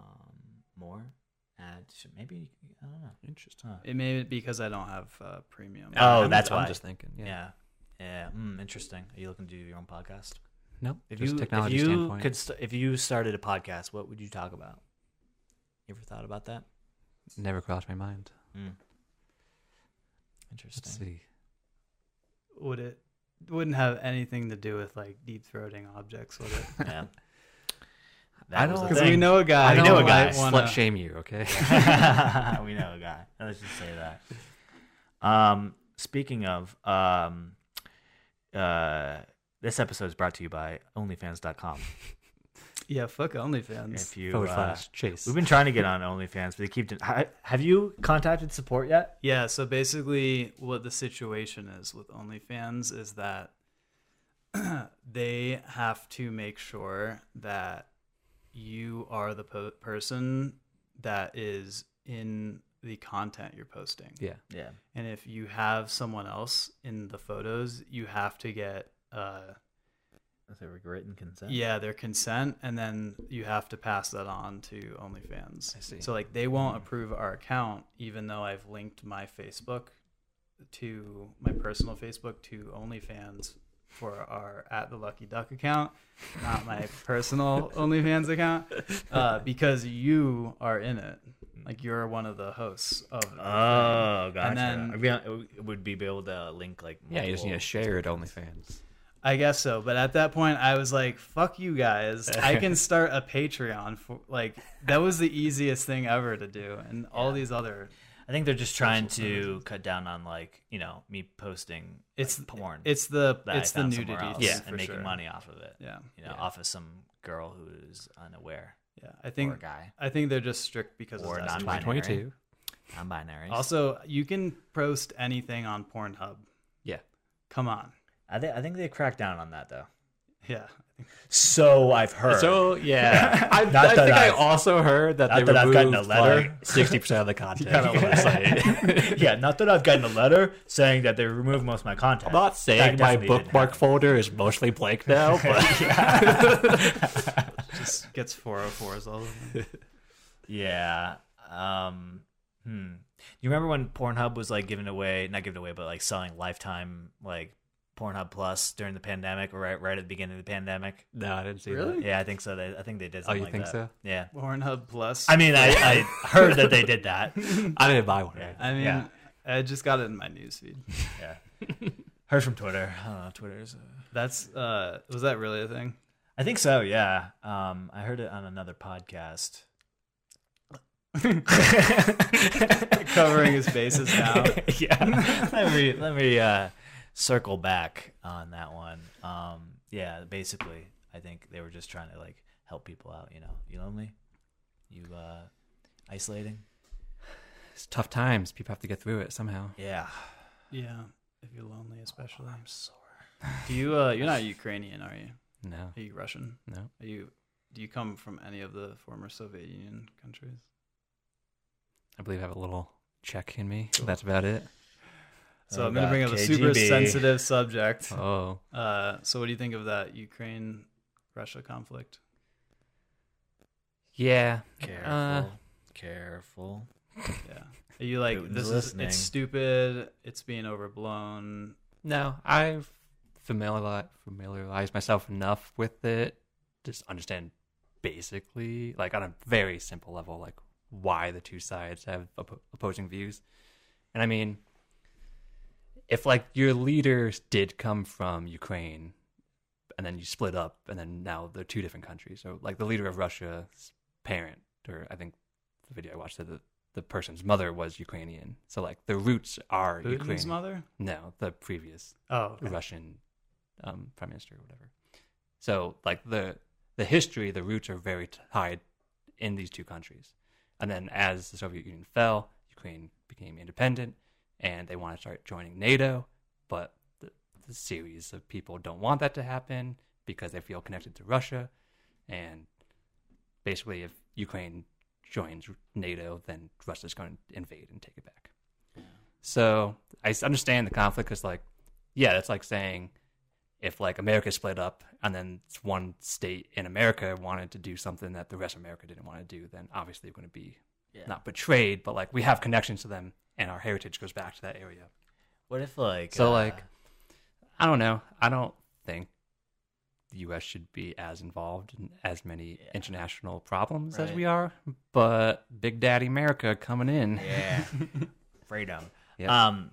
um, more ad. Should- Maybe I don't know. Interesting. Huh. it may be because i don't have uh, premium Oh, I'm that's just, I'm why. just thinking. Yeah. Yeah, yeah. Mm, interesting. Are you looking to do your own podcast? No, If just you technology if you standpoint. could st- if you started a podcast, what would you talk about? You ever thought about that? Never crossed my mind. Mm. Let's Interesting. see. would it wouldn't have anything to do with like deep throating objects would it Yeah. I That was don't- the because we know a guy I know a might guy. wanna- Slut shame you, okay? we know a guy. Let's just say that. Um, speaking of, um, uh, this episode is brought to you by OnlyFans.com. yeah fuck onlyfans If you, Forward uh, slash chase. we've been trying to get on OnlyFans, but they keep. Den- Ha- have you contacted support yet? Yeah, so basically, what the situation is with OnlyFans is that they have to make sure that you are the po- person that is in the content you're posting. yeah. Yeah. And if you have someone else in the photos, you have to get uh That's a written consent. yeah, their consent and then you have to pass that on to OnlyFans. I see. So like they won't approve our account even though I've linked my Facebook to my personal Facebook to OnlyFans for our at the Lucky Duck account, not my personal OnlyFans account, uh, because you are in it. Like you're one of the hosts of. Oh, gotcha. And then- Are we on- would we be able to link like? Yeah, you just need to multiple- share it OnlyFans. I guess so, but at that point, I was like, "Fuck you guys! I can start a Patreon for like that was the easiest thing ever to do, and all these other I think they're just trying to services. cut down on like you know me posting It's like, porn. it's the it's the nudity, else thing, and making sure. money off of it. Yeah, You know, yeah. off of some girl who's unaware yeah. I or think a guy, I think they're just strict because Or of that. non-binary. Twenty two. non-binary. Also, you can post anything on Pornhub. Yeah. Come on, I think I think they cracked down on that though. yeah. So I've heard. So yeah, I, I think that I I've- also heard that they that I've gotten a removed letter. sixty percent of the content. Kinda on the website. yeah, not that I've gotten a letter saying that they removed most of my content. I'm not That saying my bookmark folder is mostly blank now, but Just gets 404s all over. Yeah, Um, hmm. You remember when Pornhub was like giving away, not giving away, but like selling lifetime like Pornhub Plus during the pandemic, or right right at the beginning of the pandemic? No, I didn't see Really? Yeah, I think so. They, I think they did. Oh, Something you like think that. so? Yeah. Pornhub Plus. I mean, I, I heard that they did that. that. I didn't buy one. Yeah. I mean, Yeah. I just got it in my newsfeed. Yeah. Heard from Twitter. I don't know. Twitter's. Uh... That's uh, was that really a thing? I think so. Yeah. Um, I heard it on another podcast. Covering his bases now. yeah. let me let me uh, circle back on that one. Um, yeah. Basically, I think they were just trying to like help people out. You know, you lonely, you uh, isolating. It's tough times. People have to get through it somehow. Yeah. Yeah, if you're lonely, especially. I'm sore. Do you? Uh, you're not Ukrainian, are you? No, Are you Russian? no. Are you? Do you come from any of the former Soviet Union countries? I believe I have a little Czech in me. That's about it. So Oh, I'm gonna bring up a super sensitive subject. Oh, Uh, so what do you think of that Ukraine Russia conflict? yeah. Careful. Uh, Careful. Yeah. Are you like Putin's this is it's stupid, it's being overblown. No, I've familiarized familiarized myself enough with it, just understand basically, like on a very simple level, like why the two sides have op- opposing views. And I mean, if like your leaders did come from Ukraine, and then you split up, and then now they're two different countries. So like the leader of Russia's parent, or I think the video I watched said that the person's mother was Ukrainian. So like the roots are Putin's Ukrainian. mother? No, the previous Oh, okay. Russian um, prime minister or whatever. So like the the history, the roots are very tied in these two countries. And then as the Soviet Union fell, Ukraine became independent, and they want to start joining NATO, but the, the series of people don't want that to happen because they feel connected to Russia, and basically, if Ukraine joins NATO, then Russia's going to invade and take it back. So I understand the conflict because, like, yeah, that's like saying if like America split up and then one state in America wanted to do something that the rest of America didn't want to do, then obviously we're going to be Yeah. not betrayed, but like we have connections to them and our heritage goes back to that area. What if like So, uh, like, I don't know. I don't think the U.S. should be as involved in as many Yeah. international problems as we are, but Big Daddy America coming in. yeah, freedom. Yeah. Um,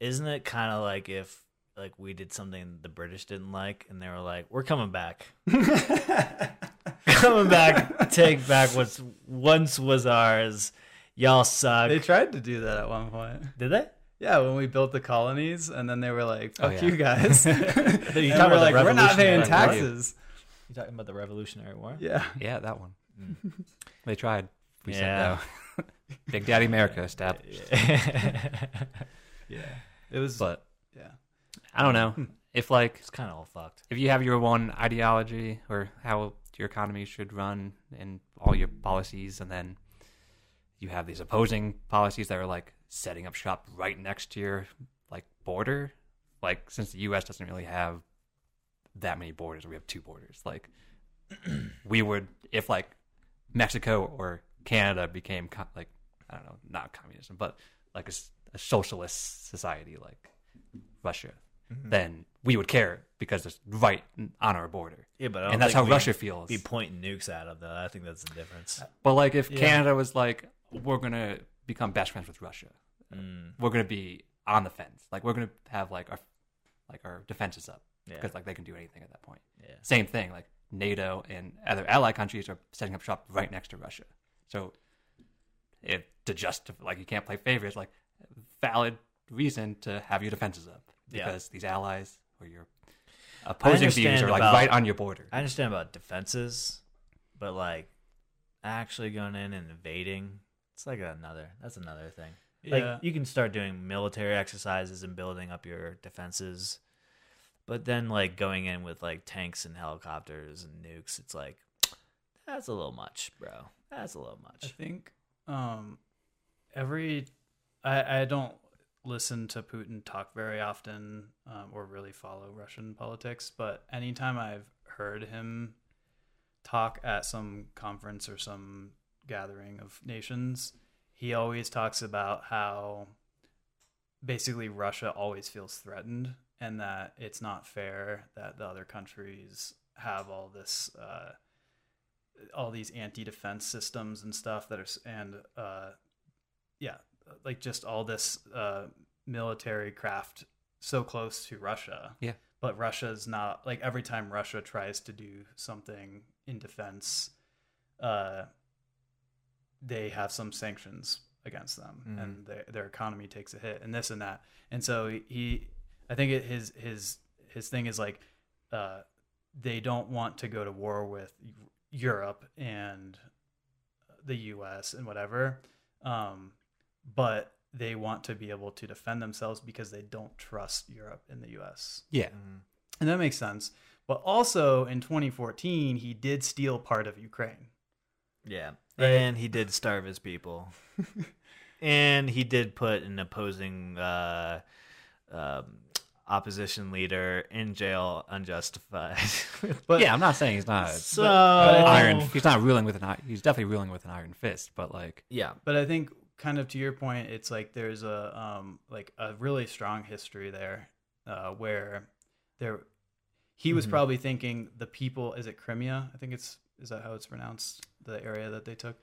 isn't it kind of like if like we did something the British didn't like, and they were like, "We're coming back, coming back, take back what's once was ours. Y'all suck." They tried to do that at one point. did they? Yeah, when we built the colonies, and then they were like, Oh, "Fuck yeah. you guys," and we're about like, "We're not paying taxes." You talking about the Revolutionary War? Yeah, Yeah, that one. Mm. They tried. We Yeah. said no. Big Daddy America established. yeah. It was, But yeah. I don't know if like it's kind of all fucked. if you have your one ideology or how your economy should run and all your policies, and then you have these opposing policies that are like setting up shop right next to your like border. Like since the U.S. doesn't really have that many borders, we have two borders. Like we would if like Mexico or Canada became co- like I don't know, not communism, but like a socialist society like Russia, mm-hmm. then we would care because it's right on our border. Yeah, but And that's how Russia feels. Be pointing nukes at them though. I think that's the difference. But like if Yeah. Canada was like, we're gonna become best friends with Russia, Mm, we're gonna be on the fence. Like we're gonna have like our like our defenses up yeah, because like they can do anything at that point. yeah. Same thing. Like NATO and other ally countries are setting up shop right next to Russia. So if to justify like you can't play favorites, like valid reason to have your defenses up Yeah. because these allies or your opposing views are like about- right on your border. I understand about defenses, but like actually going in and invading, it's like another. That's another thing. Yeah. Like you can start doing military exercises and building up your defenses, but then like going in with like tanks and helicopters and nukes, it's like that's a little much, bro. That's a little much. I think um, every I, I don't listen to Putin talk very often um, or really follow Russian politics, but anytime I've heard him talk at some conference or some gathering of nations, he always talks about how basically Russia always feels threatened and that it's not fair that the other countries have all this uh, all these anti-defense systems and stuff that are and uh, yeah like just all this uh, military craft so close to Russia Yeah. but Russia's not like every time Russia tries to do something in defense uh, they have some sanctions against them Mhm. and their, their economy takes a hit and this and that. And so he i think it, his his his thing is like uh, they don't want to go to war with europe and the us and whatever um, but they want to be able to defend themselves because they don't trust europe and the us Yeah. and that makes sense. But also in 2014 he did steal part of ukraine Yeah. Right. And he did starve his people. and he did put an opposing uh, um, opposition leader in jail unjustified. but yeah, I'm not saying he's not so iron. He's not ruling with an. He's definitely ruling with an iron fist. But like, Yeah. but I think kind of to your point, it's like there's a um like a really strong history there, uh, where there he was Mhm. probably thinking the people is it Crimea? I think it's is that how it's pronounced? The area that they took.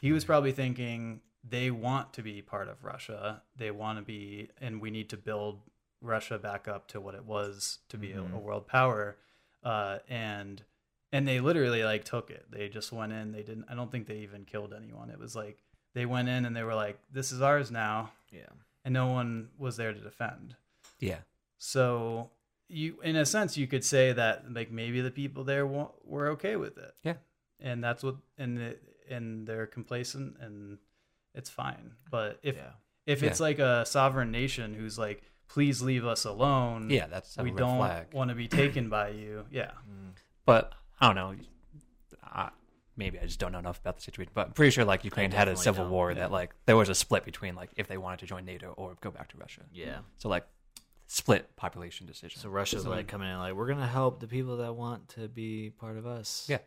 He was probably thinking they want to be part of Russia. They want to be, and we need to build Russia back up to what it was to be Mhm. a, a world power. Uh, and and they literally like took it. They just went in. They didn't. I don't think they even killed anyone. It was like they went in and they were like, "This is ours now," Yeah. and no one was there to defend. Yeah. So you, in a sense, you could say that like maybe the people there were okay with it. Yeah. And that's what, and it, and they're complacent, and it's fine. But if yeah. if it's like a sovereign nation who's like, please leave us alone. Yeah, that's a we don't flag. want to be taken by you. Yeah. Mm. But I don't know. I, maybe I just don't know enough about the situation. But I'm pretty sure like Ukraine had a civil war yeah. that like there was a split between like if they wanted to join NATO or go back to Russia. Yeah. So like split population decision. So Russia's So- like coming in like we're gonna help the people that want to be part of us. Yeah.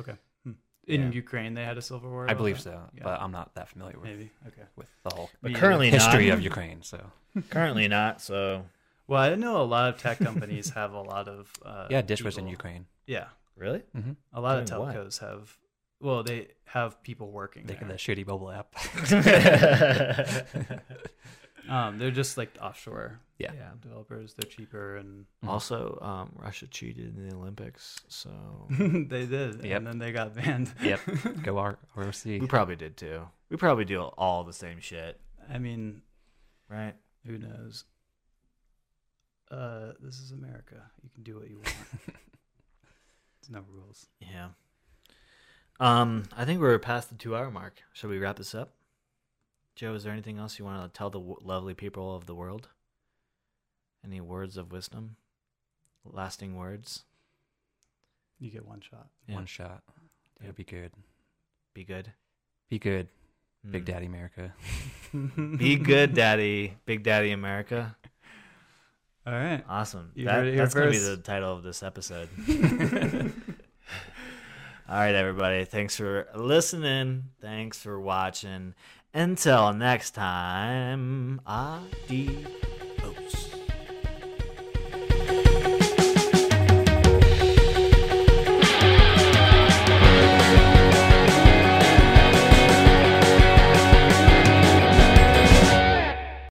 Okay. Hmm. In Yeah. Ukraine, they had a civil war. I believe that? so, Yeah. but I'm not that familiar with Maybe. Okay. with the whole But currently history not. of Ukraine. So Currently not. So Well, I know a lot of tech companies have a lot of. Uh, yeah, Dish was in Ukraine. Yeah. really, Mm-hmm. A lot of Doing what? telcos have. Well, they have people working Making there. that shitty mobile app. Um, they're just like offshore Yeah. yeah. developers. They're cheaper, and Mhm. Also, um, Russia cheated in the Olympics, so they did, Yep. and then they got banned. Yep. Go R- ROC. we probably did too. We probably do all the same shit, I mean, right? who knows? Uh, this is America. You can do what you want. There's no rules. Yeah. Um, I think we're past the two-hour mark. Shall we wrap this up? Joe, is there anything else you want to tell the w- lovely people of the world? Any words of wisdom? Lasting words? You get one shot. Yeah. One shot. It'll be good. Be good. Be good, Big Mm. Daddy America. Be good, Daddy. Big Daddy America. All right. Awesome. That- heard it that's going to be the title of this episode. All right, everybody. Thanks for listening. Thanks for watching. Until next time.